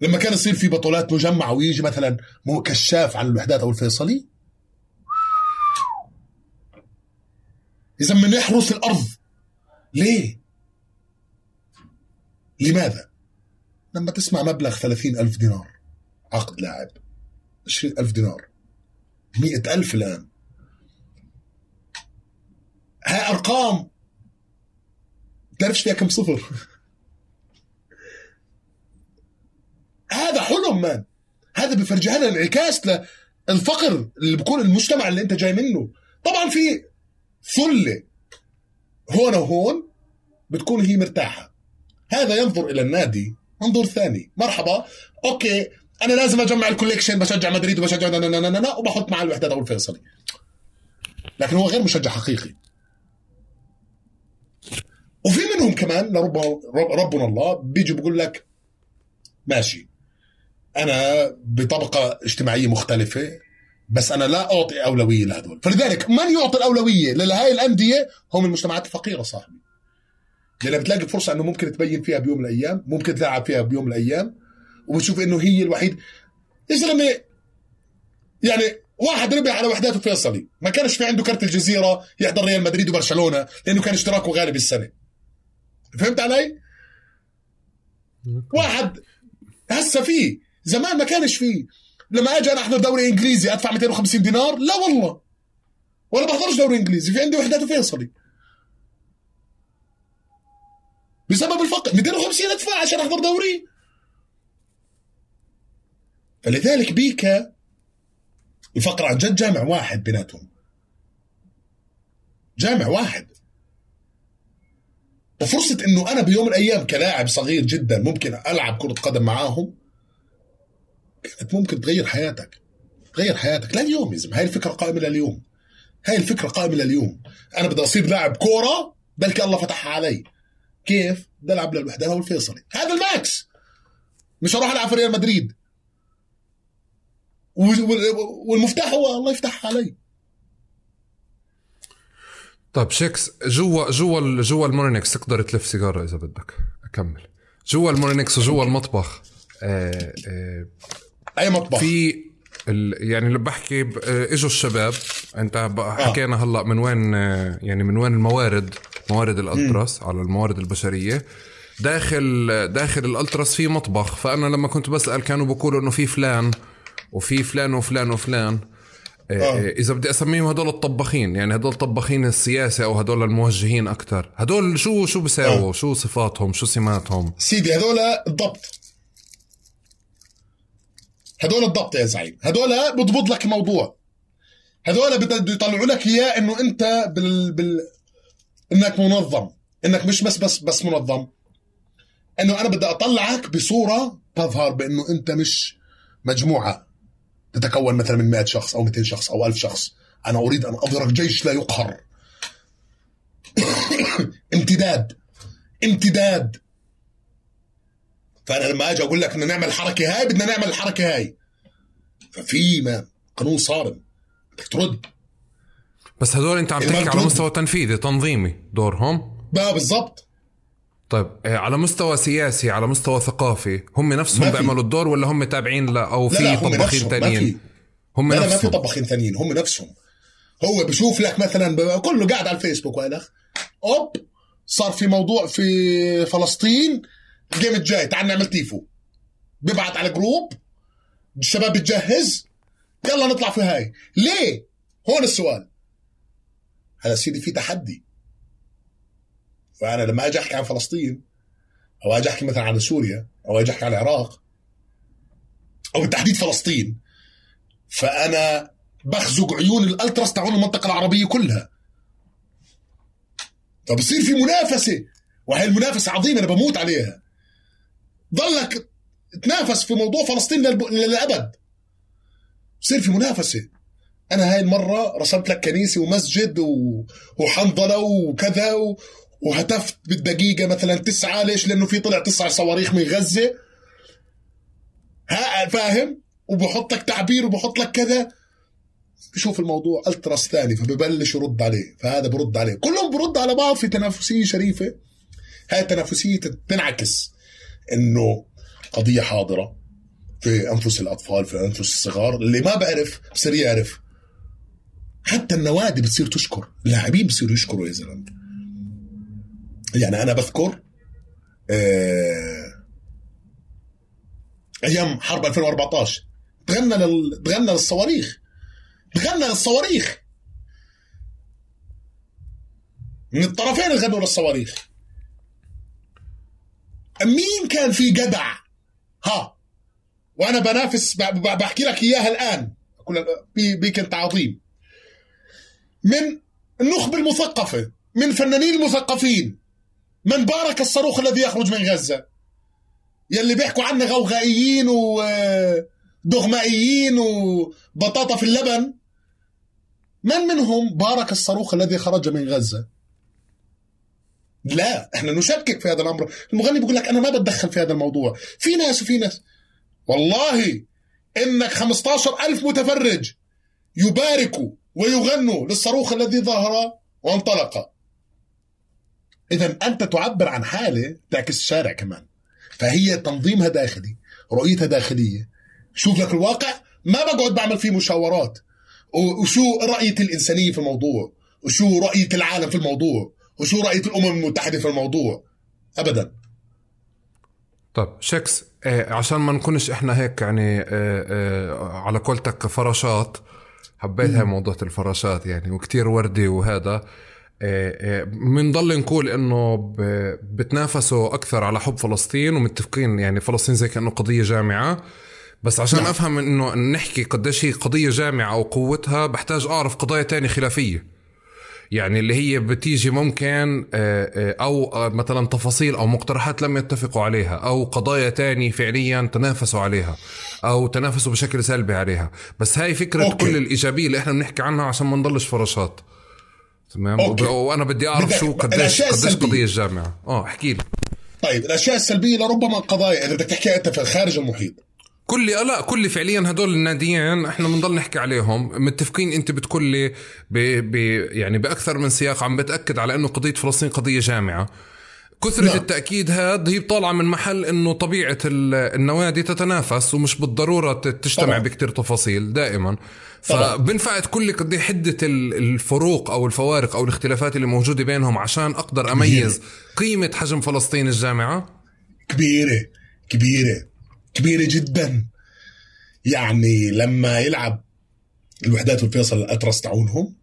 Speaker 1: لما كان يصير في بطولات مجمعه ويجي مثلا مو كشاف عن الوحدات أو الفيصلي إذا من يحرس الأرض ليه؟ لماذا؟ لما تسمع مبلغ ثلاثين ألف دينار عقد لاعب عشرين ألف دينار مئة ألف الآن. هاي أرقام! تعرفش فيها كم صفر. هذا حلم مان هذا بفرجها لنا انعكاس للفقر اللي بكون المجتمع اللي انت جاي منه. طبعا في ثلة هون وهون بتكون هي مرتاحة. هذا ينظر إلى النادي منظور ثاني. مرحبا. okay. أنا لازم أجمع ال collection بشجع مدريد وبشجع نا نا نا نا وبحط مع الوحدات أو الفيصلي لكن هو غير مشجع حقيقي. وفي منهم كمان لرب ربنا الله بيجي بيقول لك ماشي. أنا بطبقة اجتماعية مختلفة بس أنا لا أعطي أولوية لهذول فلذلك من يعطي الأولوية لهي الأندية؟ هم المجتمعات الفقيرة صاحبي. لأن بتلاقي فرصة إنه ممكن تبين فيها بيوم من الأيام ممكن تلعب فيها بيوم من الأيام وبتشوف إنه هي الوحيد. يا زلمة يعني واحد ربح على وحداته فيصلي ما كانش في عنده كرت الجزيرة يحضر ريال مدريد وبرشلونة لأنه كان اشتراكه غالي بالسنة. فهمت علي؟ واحد هسه فيه زمان ما كانش فيه لما أجي أنا أحضر دوري إنجليزي أدفع 250 دينار؟ لا والله. ولا بحضرش دوري إنجليزي في عندي وحدات فيصلي بسبب الفقر. 250 ادفع عشان احضر دوري. فلذلك بيكا الفقر عن جد جامع واحد بيناتهم. جامع واحد. وفرصة إنه أنا بيوم من الأيام كلاعب صغير جدا ممكن ألعب كرة قدم معاهم كانت ممكن تغير حياتك. تغير حياتك. لا اليوم يا زلمة. هاي الفكرة قائمة لليوم. هاي الفكرة قائمة لليوم. أنا بدي اصير لاعب كورة بلكي الله فتحها علي. كيف؟ بدي ألعب للوحدات والفيصلي هذا ال max. مش هروح ألعب في ريال مدريد. والمفتاح هو الله يفتح علي.
Speaker 2: طيب شيكس جوا جوا جوا المولينكس تقدر تلف سيجارة إذا بدك. أكمل. جوا المولينكس وجوا المطبخ
Speaker 1: آه آه أي مطبخ؟
Speaker 2: في يعني اللي بحكي آه، إجوا الشباب. أنت. حكينا هلأ من وين يعني من وين الموارد. موارد الألتراس على الموارد البشرية. داخل داخل الألتراس في مطبخ فأنا لما كنت بسأل كانوا بيقولوا إنه في فلان وفي فلان وفلان وفلان. آه. آه. إذا بدي أسميهم هدول الطباخين يعني هدول طباخين السياسة أو هدول الموجهين أكثر هدول شو شو بيساووا؟ آه. شو صفاتهم؟ شو سماتهم؟
Speaker 1: سيدي هدول الضبط. هدول الضبط يا زعيم. هدول بضبط لك الموضوع هدول بده يطلعوا لك إياه إنه أنت بال, بال... إنك منظم. إنك مش بس بس بس منظم. إنه أنا بدي أطلعك بصورة تظهر بإنه أنت مش مجموعة تتكون مثلا من 100 شخص أو 200 شخص أو 1000 شخص. أنا أريد أن اضرب جيش لا يقهر. امتداد. امتداد. فأنا لما أجي أقول لك بدنا نعمل الحركه هاي بدنا نعمل الحركة هاي. ففي ما قانون صارم. بدك ترد.
Speaker 2: بس هدول انت عم تحكي على مستوى تنفيذي تنظيمي. دورهم؟
Speaker 1: بقى بالضبط.
Speaker 2: طيب آه، على مستوى سياسي على مستوى ثقافي هم نفسهم بيعملوا الدور ولا هم تابعين لا أو في طباخين ثانيين
Speaker 1: هم لا نفسهم ما في طباخين ثانيين هم نفسهم. هو بشوف لك مثلا كله قاعد على الفيسبوك والخ أوب صار في موضوع في فلسطين ال game الجاي تعال نعمل تيفو. بيبعت على group الشباب بتجهز يلا نطلع في هاي. ليه؟ هون السؤال. هذا سيدي في تحدي. فأنا لما أجي أحكي عن فلسطين أو أجي أحكي مثلا عن سوريا أو أجي أحكي عن العراق أو بالتحديد فلسطين فأنا بخزق عيون الألتراس تاعون المنطقة العربية كلها. فبصير في منافسة وهي المنافسة عظيمة أنا بموت عليها. ضلك تنافس في موضوع فلسطين للأبد. بصير في منافسة. أنا هاي المرة رسمت لك كنيسة ومسجد وحنظلة وكذا وهتفت بالدقيقة مثلا تسعة. ليش؟ لأنه في طلع تسع صواريخ من غزة. ها فاهم؟ وبحط لك تعبير وبحط لك كذا. بشوف الموضوع ألتراس ثاني فببلش يرد عليه. فهذا برد عليه. كلهم برد على بعض في تنافسية شريفة. هاي التنافسية تنعكس إنه قضية حاضرة في أنفس الأطفال في أنفس الصغار. اللي ما بعرف بصير يعرف. حتى النوادي بتصير تشكر اللاعبين بصيروا يشكروا يا زلمة. يعني أنا بذكر آه أيام حرب 2014 تغنى لل... تغنى للصواريخ. تغنى للصواريخ. من الطرفين غنوا للصواريخ. مين كان في جدع؟ ها وأنا بنافس بحكي لك إياها الآن. بكل تعظيم من النخبه المثقفة من فنانين المثقفين. من بارك الصاروخ الذي يخرج من غزة. يلي بيحكوا عنه غوغائيين ودغمائيين وبطاطا في اللبن. من منهم بارك الصاروخ الذي خرج من غزة؟ لا إحنا نشكك في هذا الأمر. المغني بيقول لك أنا ما بتدخل في هذا الموضوع. في ناس وفي ناس. والله إنك 15 ألف متفرج يباركوا ويغنوا للصاروخ الذي ظهر وانطلق. اذا أنت تعبر عن حالة تعكس الشارع كمان. فهي تنظيمها داخلي رؤيتها داخلية. شوف لك الواقع ما بقعد بعمل فيه مشاورات. وشو رأية الإنسانية في الموضوع؟ وشو رأية العالم في الموضوع؟ وشو رأية الأمم المتحدة في الموضوع؟ أبدا.
Speaker 2: طيب شكس إيه عشان ما نكونش إحنا هيك يعني إيه إيه على قولتك فراشات حبيت هاي موضوع الفراشات يعني وكتير وردي وهذا. بنضل نقول إنه بتنافسوا أكثر على حب فلسطين ومتفقين يعني فلسطين زي كأنه قضية جامعة. بس عشان نعم. أفهم إنه نحكي قديش هي قضية جامعة أو قوتها بحتاج أعرف قضايا تانية خلافية. يعني اللي هي بتيجي ممكن أو مثلا تفاصيل أو مقترحات لم يتفقوا عليها أو قضايا تانية فعليا تنافسوا عليها أو تنافسوا بشكل سلبي عليها. بس هاي فكرة okay. كل الإيجابية اللي إحنا بنحكي عنها عشان ما نضلش فراشات. تمام؟ okay. وأنا بدي أعرف شو قديش قديش قضية الجامعة. آه احكي لي.
Speaker 1: طيب الأشياء السلبية لربما قضايا إذا بدك تحكيها أنت في خارج المحيط.
Speaker 2: كل لا كل فعليا هدول الناديين إحنا بنضل نحكي عليهم. متفقين أنت بتقول لي ب ب يعني بأكثر من سياق عم بتأكد على إنه قضية فلسطين قضية جامعة. كثرة لا. التأكيد هذا هي طالعة من محل إنه طبيعة النوادي تتنافس ومش بالضرورة تجتمع بكتير تفاصيل دائما. فبنفع تقول لي قد حدة الفروق أو الفوارق أو الاختلافات اللي موجودة بينهم عشان أقدر أميز كبيرة. قيمة حجم فلسطين الجامعة؟
Speaker 1: كبيرة كبيرة. كبيرة جدا. يعني لما يلعب الوحدات والفيصل الأترس تاعونهم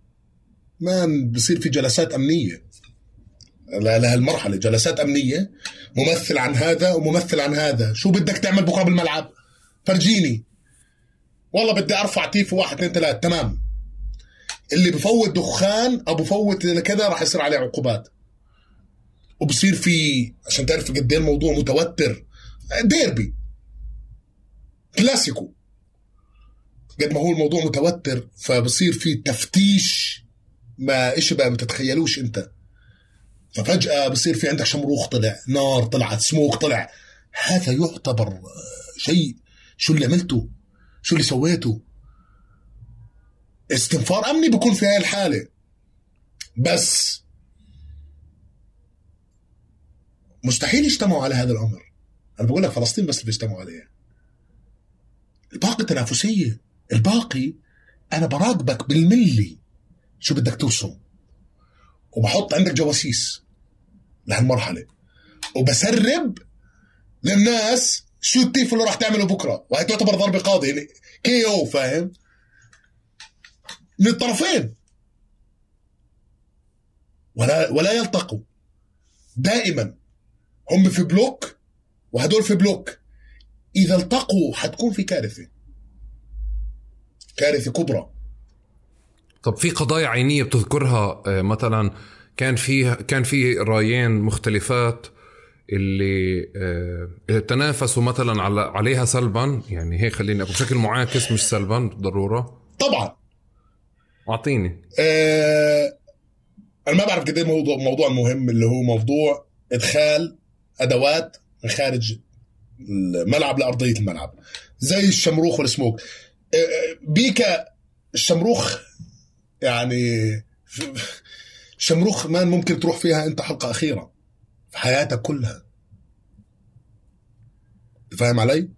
Speaker 1: ما بصير في جلسات أمنية. لهالمرحلة جلسات أمنية ممثل عن هذا وممثل عن هذا. شو بدك تعمل بكرة بالملعب؟ فرجيني. والله بدي أرفع تيف واحد اثنين ثلاثة. تمام. اللي بفوت دخان أو بفوت كذا راح يصير عليه عقوبات. وبصير في عشان تعرف قد إيه الموضوع متوتر. ديربي. كلاسيكو. قد ما هو الموضوع متوتر فبصير في تفتيش ما إيش بقى ما تتخيلوش أنت. ففجأة بصير في عندك شمروخ طلع نار طلعت سموك طلع. هذا يعتبر شيء شو اللي عملته؟ شو اللي سويته؟ استنفار أمني بكون في هاي الحالة. بس مستحيل يجتمعوا على هذا الأمر. أنا بقول لك فلسطين بس اللي بيجتمعوا عليها. الباقي تنافسية. الباقي أنا براقبك بالملي. شو بدك توصل؟ وبحط عندك جواسيس لهالمرحلة. وبسرب للناس شو التيف اللي راح تعمله بكرة. وهي تعتبر ضربة قاضية. يعني KO فاهم؟ من الطرفين. ولا ولا يلتقوا. دائما. هم في block وهدول في block. إذا التقوا حتكون في كارثة. كارثة كبرى.
Speaker 2: طب في قضايا عينية بتذكرها؟ آه، مثلا كان في كان في رايين مختلفات اللي آه، تنافسوا مثلا على عليها سلبا. يعني هيك خليني أقول بشكل معاكس مش سلبا بالضروره
Speaker 1: طبعا.
Speaker 2: أعطيني.
Speaker 1: آه أنا ما بعرف قد إيه موضوع موضوع مهم اللي هو موضوع إدخال أدوات من خارج الملعب لأرضية الملعب. زي الشمروخ والسموك. آه، آه، بيكا الشمروخ يعني شمروخ مان ممكن تروح فيها إنت حلقة أخيرة في حياتك كلها. فاهم علي؟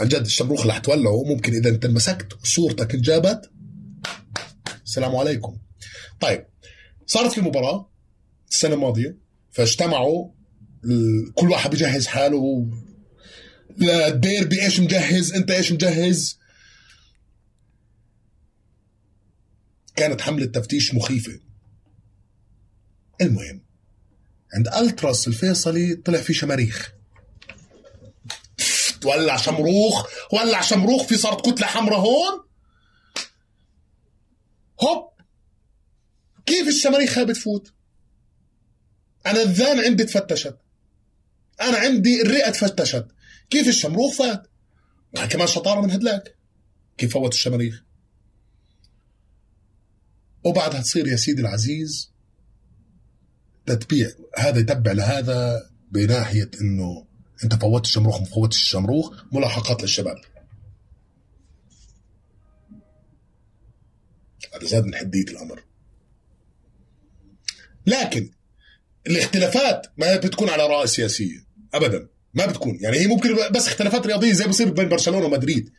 Speaker 1: عن جد الشمروخ اللي حتولعه ممكن إذا أنت مسكت وصورتك انجابت. السلام عليكم. طيب صارت في مباراة السنة الماضية فاجتمعوا كل واحد بيجهز حاله الديربي إيش مجهز أنت إيش مجهز؟ كانت حملة تفتيش مخيفة. المهم عند التراس الفيصلي طلع في شماريخ. ولع شمروخ ولع شمروخ في صارت كتلة حمراء هون. هوب كيف الشماريخ هاي بتفوت؟ أنا الذان عندي تفتشت أنا عندي الرئة تفتشت كيف الشمروخ فات؟ كمان شطارة من هدلاك؟ كيف فوت الشماريخ؟ وبعدها تصير يا سيدي العزيز تتبيع هذا يتبع لهذا بناحية إنه أنت فوتت الشمروخ ما فوتش الشمروخ ملاحقات للشباب. هذا زاد من حدية الأمر. لكن الاختلافات ما بتكون على رأي سياسيه ابدا. ما بتكون. يعني هي ممكن بس اختلافات رياضية زي بصير بين برشلونة ومدريد.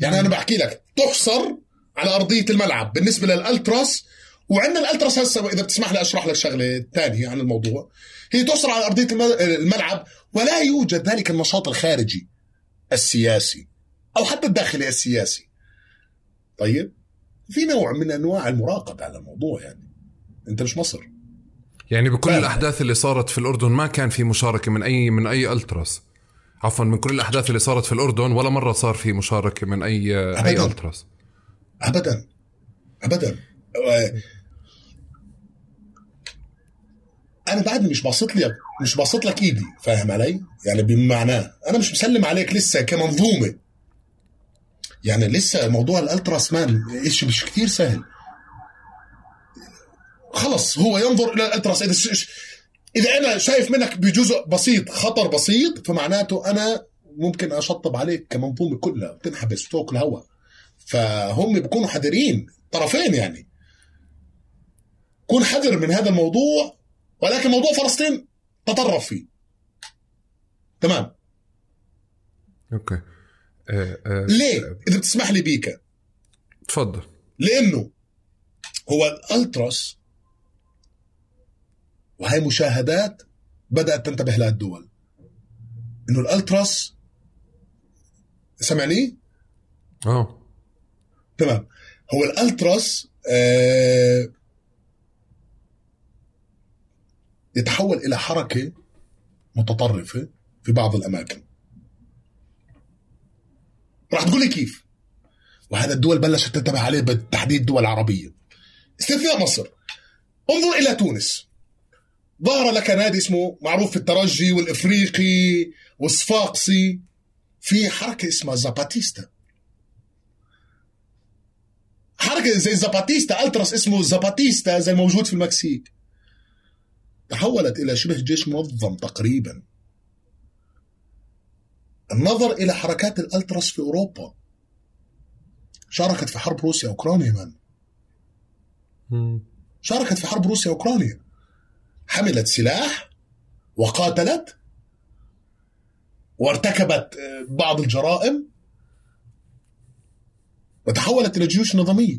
Speaker 1: يعني أنا بحكي لك تحصر على أرضية الملعب بالنسبة للألتراس وعندنا الألتراس هسه إذا بتسمح لي أشرح لك شغلة ثانية عن الموضوع. هي تحصر على أرضية الملعب ولا يوجد ذلك النشاط الخارجي السياسي أو حتى الداخلي السياسي. طيب؟ في نوع من أنواع المراقبة على الموضوع يعني. أنت مش مصر.
Speaker 2: يعني بكل فعلا. الأحداث اللي صارت في الأردن ما كان في مشاركة من اي من أي ألتراس عفوا من كل الأحداث اللي صارت في الأردن ولا مرة صار في مشاركة من اي أبداً. اي ألتراس
Speaker 1: ابدا ابدا أنا بعدني مش باصط لك مش باصط لك إيدي فاهم علي؟ يعني بمعناه أنا مش مسلم عليك لسه كمنظومة يعني لسه موضوع الألتراس مان شيء مش كثير سهل خلص هو ينظر إلى الالتراس اذا إذا أنا شايف منك بجزء بسيط خطر بسيط فمعناته أنا ممكن أشطب عليك كمنظومة كلها تنحبس وتاكل هواء فهم بيكونوا حذرين طرفين يعني. كون حذر من هذا الموضوع ولكن موضوع فلسطين تطرف فيه. تمام؟
Speaker 2: أوكي.
Speaker 1: أه أه ليه؟ إذا بتسمح لي بيكا.
Speaker 2: تفضل.
Speaker 1: لأنه هو الألتراس وهي مشاهدات بدأت تنتبه لها الدول. إنه الألتراس سمعني؟
Speaker 2: آه.
Speaker 1: تمام. هو الألتراس آه يتحول إلى حركة متطرفة في بعض الأماكن. راح تقول لي كيف؟ وهذا الدول بلشت تنتبه عليه بالتحديد الدول العربيه استثناء مصر. انظر إلى تونس. ظهر لك نادي اسمه معروف في الترجي والإفريقي والصفاقسي. في حركة اسمها زاباتيستا. حركة زي زاباتيستا ألتراس اسمه زاباتيستا زي موجود في المكسيك. تحولت إلى شبه جيش منظم تقريبا. النظر إلى حركات الألتراس في أوروبا. شاركت في حرب روسيا أوكرانيا من شاركت في حرب روسيا واوكرانيا حملت سلاح وقاتلت وارتكبت بعض الجرائم وتحولت إلى جيوش نظامية.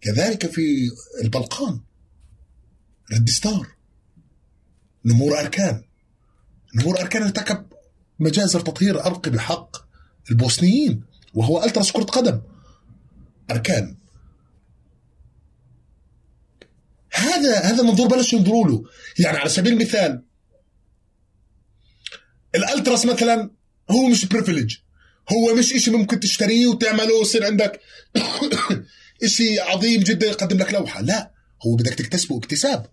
Speaker 1: كذلك في البلقان Red Star نمور أركان. نمور أركان ارتكب مجازر تطهير عرقي بحق البوسنيين وهو ألتراس كرة قدم. أركان هذا هذا منظور بلشوا ينظروا له. يعني على سبيل المثال الألتراس مثلا هو مش privilege هو مش إشي ممكن تشتريه وتعمله ويصير عندك إشي عظيم جدا يقدم لك لوحة. لا هو بدك تكتسبه اكتساب.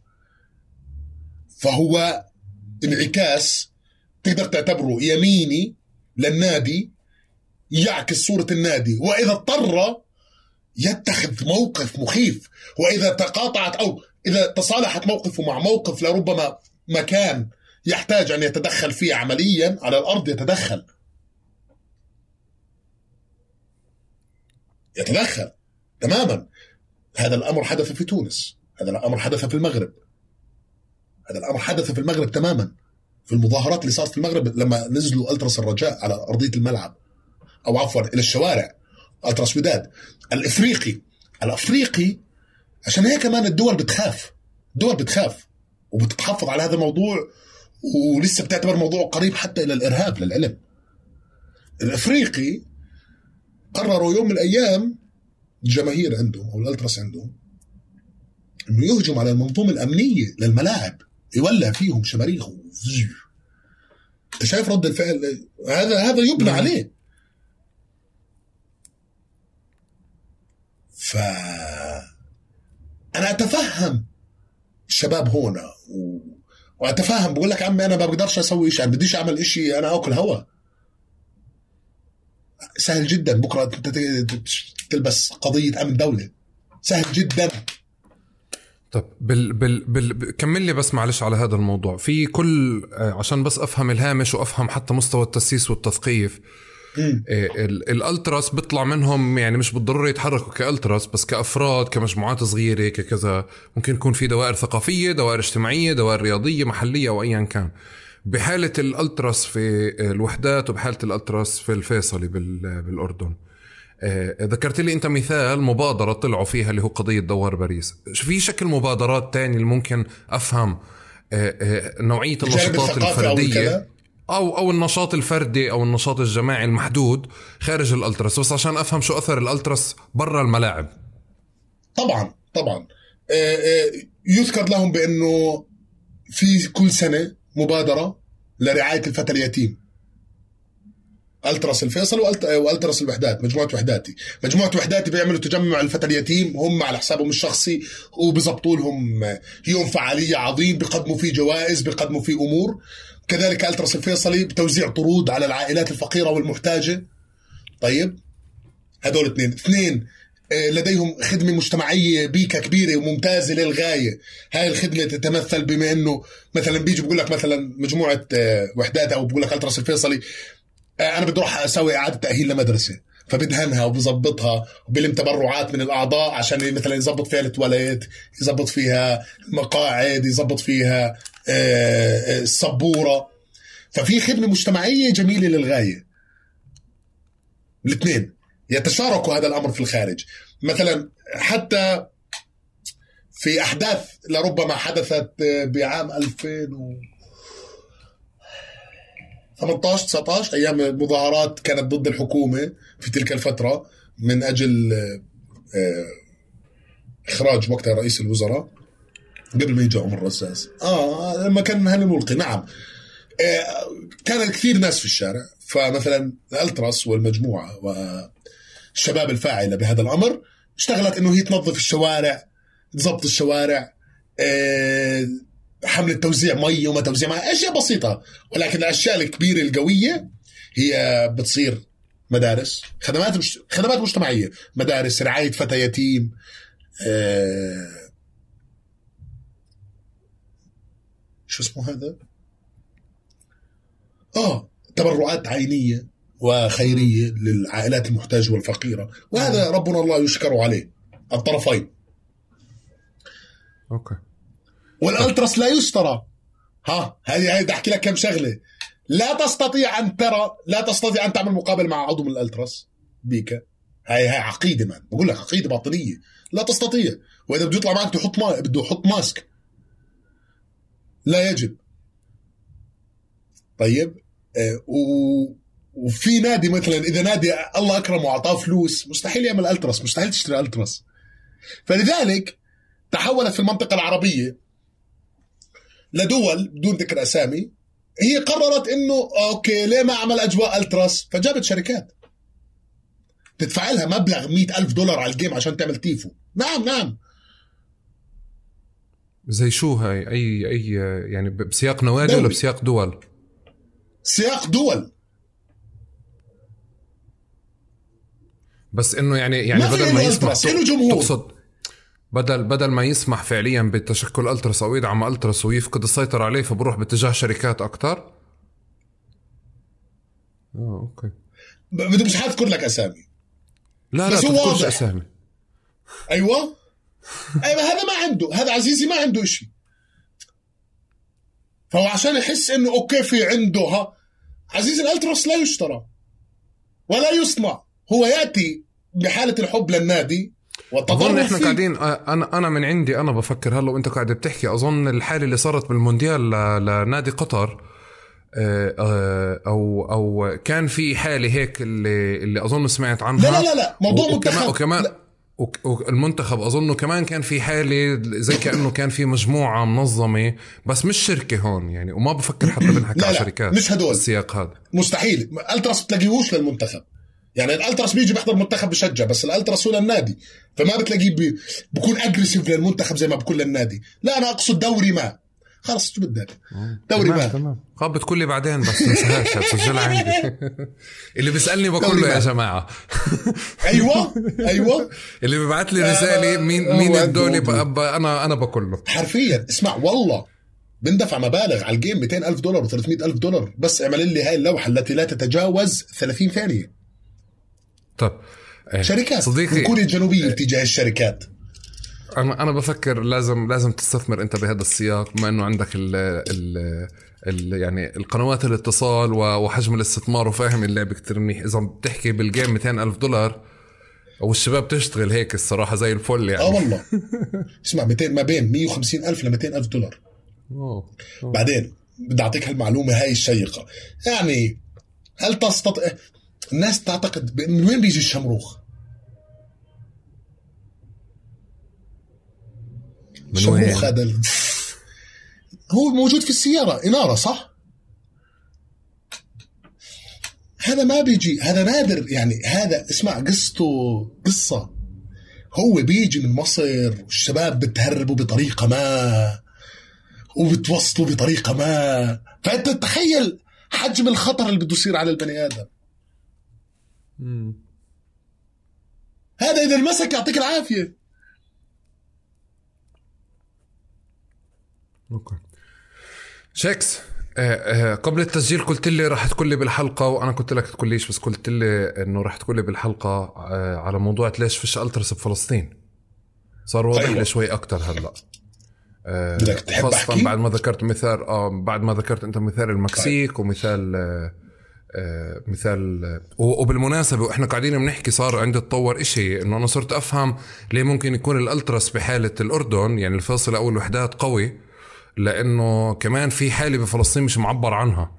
Speaker 1: فهو انعكاس تقدر تعتبره يميني للنادي يعكس صورة النادي. وإذا اضطر يتخذ موقف مخيف. وإذا تقاطعت أو إذا تصالحت موقفه مع موقف لربما مكان يحتاج أن يتدخل فيه عمليا على الأرض يتدخل. يتدخل تماما. هذا الأمر حدث في تونس هذا الأمر حدث في المغرب. هذا الأمر حدث في المغرب تماما. في المظاهرات اللي صارت في المغرب لما نزلوا ألتراس الرجاء على أرضية الملعب أو عفوا إلى الشوارع ألتراس وداد. الإفريقي الأفريقي عشان هيك كمان الدول بتخاف. الدول بتخاف. وبتتحفظ على هذا الموضوع ولسه بتعتبر الموضوع قريب حتى إلى الإرهاب للعلم الأفريقي قرروا يوم من الأيام الجماهير عندهم أو الألتراس عندهم إنه يهجم على المنظومة الأمنية للملاعب. يولع فيهم شماريخ. أنت شايف رد الفعل؟ هذا هذا يبنى نعم. عليه. ف أنا أتفهم. الشباب هون و... وأتفهم. بقول لك عمي أنا ما بقدرش أسوي شيء أنا بديش أعمل شيء أنا آكل هوا. سهل جدا. بكرة تلبس قضية أمن دولة. سهل جدا.
Speaker 2: طب بال بال بال كمل لي بس معلش على هذا الموضوع. في كل آه، عشان بس أفهم الهامش وأفهم حتى مستوى التسييس والتثقيف الألتراس بيطلع منهم يعني مش بالضروره يتحركوا كألتراس بس كأفراد كمجموعات صغيرة ككذا. ممكن يكون في دوائر ثقافية دوائر اجتماعية دوائر رياضية محلية أو ايا كان. بحالة الألتراس في الوحدات وبحالة الألتراس في الفيصلي بالأردن. إيه، ذكرت لي أنت مثال مبادرة طلعوا فيها اللي هو قضية دوار باريس. في شكل مبادرات تانية اللي ممكن أفهم؟ إيه، نوعية النشاطات الفردية. أو أو النشاط الفردي أو النشاط الجماعي المحدود خارج الألتراس. بس عشان أفهم شو أثر الألتراس برا الملاعب.
Speaker 1: طبعا طبعا. آه، آه، يذكر لهم بأنه في كل سنة مبادرة لرعاية الفتى اليتيم. ألتراس الفيصل وألتراس الوحدات مجموعة وحداتي. مجموعة وحداتي بيعملوا تجمع الفتى اليتيم هم على حسابهم الشخصي وبيظبطوا لهم يوم فعالية عظيم بيقدموا فيه جوائز بيقدموا فيه أمور. كذلك التراس الفيصلي بتوزيع طرود على العائلات الفقيرة والمحتاجة. طيب هذول اثنين. اثنين آه، لديهم خدمة مجتمعية بيكه كبيرة وممتازة للغاية. هاي الخدمة تتمثل بما إنه مثلا بيجي بقول لك مثلا مجموعة آه، وحدات أو بقول لك التراس الفيصلي آه، أنا بدي أروح أسوي إعادة تأهيل لمدرسة. فبدهنها وبظبطها وبلم تبرعات من الأعضاء عشان مثلا يظبط فيها التواليت يظبط فيها المقاعد يظبط فيها السبوره آه، ففي خدمة مجتمعية جميلة للغاية. الاثنين يتشاركوا هذا الأمر في الخارج. مثلا حتى في أحداث لربما حدثت بعام 2000 و 18 19 أيام المظاهرات كانت ضد الحكومة في تلك الفترة من أجل آه، إخراج وقتها رئيس الوزراء قبل ما يجي عمر رزاز. آه لما كان هاني ملقي نعم. آه كان كثير ناس في الشارع فمثلا الألتراس والمجموعة والشباب الفاعلة بهذا الأمر اشتغلت إنه هي تنظف الشوارع تضبط الشوارع آه حملة توزيع مي وما توزيع مي أشياء بسيطة. ولكن الأشياء الكبيرة القوية هي بتصير مدارس خدمات مش... خدمات مجتمعية. مدارس رعاية فتى يتيم آه شو اسمه هذا؟ آه تبرعات عينية وخيرية للعائلات المحتاجة والفقيرة. وهذا ربنا الله يشكر عليه. الطرفين.
Speaker 2: أوكي.
Speaker 1: والألتراس لا يشترى. ها هذه هذه أحكي لك كم شغلة. لا تستطيع أن ترى لا تستطيع أن تعمل مقابله مع عضو من الألتراس بيكا هاي هاي عقيدة مان بقول لك عقيدة باطنية. لا تستطيع. وإذا بده يطلع معك بده يحط ما بده يحط ماسك. لا يجب. طيب آه و... وفي نادي مثلا إذا نادي الله أكرمه وأعطاه فلوس مستحيل يعمل ألتراس مستحيل تشتري ألتراس. فلذلك تحولت في المنطقة العربية لدول بدون ذكر أسامي هي قررت إنه okay ليه ما اعمل أجواء ألتراس؟ فجابت شركات. تدفع لها مبلغ مئة ألف دولار على ال game عشان تعمل تيفو. نعم نعم.
Speaker 2: زي شو هاي؟ أي أي يعني بسياق نوادي. ولا بسياق دول؟
Speaker 1: سياق دول.
Speaker 2: بس إنه يعني يعني بدل ما يسمح
Speaker 1: له جمهور.
Speaker 2: تقصد بدل بدل ما يسمح فعليا بتشكل التراس أو يدعم التراس ويفقد السيطرة عليه فبروح باتجاه شركات أكثر آه
Speaker 1: okay. بدي مش حاذكر لك أسامي.
Speaker 2: لا لا
Speaker 1: بس هو
Speaker 2: تذكرش
Speaker 1: واضح.
Speaker 2: أسامي.
Speaker 1: أيوه. أيوه هذا ما عنده هذا عزيزي ما عنده إشي. فهو عشان يحس إنه okay في عنده ها. عزيزي الألتراس لا يشترى ولا يصنع. هو يأتي بحالة الحب للنادي أظن
Speaker 2: إحنا
Speaker 1: فيه.
Speaker 2: قاعدين آه، أنا أنا من عندي أنا بفكر هلا وأنت قاعد بتحكي أظن الحالة اللي صارت بالمونديال ل- لنادي قطر آه، آه، أو أو كان في حالة هيك اللي اللي أظن سمعت عنها
Speaker 1: لا لا لا موضوع منتخب
Speaker 2: وكمان
Speaker 1: لا.
Speaker 2: والمنتخب أظنه كمان كان في حالة زي كأنه كان في مجموعة منظمة بس مش شركة هون يعني وما بفكر حتى بنحكي على
Speaker 1: لا،
Speaker 2: شركات
Speaker 1: مش هدول.
Speaker 2: بالسياق هذا
Speaker 1: مستحيل الالتراس بتلاقيهوش للمنتخب يعني الالتراس بيجي بيحضر منتخب بشجع بس الالتراس هو للنادي. فما بتلاقيه بي... بكون aggressive للمنتخب زي ما بكون للنادي. لا أنا أقصد دوري ما. خلص شو بدك؟ دوري
Speaker 2: تمام
Speaker 1: ما.
Speaker 2: تمام. بتقول لي بعدين بس تنساهاش بسجلها عندي. اللي بيسألني بقول له يا
Speaker 1: ما.
Speaker 2: جماعة.
Speaker 1: أيوه أيوه.
Speaker 2: اللي بيبعت لي رسالة مين
Speaker 1: هو
Speaker 2: مين الدولي أنا أنا بقول له
Speaker 1: حرفيا اسمع والله. بندفع مبالغ على ال game 200 ألف دولار و300 ألف دولار. بس اعمل لي هاي اللوحة التي لا تتجاوز 30 ثانية.
Speaker 2: طب آه،
Speaker 1: شركات.
Speaker 2: صديقي
Speaker 1: من كوريا الجنوبية بتجاه الشركات.
Speaker 2: أنا أنا بفكر لازم لازم تستثمر أنت بهذا السياق بما إنه عندك ال ال يعني القنوات الاتصال وحجم الاستثمار وفاهم اللعبه كتير منيح. إذا بتحكي بال game 200 ألف دولار والشباب تشتغل هيك الصراحة زي الفل
Speaker 1: آه
Speaker 2: يعني
Speaker 1: والله. اسمع 200 ما بين 150 ألف ل 200 ألف دولار.
Speaker 2: أوه. أوه.
Speaker 1: بعدين بدي أعطيك هالمعلومة هاي الشيقة. يعني هل تستطيع الناس تعتقد من وين بيجي الشمروخ؟
Speaker 2: من؟
Speaker 1: الشمروخ هذا ال- هو موجود في السيارة إنارة صح؟ هذا ما بيجي هذا نادر يعني هذا اسمع قصته قصة هو بيجي من مصر والشباب بتهربوا بطريقة ما وبتوصلوا بطريقة ما فأنت تخيل حجم الخطر اللي بده يصير على البني آدم
Speaker 2: مم.
Speaker 1: هذا إذا المسك يعطيك العافية
Speaker 2: أوكي شيكس آه، آه، قبل التسجيل قلت لي راح تقول لي بالحلقة وأنا قلت لك تقول ليش بس قلت لي إنه راح تقول لي بالحلقة آه، على موضوع ليش فيش الترس بفلسطين صار واضح
Speaker 1: أيوة.
Speaker 2: لي شوي أكثر هلأ
Speaker 1: بدك تحب
Speaker 2: خاصة
Speaker 1: أحكي؟
Speaker 2: بعد ما ذكرت مثال آه بعد ما ذكرت أنت مثال المكسيك ومثال آه، آه، مثال آه، و- وبالمناسبة وإحنا قاعدين بنحكي صار عندي تطور إشي إنه أنا صرت أفهم ليه ممكن يكون الألتراس بحالة الأردن يعني الفيصلي أو الوحدات قوي لأنه كمان في حالة بفلسطين مش معبر عنها.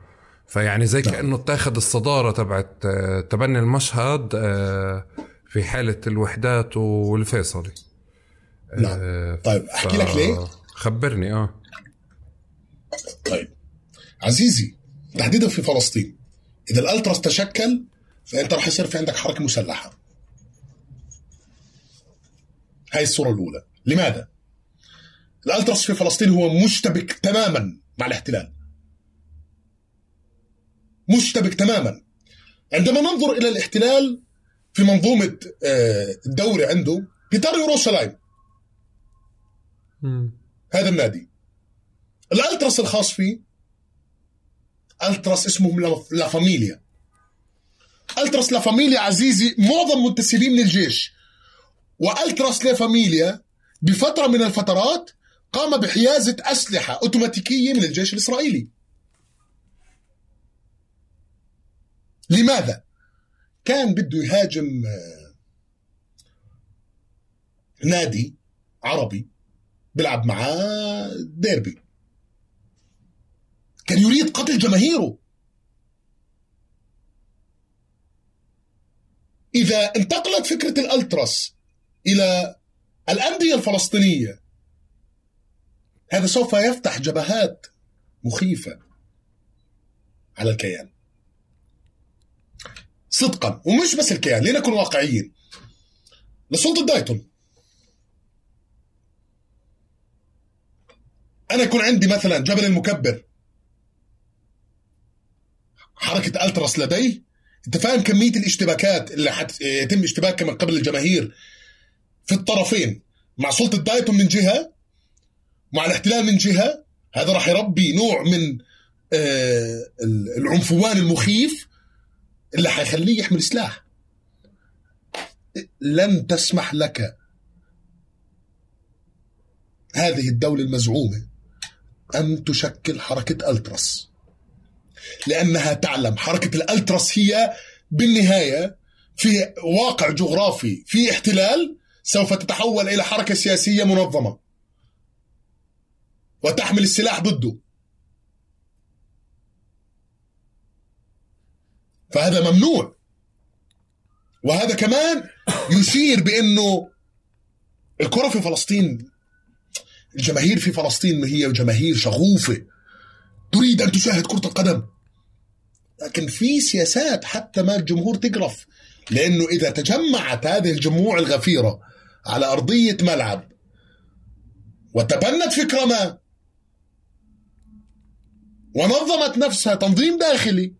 Speaker 2: فيعني زي كأنه اتاخذ الصدارة تبعت آه، تبني المشهد آه، في حالة الوحدات والفيصلي.
Speaker 1: نعم. طيب أحكي لك ليه؟
Speaker 2: خبرني آه.
Speaker 1: طيب. عزيزي تحديدا في فلسطين إذا الألتراس تشكل فأنت راح يصير في عندك حركة مسلحة. هاي الصورة الأولى. لماذا؟ الألتراس في فلسطين هو مشتبك تماما مع الاحتلال. مشتبك تماما. عندما ننظر إلى الاحتلال في منظومة آه، الدوري عنده بيتار يوروشلايم
Speaker 2: مم.
Speaker 1: هذا النادي. الألتراس الخاص فيه التراس اسمه لا- فاميليا. التراس لا فاميليا عزيزي معظم منتسبين من الجيش وألتراس لا فاميليا بفترة من الفترات قام بحيازة أسلحة أوتوماتيكية من الجيش الإسرائيلي. لماذا؟ كان بده يهاجم آه، نادي عربي بيلعب معاه ديربي. كان يريد قتل جماهيره. إذا انتقلت فكرة الألتراس إلى الأندية الفلسطينية هذا سوف يفتح جبهات مخيفة على الكيان. صدقا ومش بس الكيان لنكن واقعيين. لسلطة دايتون. أنا يكون عندي مثلا جبل المكبر. حركة ألتراس لدي. أنت فاهم كمية الاشتباكات اللي حيتم اشتباكها من قبل الجماهير في الطرفين مع سلطة دايتون من جهة مع الاحتلال من جهة. هذا راح يربي نوع من آه، العنفوان المخيف اللي حيخليه يحمل سلاح. لن تسمح لك هذه الدولة المزعومة أن تشكل حركة ألترس لأنها تعلم حركة الألترس هي بالنهاية في واقع جغرافي في احتلال سوف تتحول إلى حركة سياسية منظمة. وتحمل السلاح ضده. فهذا ممنوع. وهذا كمان يشير بأنه الكرة في فلسطين الجماهير في فلسطين هي جماهير شغوفة تريد أن تشاهد كرة القدم. لكن في سياسات حتى ما الجمهور تقرف لأنه إذا تجمعت هذه الجموع الغفيرة على أرضية ملعب وتبنت فكرة ما ونظمت نفسها تنظيم داخلي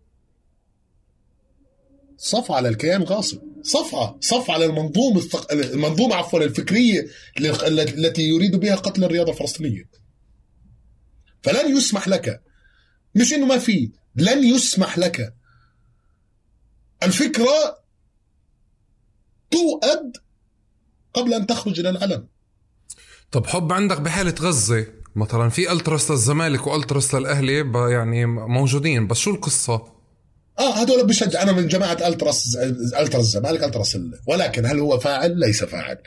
Speaker 1: صف على الكيان غاصب صفعة صف على المنظومة الثق... المنظومة عفوا الفكرية التي يريد بها قتل الرياضة الفلسطينية. فلن يسمح لك مش إنه ما في لن يسمح لك. الفكرة توأد قبل أن تخرج إلى العلن
Speaker 2: طب حب عندك بحالة غزة مثلا في التراس للزمالك والتراس للأهلي يعني موجودين بس شو القصة؟
Speaker 1: آه هذول بشجع. أنا من جماعة التراس التراس الزمالك التراس ولكن هل هو فاعل؟ ليس فاعل.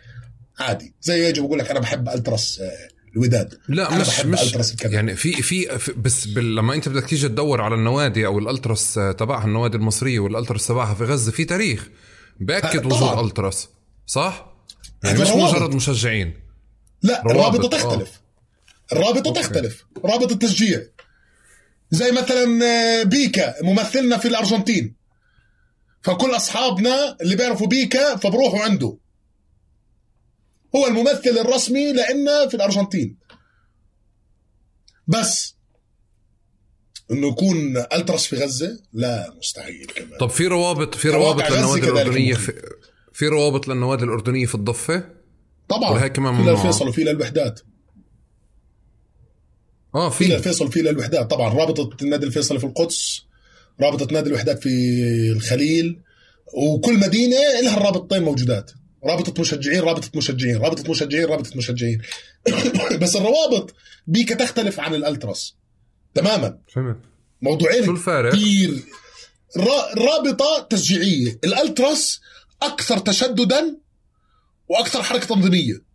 Speaker 1: عادي. زي يجي بقول لك أنا بحب التراس آه، الوداد.
Speaker 2: لا
Speaker 1: أنا
Speaker 2: مش
Speaker 1: بحب
Speaker 2: مش
Speaker 1: التراس الكذا
Speaker 2: يعني في في بس لما أنت بدك تيجي تدور على النوادي أو الألتراس تبعها النوادي المصرية والألتراس تبعها في غزة في تاريخ. بأكد وجود ألتراس. صح؟ يعني مش مجرد مشجعين.
Speaker 1: لا الرابطة تختلف. آه. الرابطة أوكي. تختلف. رابطة التشجيع. زي مثلا آه، بيكا ممثلنا في الأرجنتين. فكل أصحابنا اللي بيعرفوا بيكا فبروحوا عنده. هو الممثل الرسمي لنا في الأرجنتين. بس إنه يكون الترس في غزة لا مستحيل كمان.
Speaker 2: طب في روابط في روابط للنوادي الأردنية في, في روابط للنوادي الأردنية في الضفة؟
Speaker 1: طبعا. وهي كمان في للفيصل وفي للوحدات
Speaker 2: آه
Speaker 1: في. الفيصل في الوحدات. طبعا رابطة النادي الفيصلي في القدس رابطة نادي الوحدات في الخليل وكل مدينة لها الرابطتين موجودات. رابطة مشجعين رابطة مشجعين رابطة مشجعين رابطة مشجعين. بس الروابط بيك تختلف عن الألتراس. تماما.
Speaker 2: فهمت.
Speaker 1: موضوعين
Speaker 2: شو الفارق؟
Speaker 1: كبير رابطة تشجيعية. الألتراس أكثر تشددا وأكثر حركة تنظيمية.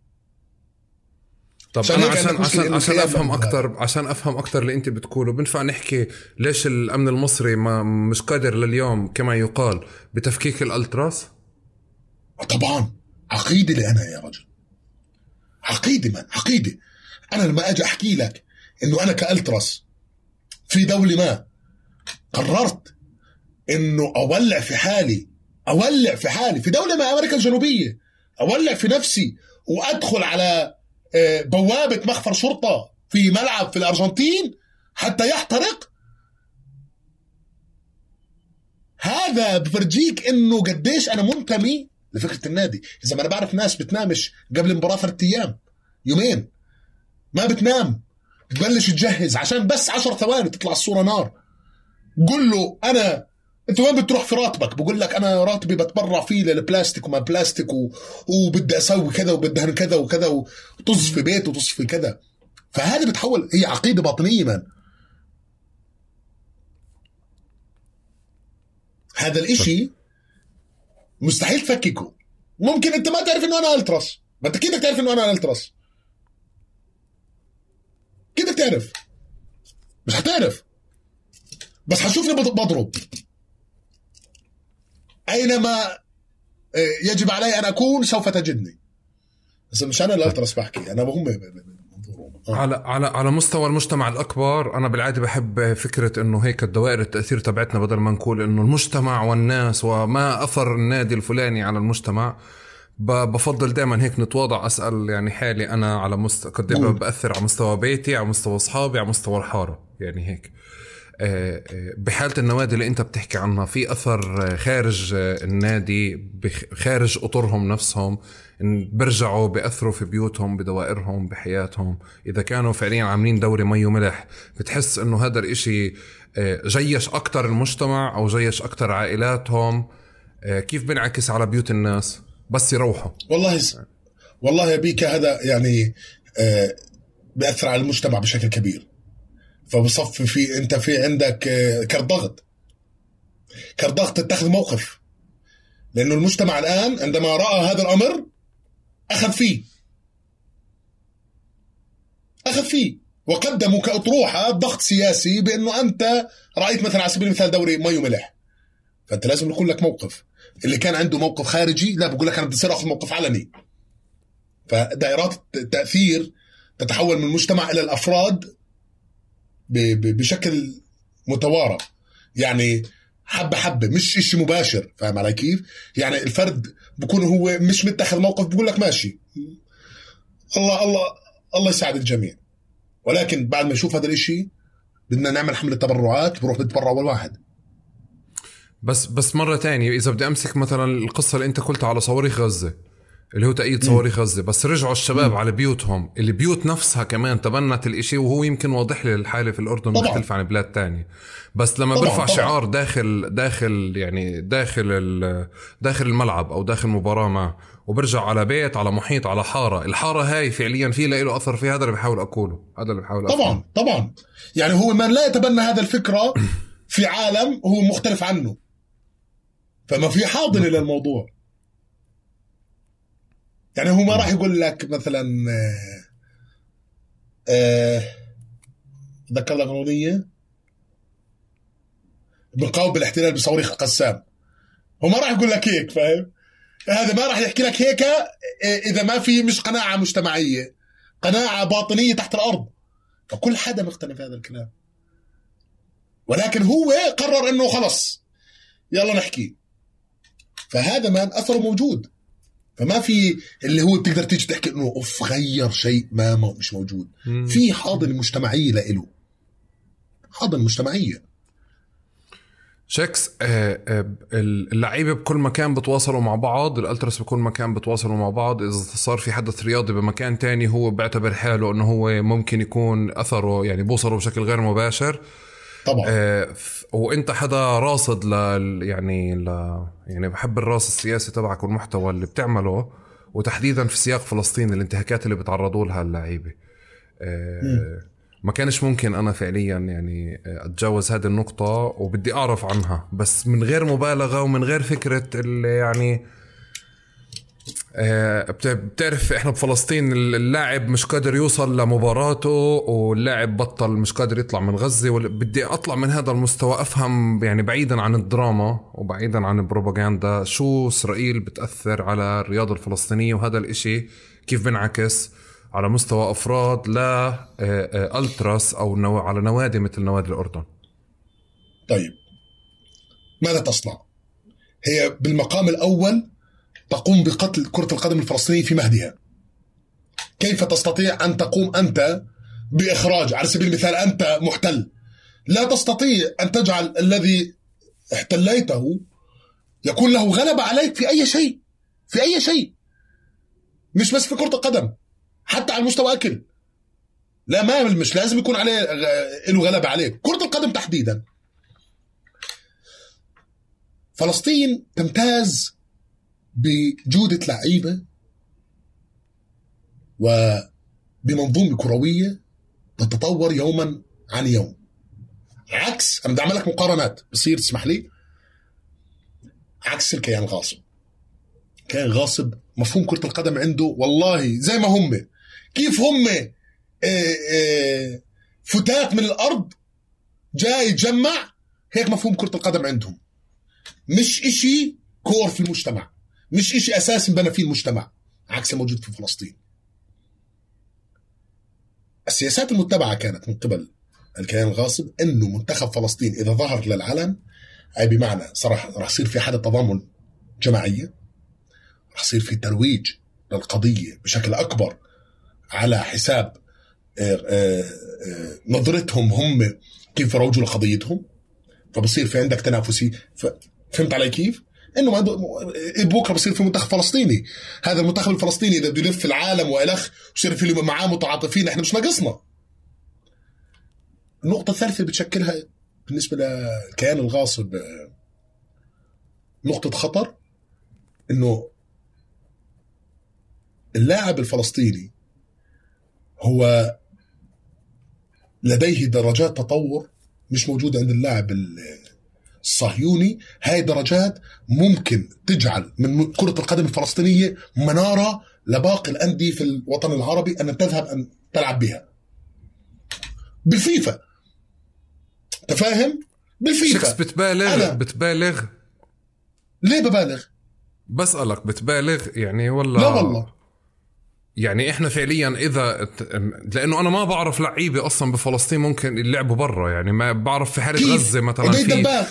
Speaker 2: طب أنا عشان عشان عشان أفهم أكثر عشان أفهم أكثر اللي أنت بتقوله بنفع نحكي ليش الأمن المصري ما مش قادر لليوم كما يقال بتفكيك الألتراس؟
Speaker 1: طبعا. عقيدة لي أنا يا رجل. عقيدة من عقيدة. أنا لما أجي أحكي لك إنه أنا كالتراس في دولة ما قررت إنه أولع في حالي أولع في حالي في دولة ما أمريكا الجنوبية أولع في نفسي وأدخل على آه، بوابة مخفر شرطة في ملعب في الأرجنتين حتى يحترق. هذا بفرجيك إنه قديش أنا منتمي لفكرة النادي. إذا ما أنا بعرف ناس بتنامش قبل المباراه ثلاث أيام يومين. ما بتنام. بتبلش تجهز عشان بس عشر ثواني تطلع الصورة نار. قل له أنا أنت وين بتروح في راتبك؟ بقول لك أنا راتبي بتبرع فيه للبلاستيك وما بلاستيك و... وبدي أسوي كذا وبدي كذا وكذا وطز في بيت وطز في كذا. فهذا بتحول هي عقيدة باطنية من. هذا الإشي مستحيل تفككه ممكن انت ما تعرف انه أنا ألتراس. ما انت كيف تعرف انه أنا ألتراس. كيف تعرف. مش حتعرف بس حتشوفني بضرب. أينما آه، يجب علي أن أكون سوف تجدني. بس مش أنا الألتراس بحكي. أنا هم.
Speaker 2: على على على مستوى المجتمع الأكبر أنا بالعادة بحب فكرة إنه هيك الدوائر التأثير تبعتنا بدل ما نقول إنه المجتمع والناس وما أثر النادي الفلاني على المجتمع بفضل دائما هيك نتواضع أسأل يعني حالي أنا على مستوى قد إيه بأثر على مستوى بيتي على مستوى أصحابي على مستوى الحارة يعني هيك. آه، آه، بحالة النوادي اللي انت بتحكي عنها في أثر خارج النادي خارج أطرهم نفسهم بيرجعوا بيأثروا في بيوتهم بدوائرهم بحياتهم. إذا كانوا فعليا عاملين دوري مي وملح بتحس إنه هذا الإشي آه، جيش أكثر المجتمع أو جيش أكثر عائلاتهم. كيف بنعكس على بيوت الناس؟ بس يروحوا.
Speaker 1: والله والله يا بيكا هذا يعني بيأثر على المجتمع بشكل كبير. فبصفي في انت في عندك آه، كرضغط كرضغط تتخذ موقف. لأنه المجتمع الآن عندما رأى هذا الأمر أخذ فيه. أخذ فيه. وقدموا كأطروحة ضغط سياسي بأنه أنت رأيت مثلا على سبيل المثال دوري مي وملح فأنت لازم يكون لك موقف. اللي كان عنده موقف خارجي لا بقول لك أنا بدي اخذ موقف علني. فدائرات التاثير تتحول من المجتمع إلى الأفراد بشكل متوارى يعني حبة حبة مش إشي مباشر فاهم علي كيف؟ يعني الفرد بكون هو مش متخذ موقف بقول لك ماشي. الله الله الله يساعد الجميع. ولكن بعد ما نشوف هذا الإشي بدنا نعمل حملة تبرعات بروح بتبرع أول واحد.
Speaker 2: بس بس مرة تانية إذا بدي أمسك مثلا القصة اللي أنت قلتها على صواريخ غزة. اللي هو تأييد صواريخ غزة. بس رجعوا الشباب م. على بيوتهم. اللي بيوت نفسها كمان تبنت الإشي وهو يمكن واضح لي الحالة في الأردن مختلفة عن بلاد تانية. بس لما طبعًا برفع طبعًا. شعار داخل داخل يعني داخل داخل الملعب أو داخل مباراة ما وبرجع على بيت على محيط على حارة. الحارة هاي فعليا في له أثر في هذا اللي بحاول أقوله. هذا اللي بحاول
Speaker 1: طبعا أفهم. طبعا يعني هو من لا يتبنى هذا الفكرة في عالم هو مختلف عنه. فما في حاضن للموضوع. يعني هو ما راح يقول لك مثلا آه ذكر لك اغنيه بنقاوم بالاحتلال بصواريخ القسام. هو ما راح يقول لك هيك فاهم؟ هذا ما راح يحكي لك هيك آه، إذا ما في مش قناعة مجتمعية قناعة باطنية تحت الأرض. فكل حدا مقتنع في هذا الكلام. ولكن هو قرر إنه خلص يلا نحكي. فهذا مان أثره موجود. فما في اللي هو بتقدر تيجي تحكي إنه أوف غير شيء ما مش موجود. مم. في حاضنة مجتمعية لإله. حاضنة مجتمعية.
Speaker 2: شكس آه، آه، اللعيبة بكل مكان بتواصلوا مع بعض الألتراس بكل مكان بتواصلوا مع بعض. إذا صار في حدث رياضي بمكان تاني هو بيعتبر حاله إنه هو ممكن يكون أثره يعني بوصله بشكل غير مباشر.
Speaker 1: طبعا.
Speaker 2: آه وانت حدا راصد ل يعني ل يعني بحب الراس السياسي تبعك والمحتوى اللي بتعمله وتحديدا في سياق فلسطين الانتهاكات اللي بتعرضوا لها اللعيبة. آه ما كانش ممكن أنا فعليا يعني أتجاوز هذه النقطة وبدي أعرف عنها. بس من غير مبالغة ومن غير فكرة اللي يعني آه، بتعرف إحنا بفلسطين اللاعب مش قادر يوصل لمباراته واللاعب بطل مش قادر يطلع من غزة بدي أطلع من هذا المستوى أفهم يعني بعيدا عن الدراما وبعيدا عن البروباغندا شو إسرائيل بتأثر على الرياضة الفلسطينية وهذا الإشي كيف بنعكس على مستوى أفراد لا آه، آه، ألتراس أو. على نوادي مثل نوادي الأردن
Speaker 1: طيب ماذا تصنع هي بالمقام الأول تقوم بقتل كرة القدم الفلسطينية في مهدها. كيف تستطيع أن تقوم أنت بإخراج على سبيل المثال أنت محتل؟ لا تستطيع أن تجعل الذي احتليته يكون له غلبة عليك في أي شيء في أي شيء. مش بس في كرة القدم حتى على مستوى أكل. لا ما مش لازم يكون عليه له غلبة عليك. كرة القدم تحديدا. فلسطين تمتاز بجودة لعيبة وبمنظومة كروية تتطور يوما عن يوم. عكس أنا بدي أعمل لك مقارنات بصير تسمح لي؟ عكس الكيان الغاصب. كيان غاصب مفهوم كرة القدم عنده والله زي ما هم. كيف هم؟ آه، آه، فتات من الأرض جاي يتجمع هيك مفهوم كرة القدم عندهم. مش إشي كور في المجتمع. مش إشي أساسي بنى فيه المجتمع عكس الموجود في فلسطين السياسات المتبعة كانت من قبل الكيان الغاصب إنه منتخب فلسطين إذا ظهر للعلن أي بمعنى صراحة راح يصير في حاله تضامن جماعية راح يصير في ترويج للقضية بشكل أكبر على حساب آه، آه، آه، نظرتهم هم كيف يروجوا لقضيتهم فبصير في عندك تنافسي. فهمت علي كيف؟ إنه بكره بصير في منتخب فلسطيني. هذا المنتخب الفلسطيني إذا بده يلف العالم وإلخ ويصير في معاه متعاطفين إحنا مش ناقصنا. النقطة الثالثة اللي بتشكلها بالنسبة للكيان الغاصب نقطة خطر إنه اللاعب الفلسطيني هو لديه درجات تطور مش موجودة عند اللاعب الصهيوني هاي درجات ممكن تجعل من كرة القدم الفلسطينية منارة لباقي الأندية في الوطن العربي أن تذهب أن تلعب بها. بالفيفا. انت فاهم؟ بالفيفا
Speaker 2: بتبالغ أنا. بتبالغ.
Speaker 1: ليه ببالغ؟
Speaker 2: بسألك بتبالغ؟ يعني ولا
Speaker 1: لا والله.
Speaker 2: يعني إحنا فعليا إذا لأنه أنا ما بعرف لعيبة أصلا بفلسطين ممكن يلعبوا برا يعني ما بعرف في حالة غزة مثلا في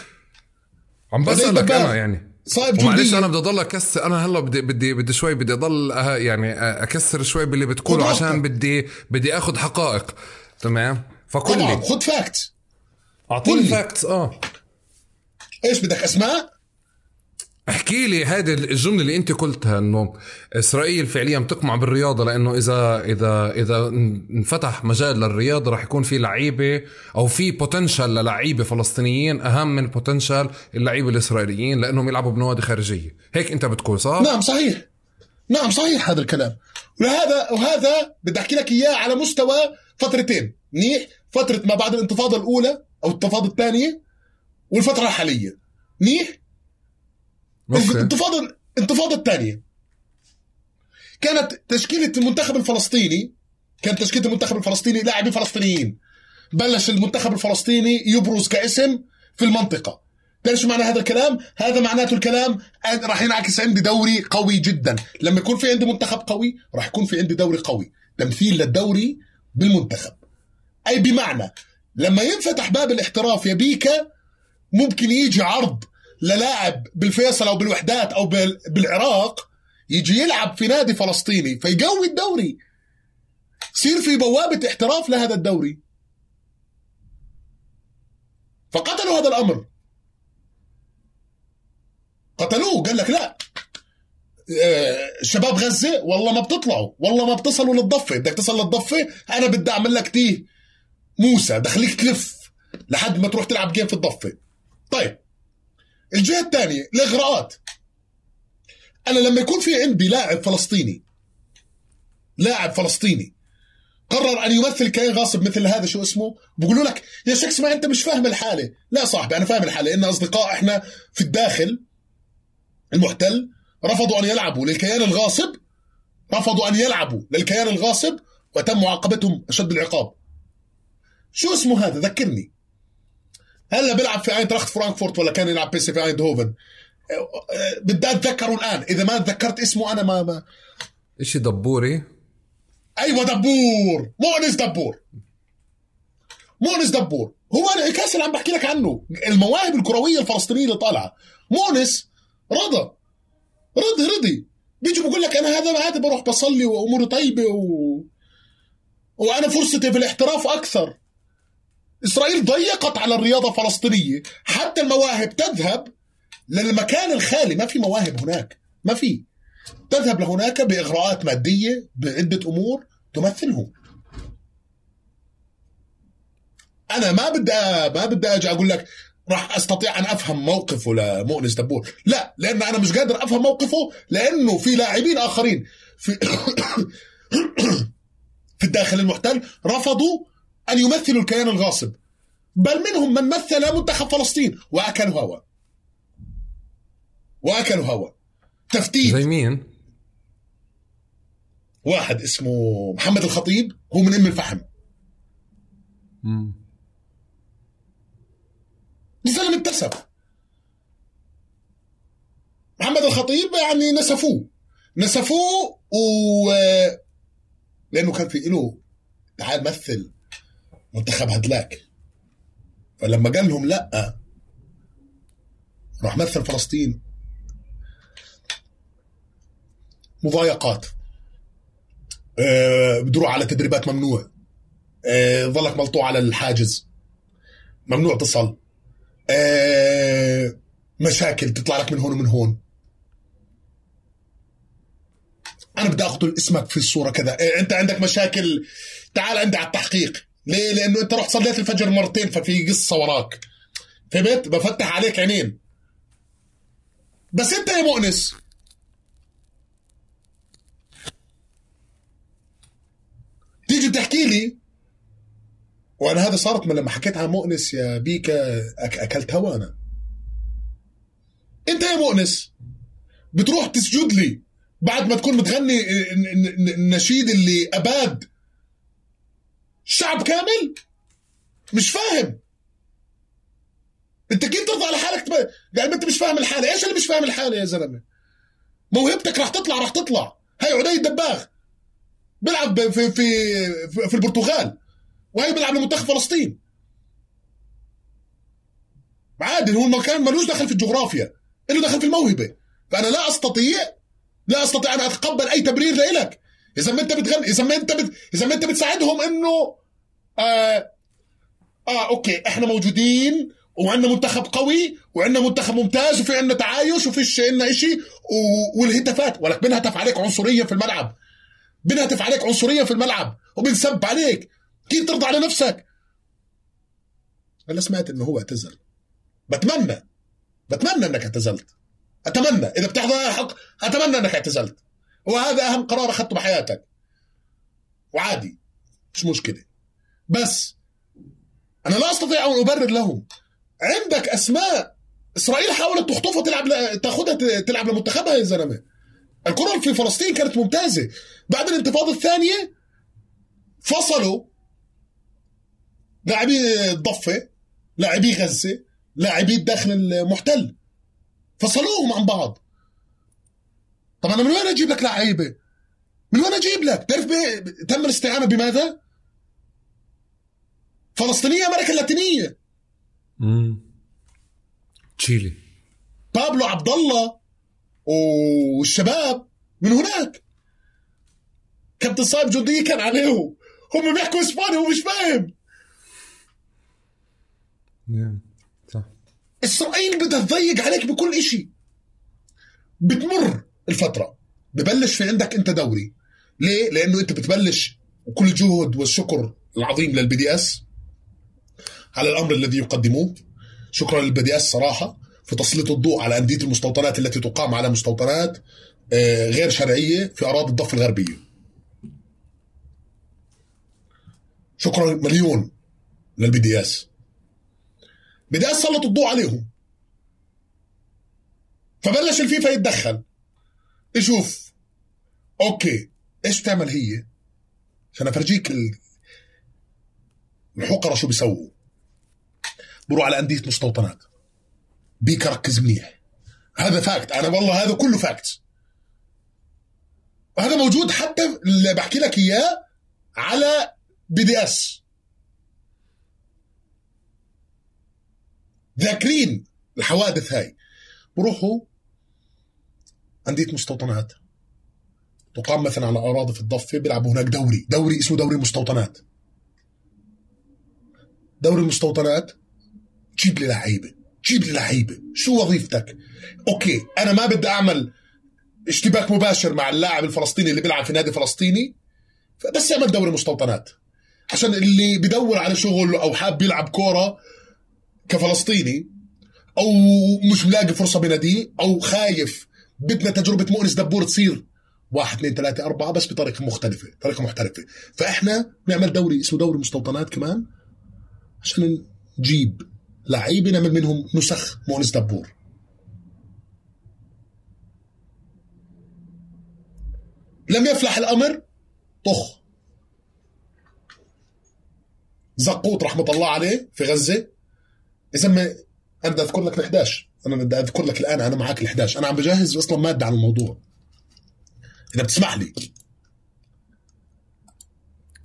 Speaker 2: عم بسالك أنا يعني.
Speaker 1: صعب
Speaker 2: معلش أنا بدي أضل اكسر أنا هلأ بدي بدي بدي شوي بدي أضل أه يعني أكسر شوي باللي بتقوله عشان بدي بدي اخذ حقائق. تمام؟
Speaker 1: فكل طبعا خذ فاكت
Speaker 2: أعطيني facts آه.
Speaker 1: إيش بدك أسماء؟
Speaker 2: احكي لي هذه الجملة اللي انت قلتها انه إسرائيل فعليا بتقمع بالرياضة لأنه إذا إذا إذا انفتح مجال للرياضة راح يكون في لعيبة أو في potential للعيبة فلسطينيين أهم من potential اللعيبة الإسرائيليين لأنهم يلعبوا بنوادي خارجية. هيك انت بتقول صح؟
Speaker 1: نعم صحيح. نعم صحيح هذا الكلام. وهذا وهذا بدي أحكي لك إياه على مستوى فترتين. منيح فترة ما بعد الانتفاضة الأولى أو الانتفاضة الثانية والفترة الحالية. منيح؟ الانتفاضه الانتفاضه الثانية كانت تشكيلة المنتخب الفلسطيني كانت تشكيلة المنتخب الفلسطيني لاعبين فلسطينيين. بلش المنتخب الفلسطيني يبرز كاسم في المنطقة. تعرف شو معنى هذا الكلام؟ هذا معناته الكلام راح ينعكس عندي دوري قوي جدا، لما يكون في عندي منتخب قوي راح يكون في عندي دوري قوي، تمثيل للدوري بالمنتخب. أي بمعنى لما ينفتح باب الاحتراف يا بيكا ممكن يجي عرض للاعب بالفيصل أو بالوحدات أو بالعراق يجي يلعب في نادي فلسطيني فيقوي الدوري. يصير في بوابة احتراف لهذا الدوري. فقتلوا هذا الأمر. قتلوه قال لك لا. آه، شباب غزة والله ما بتطلعوا والله ما بتصلوا للضفة. بدك تصل للضفة أنا بدي أعمل لك تيه. موسى دخليك تلف لحد ما تروح تلعب جيم في الضفة. طيب. الجهة الثانية الإغراءات. أنا لما يكون في عندي لاعب فلسطيني لاعب فلسطيني قرر أن يمثل كيان غاصب مثل هذا شو اسمه بقولوا لك يا شخص ما أنت مش فاهم الحالة. لا صاحبي أنا فاهم الحالة إن أصدقاء إحنا في الداخل المحتل رفضوا أن يلعبوا للكيان الغاصب رفضوا أن يلعبوا للكيان الغاصب وتم معاقبتهم أشد العقاب. شو اسمه هذا؟ ذكرني. هلا بيلعب في اينتراخت فرانكفورت ولا كان يلعب بي اس في ايندهوفن. بدي اتذكره الان. إذا ما تذكرت اسمه أنا ما ما
Speaker 2: إشي دبور.
Speaker 1: أيوه دبور. مؤنس دبور. مؤنس دبور. هو الكاس اللي عم بحكي لك عنه. المواهب الكروية الفلسطينية اللي طالعة. مؤنس رضى رضي رضي. بيجي بقول لك أنا هذا عادي بروح بصلي واموري طيبة و... وأنا فرصتي في الاحتراف أكثر. إسرائيل ضيقت على الرياضة الفلسطينية. حتى المواهب تذهب للمكان الخالي ما في مواهب هناك. ما في. تذهب لهناك بإغراءات مادية بعدة أمور تمثلهم. أنا ما بدي ما بدي أجي أقول لك راح أستطيع أن أفهم موقفه لمؤنس دبور. لا لأن أنا مش قادر أفهم موقفه لأنه في لاعبين آخرين في في الداخل المحتل رفضوا أن يمثلوا الكيان الغاصب. بل منهم من مثل منتخب فلسطين. وأكلوا هوا. وأكلوا هوا. تفتيت.
Speaker 2: زي مين؟
Speaker 1: واحد اسمه محمد الخطيب. هو من أم الفحم.
Speaker 2: مم.
Speaker 1: الزلمه انتسب محمد الخطيب يعني نسفوه. نسفوه و لأنه كان في له تعال مثل. منتخب هدلاك. فلما قال لهم لا راح مثل فلسطين. مضايقات. أه بدروا على تدريبات ممنوع. أه ظلك ملطوع على الحاجز. ممنوع تصل أه مشاكل تطلع لك من هون ومن هون. أنا بدي اقتل اسمك في الصورة كذا. إيه أنت عندك مشاكل. تعال عندي على التحقيق. ليه لأنه أنت رحت صليت الفجر مرتين ففي قصة وراك. فهمت؟ بفتح عليك عينين. بس أنت يا مؤنس. تيجي تحكي لي. وأنا هذا صارت من لما حكيت عن مؤنس يا بيكا أك أكلت هوا أنا. أنت يا مؤنس بتروح تسجد لي بعد ما تكون بتغني النشيد اللي أباد. شعب كامل؟ مش فاهم. انت كيف ترضى على حالك تبقى يعني انت مش فاهم الحالة. إيش اللي مش فاهم الحالة يا زلمة؟ موهبتك راح تطلع راح تطلع. هاي عدي الدباغ. بيلعب في في في البرتغال. وهي بيلعب لمنتخب فلسطين. عادي هو المكان ملوش دخل في الجغرافيا. له دخل في الموهبة. فأنا لا استطيع لا أستطيع أن أتقبل أي تبرير لك إذا ما أنت بتغني إذا ما أنت بت... إذا ما أنت بتساعدهم إنه آه آه أوكي إحنا موجودين وعندنا منتخب قوي وعندنا منتخب ممتاز وفي عندنا تعايش وفيش عندنا شيء و... والهتافات ولك بنهتف عليك عنصريا في الملعب. بنهتف عليك عنصريا في الملعب وبنسب عليك. كيف ترضى على نفسك؟ أنا سمعت إنه هو اعتزل. بتمنى بتمنى إنك اعتزلت. أتمنى. إذا بتحضر حق أتمنى إنك اعتزلت. وهذا أهم قرار أخذته بحياتك. وعادي مش مشكلة. بس أنا لا أستطيع أن أبرر لهم عندك أسماء إسرائيل حاولت تخطفها تلعب ل... تلعب لمنتخبها يا زلمة. الكره في فلسطين كانت ممتازة. بعد الانتفاضة الثانية فصلوا لاعبي الضفة لاعبي غزة لاعبي الداخل المحتل. فصلوهم عن بعض. طب أنا من وين أجيب لك لعيبة؟ من وين أجيب لك؟ تعرف تم الاستعانة بماذا؟ فلسطينية أمريكا اللاتينية.
Speaker 2: امم تشيلي.
Speaker 1: بابلو عبد الله والشباب من هناك. كابتن صايب جندية كان عليهم. هم بيحكوا إسباني ومش فاهم.
Speaker 2: صح.
Speaker 1: إسرائيل بدها تضيق عليك بكل إشي. بتمر. الفترة ببلش في عندك انت دوري ليه؟ لأنه انت بتبلش وكل الجهد والشكر العظيم للبي دي اس على الأمر الذي يقدموه شكرا للبي دي اس صراحة في تسليط الضوء على أندية المستوطنات التي تقام على مستوطنات آه، غير شرعية في أراضي الضفة الغربية. شكرا مليون للبي دي اس. بي دي اس سلط الضوء عليهم. فبلش الفيفا يتدخل يشوف أوكي إيش بتعمل هي؟ عشان أفرجيك الحقرة شو بيسووا. بروح على أندية مستوطنات. بيك ركز منيح. هذا fact أنا والله هذا كله fact وهذا موجود حتى اللي بحكي لك إياه على بي دي اس ذاكرين الحوادث هاي. بروحوا أندية مستوطنات. تقام مثلا على أراضي في الضفة بيلعبوا هناك دوري. دوري اسمه دوري مستوطنات. دوري المستوطنات جيب لي لعيبة جيب لي لعيبة. شو وظيفتك؟ أوكي أنا ما بدي أعمل اشتباك مباشر مع اللاعب الفلسطيني اللي بيلعب في نادي فلسطيني بس يعمل دوري مستوطنات. عشان اللي بدور على شغل أو حاب يلعب كورة كفلسطيني أو مش ملاقي فرصة بناديه أو خايف بدنا تجربة مؤنس دبور تصير. واحد اثنين ثلاثة أربعة بس بطريقة مختلفة طريقة محترفة. فإحنا نعمل دوري اسمه دوري مستوطنات كمان عشان نجيب لعيبة نعمل منهم نسخ مؤنس دبور. لم يفلح الأمر؟ طخ. زقوط رحمة الله عليه في غزة. ما أنا أذكر لك ال 11 أنا بدي أذكر لك الآن أنا معك ال 11 أنا عم بجهز أصلا مادة عن الموضوع. إذا بتسمح لي.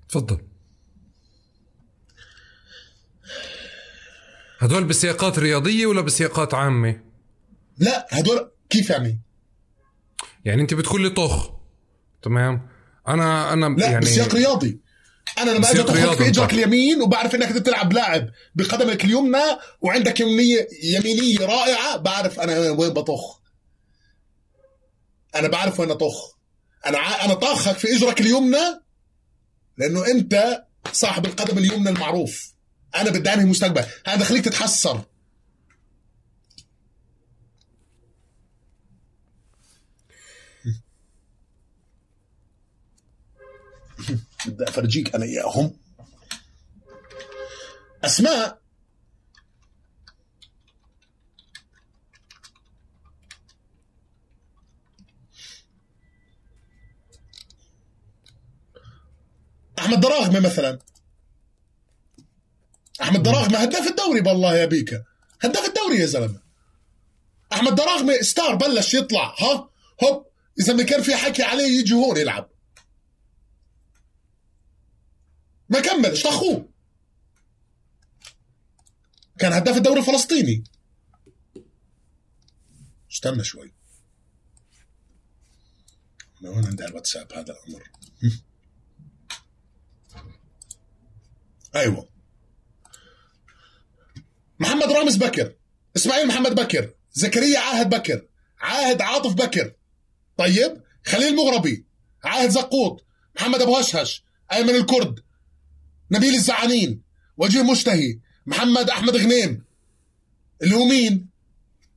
Speaker 2: تفضل. هدول بسياقات رياضية ولا بسياقات عامة؟
Speaker 1: لا هدول كيف يعني؟
Speaker 2: يعني أنت بتقول لي طخ. تمام؟ أنا أنا
Speaker 1: لا
Speaker 2: يعني
Speaker 1: بسياق رياضي. أنا لما أجي
Speaker 2: رياضي
Speaker 1: في اجرك. اليمين وبعرف إنك بتلعب لاعب بقدمك اليمنى وعندك يمنيه يمينية رائعة بعرف أنا وين بطخ. أنا بعرف وين أطخ. أنا ع... أنا طاخك في إجرك اليمنى لأنه أنت صاحب القدم اليمنى المعروف. أنا بدي انهي مستقبل. أنا بخليك تتحسر. بدي أفرجيك أنا إياهم. أسماء. أحمد دراغمة مثلا. أحمد دراغمة هداف الدوري بالله يا بيكا. هداف الدوري يا زلمة. أحمد دراغمة ستار بلش يطلع ها؟ هوب إذا ما كان في حكي عليه يجي هون يلعب. ما كملش اخوه كان هداف الدوري الفلسطيني. استنى شوي. أنا وين عندي على الواتساب هذا الأمر؟ أيوه. محمد رامز بكر. إسماعيل محمد بكر. زكريا عاهد بكر. عاهد عاطف بكر. طيب خليل مغربي. عاهد زقوط. محمد أبو هشهش. أيمن الكرد. نبيل الزعانين وجيه مشتهي محمد أحمد غنيم. اللي هو مين؟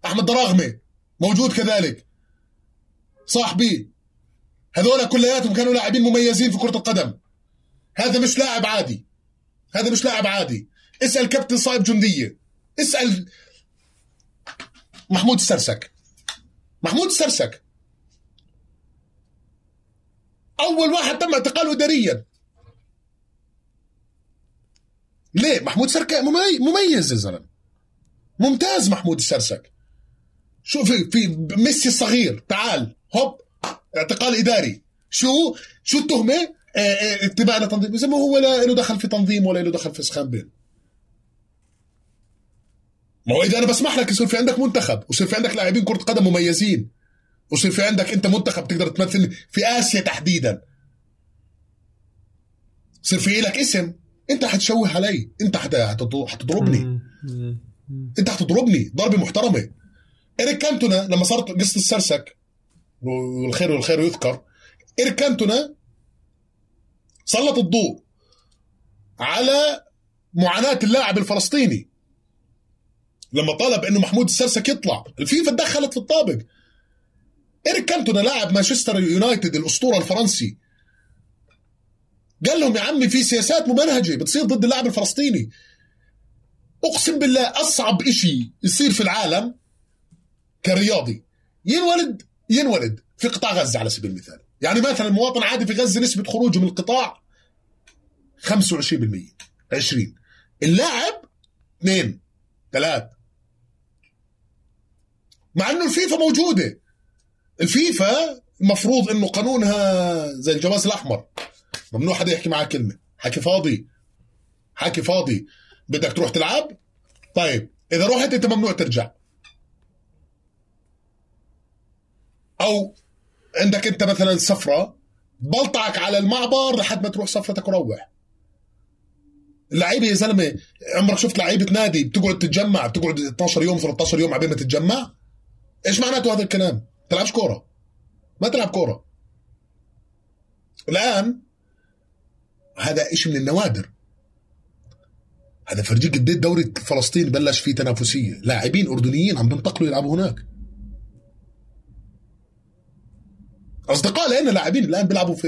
Speaker 1: أحمد دراغمه موجود كذلك. صاحبي. هذول كلياتهم كانوا لاعبين مميزين في كرة القدم. هذا مش لاعب عادي. هذا مش لاعب عادي. اسأل كابتن صايب جندية. اسأل محمود السرسك. محمود السرسك. أول واحد تم اعتقاله إداريا. ليه؟ محمود ممي- مميز يا زلمة. ممتاز محمود السرسك شو في في ميسي الصغير تعال هوب اعتقال إداري. شو؟ شو التهمة؟ آه، آه، اتباع لتنظيم. اذا ما هو لا له دخل في تنظيم ولا له دخل في سخان بين ما هو إذا أنا بسمح لك يصير في عندك منتخب ويصير في عندك لاعبين كرة قدم مميزين ويصير في عندك أنت منتخب تقدر تمثل في آسيا تحديدا. يصير في لك اسم. انت حتشوه علي. انت حتضربني انت حتضربني ضربة محترمة. إيريك كانتونا لما صارت قصة السرسك والخير والخير يذكر إيريك كانتونا سلط الضوء على معاناة اللاعب الفلسطيني. لما طلب إنه محمود السرسك يطلع. الفيفا تدخلت في الطابق. إيريك كانتونا لاعب مانشستر يونايتد الأسطورة الفرنسي. قال لهم يا عمي في سياسات ممنهجه بتصير ضد اللاعب الفلسطيني. أقسم بالله أصعب إشي يصير في العالم كرياضي. ينولد ينولد في قطاع غزة على سبيل المثال. يعني مثلا مواطن عادي في غزة نسبة خروجه من القطاع 25% 20 اللاعب اثنين ثلاث. مع إنه الفيفا موجودة. الفيفا المفروض إنه قانونها زي الجواز الأحمر. ممنوع حدا يحكي معاه كلمة. حكي فاضي. حكي فاضي. بدك تروح تلعب؟ طيب إذا رحت أنت ممنوع ترجع. أو عندك أنت مثلا سفرة بلطعك على المعبر لحد ما تروح سفرتك وروح. اللعيبة يا زلمة عمرك شفت لعيبة نادي بتقعد تتجمع بتقعد 12 يوم 13 يوم عبين ما تتجمع؟ إيش معناته هذا الكلام؟ تلعبش كورة. ما تلعب كورة. الآن هذا إشي من النوادر؟ هذا فرجيك قد إيه الدوري الفلسطيني بلش فيه تنافسية. لاعبين أردنيين عم بينتقلوا يلعبوا هناك. أصدقاء لنا لاعبين الآن بيلعبوا في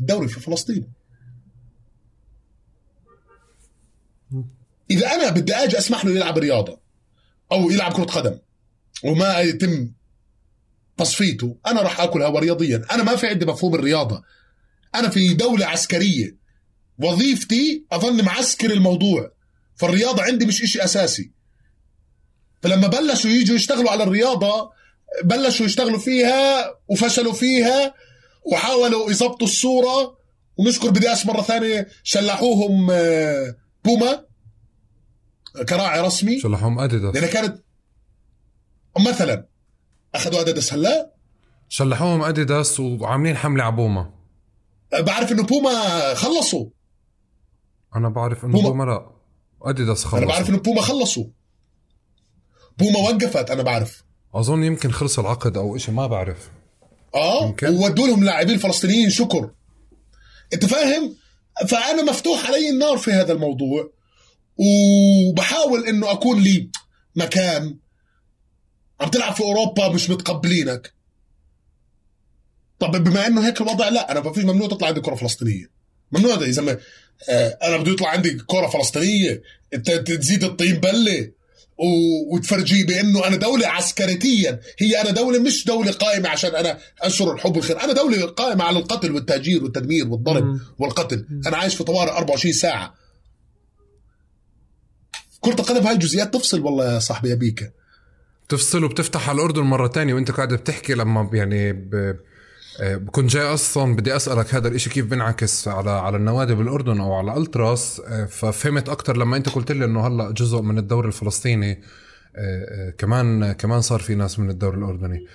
Speaker 1: الدوري في فلسطين. إذا أنا بدي آجي أسمح له يلعب رياضة أو يلعب كرة قدم وما يتم تصفيته أنا راح آكل هوا رياضيا. أنا ما في عندي مفهوم الرياضة. أنا في دولة عسكرية. وظيفتي اظل معسكر الموضوع. فالرياضة عندي مش إشي أساسي. فلما بلشوا يجوا يشتغلوا على الرياضة بلشوا يشتغلوا فيها وفشلوا فيها وحاولوا يظبطوا الصورة. ونشكر بدياش مرة ثانية شلحوهم آه، بوما كراعي رسمي.
Speaker 2: شلحوهم اديداس
Speaker 1: لأن كانت مثلا أخذوا اديداس هلا.
Speaker 2: شلحوهم اديداس وعاملين حملة على بوما.
Speaker 1: بعرف إنه بوما خلصوا.
Speaker 2: أنا بعرف إنه
Speaker 1: بوما.
Speaker 2: بوما لا. أديداس خلص
Speaker 1: أنا بعرف إنه بوما خلصوا. بوما وقفت أنا بعرف.
Speaker 2: أظن يمكن خلص العقد أو إشي ما بعرف. آه.
Speaker 1: وودوا لهم لاعبين فلسطينيين شكر. أنت فاهم؟ فأنا مفتوح علي النار في هذا الموضوع وبحاول إنه أكون لي مكان. عم تلعب في أوروبا مش متقبلينك. طب بما إنه هيك الوضع لا أنا ما فيش ممنوع تطلع عندي كرة فلسطينية. ممنوع ده يا زلمه آه، أنا بده يطلع عندي كرة فلسطينية. أنت تزيد الطين بلة وتفرجيه بأنه أنا دولة عسكريتيا. هي أنا دولة مش دولة قائمة عشان أنا أنشر الحب والخير. أنا دولة قائمة على القتل والتهجير والتدمير والضرب. والقتل. أنا عايش في طوارئ 24 ساعة. كرة القدم هاي جزئيات تفصل والله يا صاحبي يا بيكا
Speaker 2: تفصل وبتفتح على الأردن مرة تانية وأنت قاعد بتحكي لما يعني ب... آه، بكون جاي أصلا بدي أسألك هذا الإشي كيف بينعكس على على النوادي بالأردن أو على ألتراس؟ آه، ففهمت أكثر لما أنت قلت لي إنه هلأ جزء من الدوري الفلسطيني آه، آه، كمان كمان صار في ناس من الدوري الأردني.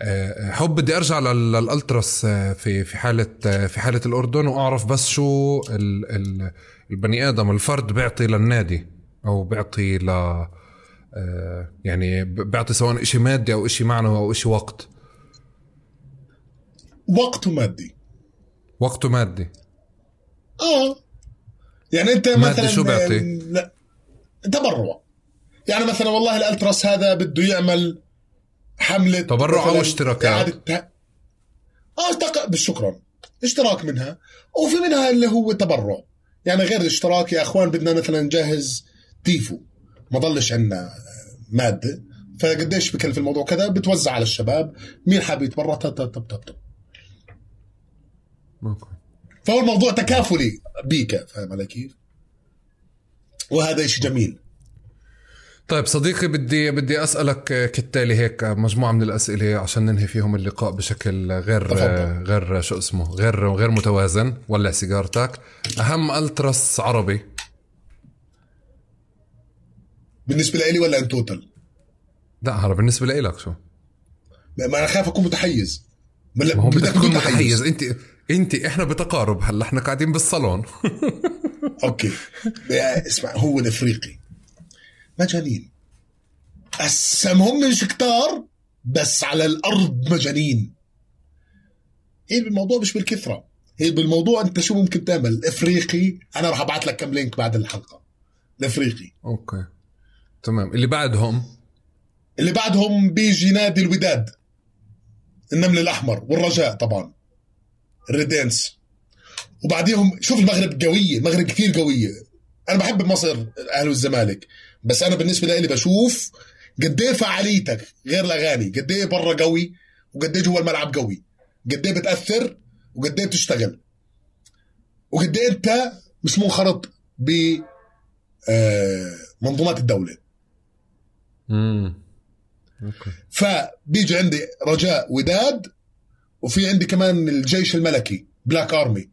Speaker 2: آه، حب بدي أرجع لل- للألتراس آه، في في حالة آه، في حالة الأردن وأعرف بس شو ال ال البني آدم الفرد بيعطي للنادي أو بيعطي ل آه، يعني بيعطي سواء إشي مادي أو إشي معنوي أو إشي وقت.
Speaker 1: وقت مادي.
Speaker 2: وقته مادي.
Speaker 1: آه. يعني أنت
Speaker 2: مادي
Speaker 1: مثلا
Speaker 2: شو بيعطي؟
Speaker 1: لا تبرع. يعني مثلا والله الألتراس هذا بده يعمل حملة
Speaker 2: تبرع
Speaker 1: مثلاً
Speaker 2: اشتراكات؟
Speaker 1: آه اشتق... شكرا. اشتراك منها. وفي منها اللي هو تبرع. يعني غير الاشتراك يا أخوان بدنا مثلا نجهز تيفو. ما ضلش عندنا مادة. فقديش بكلف الموضوع كذا؟ بتوزع على الشباب. مين حابب يتبرع؟ طب طب طب طب.
Speaker 2: أوكي
Speaker 1: فهو الموضوع تكافلي بيكا فاهم علي كيف؟ وهذا شيء جميل.
Speaker 2: طيب صديقي بدي بدي أسألك كالتالي هيك مجموعة من الأسئلة عشان ننهي فيهم اللقاء بشكل غير. آه، غير شو اسمه غير غير متوازن. ولع سيجارتك. أهم ألتراس عربي؟
Speaker 1: بالنسبة لي ولا ان توتال؟
Speaker 2: لا هذا بالنسبة لإلك شو؟
Speaker 1: ما أنا خايف أكون متحيز. ما
Speaker 2: هو بدك تكون متحيز. أنت انت إحنا بتقارب هلا إحنا قاعدين بالصالون.
Speaker 1: okay. اسمع هو الإفريقي. مجانين. هسه هم مش كتار بس على الأرض مجانين. هي بالموضوع مش بالكثره هي بالموضوع أنت شو ممكن تعمل؟ الافريقي أنا راح أبعث لك كم لينك بعد الحلقة. الإفريقي.
Speaker 2: أوكي. تمام. اللي بعدهم؟
Speaker 1: اللي بعدهم بيجي نادي الوداد. النمل الأحمر والرجاء طبعا. الريدينس وبعديهم شوف المغرب قوية المغرب كثير قوية. أنا بحب مصر أهل والزمالك. بس أنا بالنسبة لي بشوف قد إيه فعاليتك غير الأغاني. قد إيه برا قوي وقد إيه جوا الملعب قوي. قد إيه بتأثر وقد إيه بتشتغل. وقد إيه أنت مش منخرط ب آه، منظومات الدولة.
Speaker 2: امم
Speaker 1: فبيجي عندي رجاء وداد وفي عندي كمان الجيش الملكي بلاك ارمي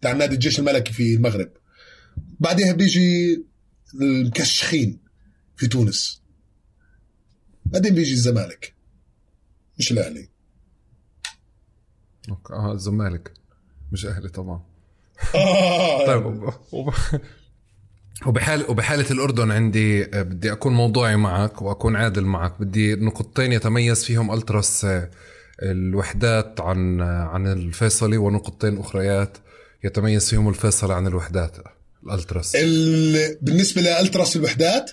Speaker 1: بتاع نادي الجيش الملكي في المغرب. بعدها بيجي المكشخين في تونس. بعدين بيجي الزمالك. مش الأهلي.
Speaker 2: أوكي. آه الزمالك. مش أهلي طبعا.
Speaker 1: آه.
Speaker 2: طيب وب- وب- وبحال وبحالة الأردن عندي آه، بدي أكون موضوعي معك وأكون عادل معك. بدي نقطتين يتميز فيهم ألتراس آه، الوحدات عن عن الفيصلي ونقطتين أخريات يتميز فيهم الفيصلي عن الوحدات. الألتراس.
Speaker 1: ال... بالنسبة لألتراس الوحدات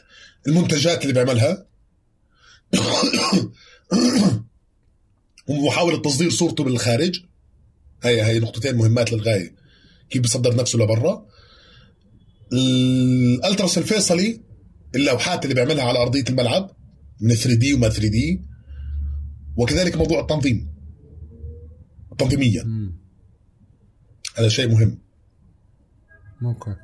Speaker 1: المنتجات اللي بيعملها. ومحاولة تصدير صورته بالخارج. هي هي نقطتين مهمات للغاية. كيف بيصدر نفسه لبرا. الألتراس الفيصلي اللوحات اللي بيعملها على أرضية الملعب. من 3 دي وما 3 دي. وكذلك موضوع التنظيم. تنظيميا هذا شيء مهم.
Speaker 2: أوكي.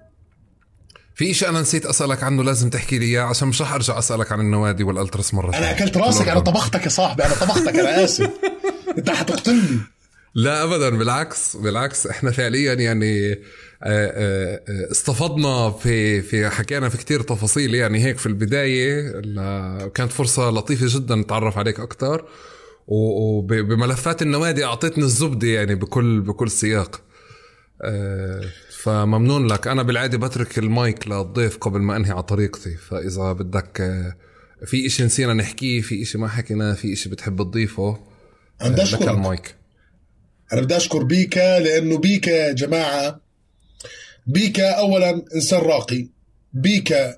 Speaker 2: في شيء أنا نسيت أسألك عنه لازم تحكي لي إياه عشان مش رح أرجع أسألك عن النوادي والألتراس مرة
Speaker 1: أنا أكلت راسك أنا طبختك يا صاحبي أنا طبختك أنا آسف. أنت حتقتلني.
Speaker 2: لا ابدا بالعكس بالعكس إحنا فعليا يعني آه، آه، آه، استفضنا في في حكينا في كتير تفاصيل يعني هيك في البداية. كانت فرصة لطيفة جدا نتعرف عليك أكثر وبملفات النوادي أعطيتني الزبدة يعني بكل بكل سياق. فممنون لك. أنا بالعادة بترك المايك للضيف قبل ما أنهي على طريقتي. فإذا بدك في إشي نسينا نحكيه في إشي ما حكيناه في إشي بتحب تضيفه
Speaker 1: لك المايك. أنا بدي أشكر بيكا لأنه بيكا يا جماعة بيكا اولا إنسان راقي. بيكا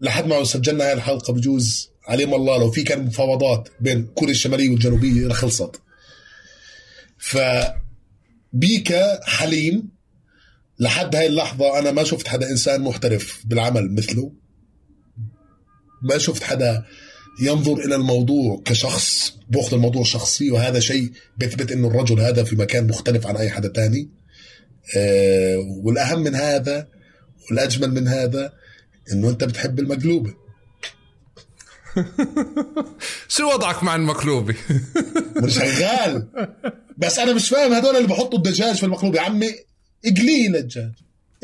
Speaker 1: لحد ما سجلنا هاي الحلقة بجوز عليم الله لو في كان مفاوضات بين كوريا الشمالية والجنوبية لخلصت ف بيكا حليم لحد هاي اللحظة أنا ما شفت حدا إنسان محترف بالعمل مثله. ما شفت حدا ينظر إلى الموضوع كشخص بأخذ الموضوع شخصي وهذا شيء بيثبت إنه الرجل هذا في مكان مختلف عن أي حدا تاني. آه والأهم من هذا والأجمل من هذا إنه أنت بتحب المقلوبة.
Speaker 2: شو وضعك مع المقلوبة؟
Speaker 1: مش شغال. بس أنا مش فاهم هدول اللي بحطوا الدجاج في المقلوبة. يا عمي اقليه للدجاج.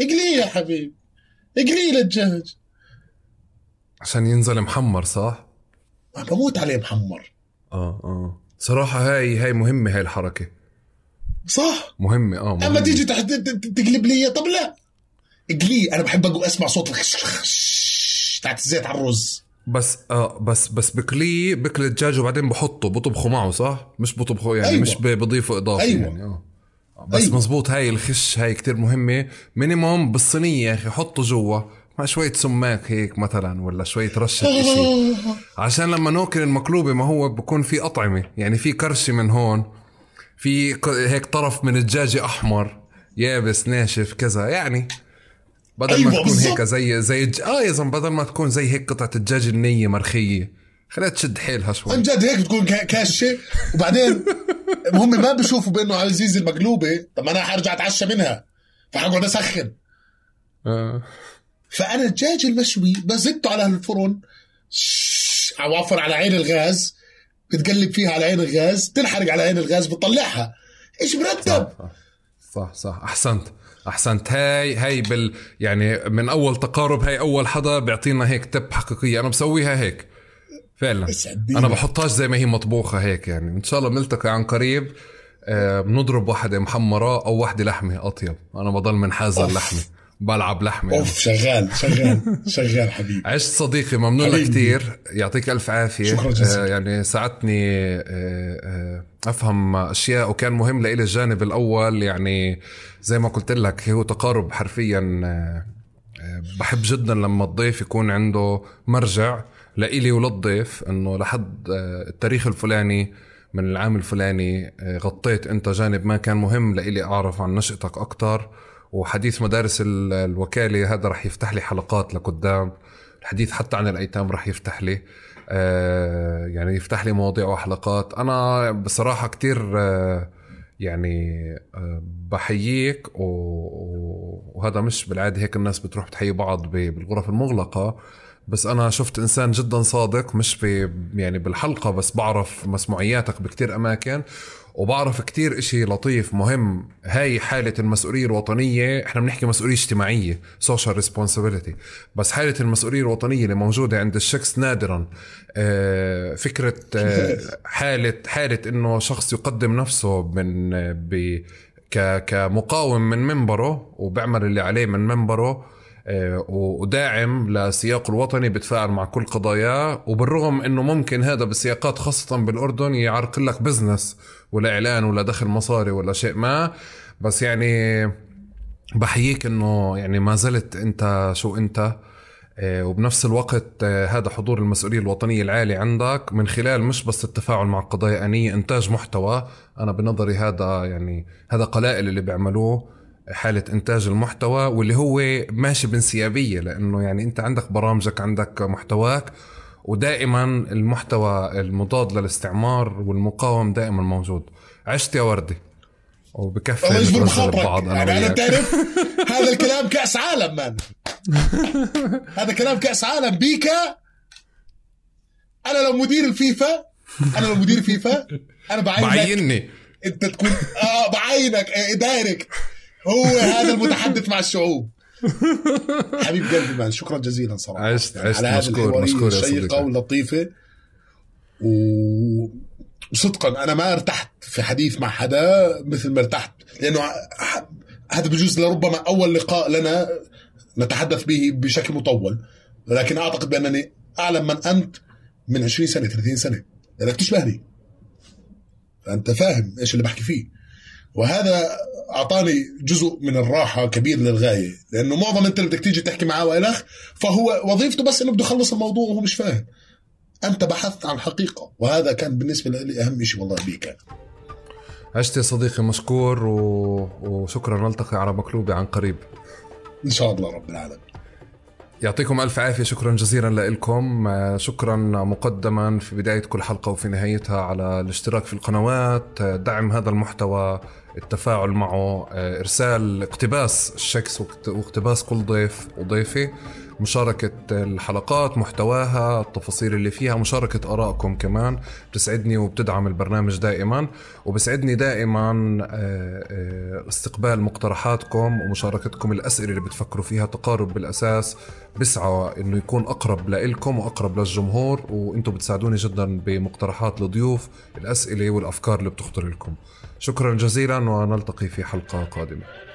Speaker 1: اقليه يا حبيبي. اقليه للدجاج.
Speaker 2: عشان ينزل محمر صح؟
Speaker 1: بموت عليه محمر.
Speaker 2: آه آه. صراحة هاي هاي مهمة هاي الحركة.
Speaker 1: صح؟
Speaker 2: مهمة آه
Speaker 1: مهمة. اما تيجي تحت تقلب لي طب لا. اقلي أنا بحب أسمع صوت تاعت الزيت على الرز.
Speaker 2: بس آه بس بس بكليه بكلي الدجاج وبعدين بحطه بطبخه معه صح؟ مش بطبخه يعني أيوة. مش بضيفه إضافي أيوة. يعني آه بس أيوة. مزبوط هاي الخش هاي كتير مهمة مينيموم بالصينية يا أخي حطه جوا مع شوية سماك هيك مثلا ولا شوية رشة إشي عشان لما ناكل المقلوبة ما هو بكون في أطعمة يعني في كرشة من هون في هيك طرف من الدجاجة أحمر يابس ناشف كذا يعني بدل أيوة ما تكون هيك زي زي. آه يا زلمة بدل ما تكون زي هيك قطعة الدجاج النية مرخية خليها تشد حيلها شوي.
Speaker 1: عن جد هيك بتكون كاشة. وبعدين هم ما بشوفوا بأنه عزيز المقلوبة. طب ما أنا حرجع أتعشى منها. فحقعد اسخن آه. فأنا الدجاج المشوي بزته على الفرن. عوافر على عين الغاز. بتقلب فيها على عين الغاز. تنحرق على عين الغاز بتطلعها. إيش مرتب؟
Speaker 2: صح صح, صح. أحسنت. أحسنت. هاي هاي بال يعني من أول تقارب هاي أول حدا بيعطينا هيك تب حقيقية. أنا بسويها هيك. فعلا. أنا بحطهاش زي ما هي مطبوخة هيك يعني. إن شاء الله بنلتقي عن قريب. آه بنضرب واحدة محمرة أو واحدة لحمة أطيب. أنا بضل من حازة اللحمة. بلعب لحمة
Speaker 1: يعني. أوف شغال شغال شغال حبيبي.
Speaker 2: عشت صديقي ممنون لك كثير يعطيك ألف عافية. شكرا جزيلا. آه يعني ساعدتني آه آه أفهم أشياء وكان مهم لإلي الجانب الأول. يعني زي ما قلت لك هو تقارب حرفيا آه بحب جدا لما الضيف يكون عنده مرجع لإلي وللضيف إنه لحد آه التاريخ الفلاني من العام الفلاني آه، غطيت أنت جانب ما كان مهم لإلي أعرف عن نشأتك أكثر وحديث مدارس الوكالة هذا رح يفتح لي حلقات لقدام. الحديث حتى عن الأيتام رح يفتح لي يعني يفتح لي مواضيع وحلقات. أنا بصراحة كتير آه يعني آه بحييك وهذا مش بالعادة هيك الناس بتروح بتحيي بعض بالغرف المغلقة. بس أنا شفت إنسان جدا صادق مش في يعني بالحلقة بس بعرف مسموعياتك بكتير أماكن. وبعرف كتير إشي لطيف مهم. هاي حالة المسؤولية الوطنية إحنا بنحكي مسؤولية اجتماعية social responsibility. بس حالة المسؤولية الوطنية اللي موجودة عند الشخص نادرا آه، فكرة آه، حالة حالة إنه شخص يقدم نفسه من ب كمقاوم من منبره وبعمل اللي عليه من منبره آه، وداعم لسياق الوطني بتفاعل مع كل قضاياه وبالرغم إنه ممكن هذا بالسياقات خاصة بالأردن يعرق لك بزنس ولا إعلان ولا دخل مصاري ولا شيء ما. بس يعني بحييك إنه يعني ما زلت أنت شو أنت. آه، وبنفس الوقت آه، هذا حضور المسؤولية الوطنية العالي عندك. من خلال مش بس التفاعل مع القضايا الآنية إنتاج محتوى. أنا بنظري هذا يعني هذا قلائل اللي بيعملوه حالة إنتاج المحتوى واللي هو ماشي بانسيابية. لأنه يعني أنت عندك برامجك عندك محتواك. ودائما المحتوى المضاد للاستعمار والمقاوم دائما موجود. عشت يا وردي. وبكفي
Speaker 1: الله يجبر بخاطرك. يعني أنا بتعرف هذا الكلام كأس عالم مان هذا كلام كأس عالم. بيكا أنا لو مدير الفيفا أنا لو مدير فيفا أنا بعينك.
Speaker 2: بعيني
Speaker 1: أنت تكون آه بعينك دايركت هو هذا المتحدث مع الشعوب. حبيب قلبي مان شكرا جزيلا صراحة.
Speaker 2: عشت عشت يعني مشكور مشكور
Speaker 1: يا شيقه ولطيفه و صدقا أنا ما ارتحت في حديث مع حدا مثل ما ارتحت لأنه هذا بجوز لربما أول لقاء لنا نتحدث به بشكل مطول ولكن أعتقد بأنني أعلم من أنت من 20 سنة 30 سنة. لأنك تشبهني. فأنت فاهم إيش اللي بحكي فيه. وهذا أعطاني جزء من الراحة كبير للغاية لأنه معظم أنت اللي بدك تيجي تحكي معاه وإلخ فهو وظيفته بس إنه بده يخلص الموضوع وهو مش فاهم. أنت بحثت عن حقيقة وهذا كان بالنسبة لي أهم شيء والله بيك.
Speaker 2: عشت يا صديقي مشكور و... وشكرا نلتقي على مقلوبة عن قريب.
Speaker 1: إن شاء الله رب العالمين.
Speaker 2: يعطيكم ألف عافية شكرا جزيلا لكم شكرا مقدما في بداية كل حلقة وفي نهايتها على الاشتراك في القنوات. دعم هذا المحتوى التفاعل معه إرسال اقتباس الشكس واقتباس كل ضيف وضيفة مشاركة الحلقات محتواها التفاصيل اللي فيها مشاركة آرائكم كمان بتسعدني وبتدعم البرنامج دائما وبسعدني دائما آه، آه، استقبال مقترحاتكم ومشاركتكم الأسئلة اللي بتفكروا فيها تقارب بالأساس بسعى إنه يكون أقرب لإلكم وأقرب للجمهور وإنتم بتساعدوني جدا بمقترحات الضيوف الأسئلة والأفكار اللي بتخطر لكم. شكرا جزيلا ونلتقي في حلقة قادمة.